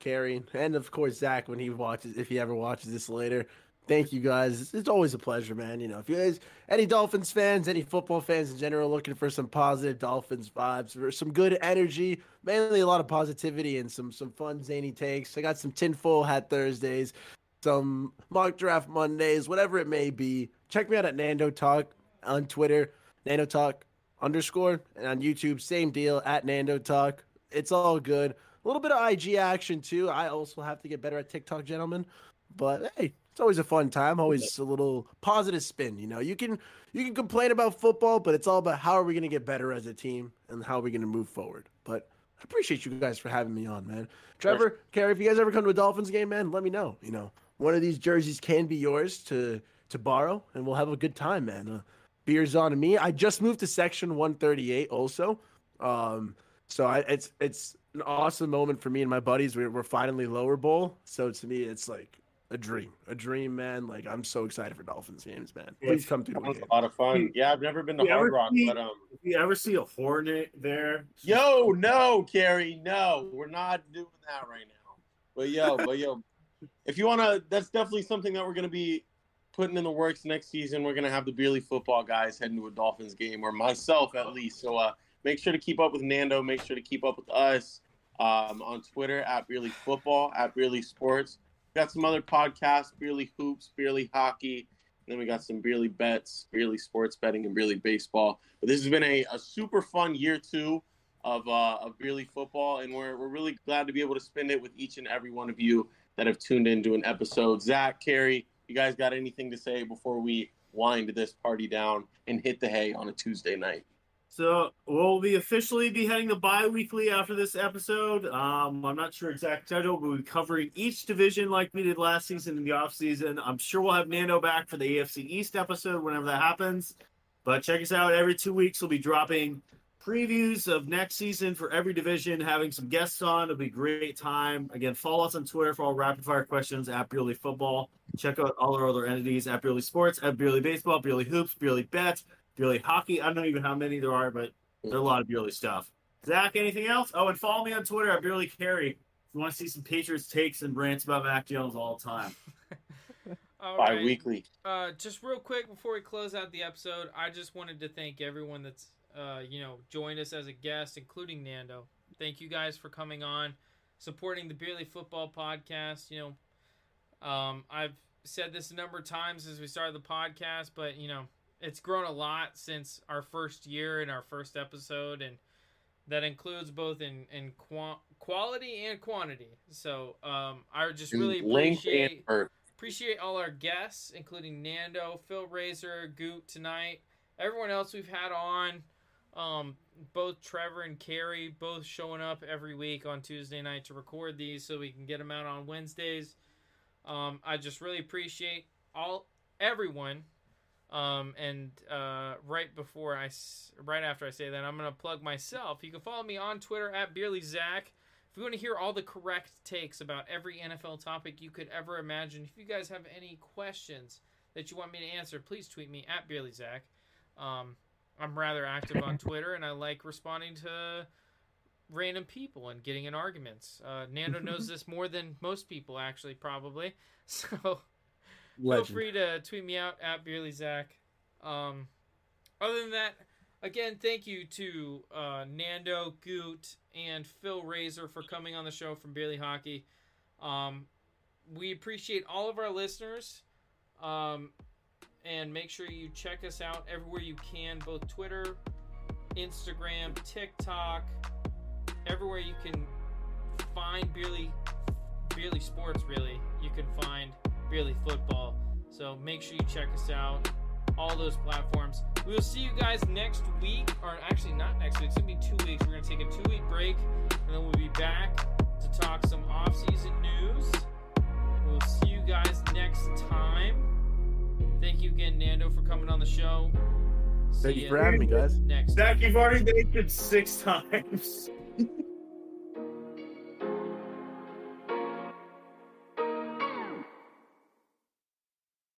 Carrie, and of course Zach when he watches if he ever watches this later. Thank you guys. It's- always a pleasure, man. You know, if you guys any Dolphins fans, any football fans in general looking for some positive Dolphins vibes, for some good energy, mainly a lot of positivity and some some fun zany takes. I got some tinfoil hat Thursdays, some mock draft Mondays, whatever it may be. Check me out at Nando Talk on Twitter, Nando Talk underscore, and on YouTube, same deal at Nando Talk. It's all good. A little bit of IG action too. I also have to get better at TikTok, gentlemen. But hey, it's always a fun time. Always a little positive spin. You know, you can you can complain about football, but it's all about how are we going to get better as a team and how are we going to move forward. But I appreciate you guys for having me on, man. Trevor, Carrie, if you guys ever come to a Dolphins game, man, let me know. You know, one of these jerseys can be yours to to borrow, and we'll have a good time, man. Uh, beers on me. I just moved to section 138, also. Um, so I, it's it's an awesome moment for me and my buddies. We're, we're finally lower bowl, so to me, it's like a dream, a dream, man. Like I'm so excited for Dolphins games, man. Please come to That the was game. a lot of fun. Yeah, I've never been to Hard Rock, see- but um. If you ever see a hornet there, Yo, no, Carrie, no, we're not doing that right now. But yo, but yo, if you wanna, that's definitely something that we're gonna be putting in the works next season. We're gonna have the Beerly football guys heading to a Dolphins game, or myself at least. So uh, make sure to keep up with Nando. Make sure to keep up with us um, on Twitter at Beerly Football, at Beerly Sports. Got some other podcasts, Beerly Hoops, Beerly Hockey. And Then we got some Beerly Bets, Beerly Sports Betting, and Beerly Baseball. But this has been a, a super fun year two of uh, of Beerly football, and we're we're really glad to be able to spend it with each and every one of you that have tuned into an episode. Zach, Carrie, you guys got anything to say before we wind this party down and hit the hay on a Tuesday night? So we'll be officially be heading to bi-weekly after this episode. Um, I'm not sure exact schedule. But we'll be covering each division like we did last season in the off season. I'm sure we'll have Nando back for the AFC East episode whenever that happens. But check us out every two weeks. We'll be dropping previews of next season for every division, having some guests on. It'll be great time. Again, follow us on Twitter for all rapid fire questions at Beerly Football. Check out all our other entities at Beerly Sports, at Beerly Baseball, Beerly Hoops, Beerly Bets, Beerly Hockey. I don't know even how many there are, but there are a lot of Beerly stuff. Zach, anything else? Oh, and follow me on Twitter at Beerly Carey. If you want to see some Patriots takes and rants about Mac Jones all the time. All right. Bi-weekly. Uh, just real quick before we close out the episode, I just wanted to thank everyone that's uh, you know joined us as a guest, including Nando. Thank you guys for coming on, supporting the Beerly Football Podcast. You know, um, I've said this a number of times as we started the podcast, but you know, it's grown a lot since our first year and our first episode, and that includes both in in qua- quality and quantity. So um, I just really appreciate appreciate all our guests, including Nando, Phil Rasor, Gute tonight, everyone else we've had on. Um, both Trevor and Carrie both showing up every week on Tuesday night to record these so we can get them out on Wednesdays. Um, I just really appreciate all everyone. Um, and uh, right before I, right after I say that, I'm gonna plug myself. You can follow me on Twitter at BeerlyZach. If you want to hear all the correct takes about every NFL topic you could ever imagine, if you guys have any questions that you want me to answer, please tweet me at BeerlyZach. Um, I'm rather active on Twitter, and I like responding to random people and getting in arguments. Uh, Nando knows this more than most people, actually, probably. So feel free to tweet me out at BeerlyZach. Um, other than that, again, thank you to uh, Nando, Gute, and Phil Rasor for coming on the show from Beerly Hockey. Um, we appreciate all of our listeners. Um, and make sure you check us out everywhere you can, both Twitter, Instagram, TikTok, everywhere you can find Beerly, Beerly Sports. Really, you can find Beerly Football. So make sure you check us out. All those platforms. We will see you guys next week, or actually not next week. It's gonna be two weeks. We're gonna take a two-week break, and then we'll be back to talk some off-season news. We'll see you guys next time. Thank you again, Nando, for coming on the show. Thank you for having me, guys. Next. Zach, you've already mentioned six times.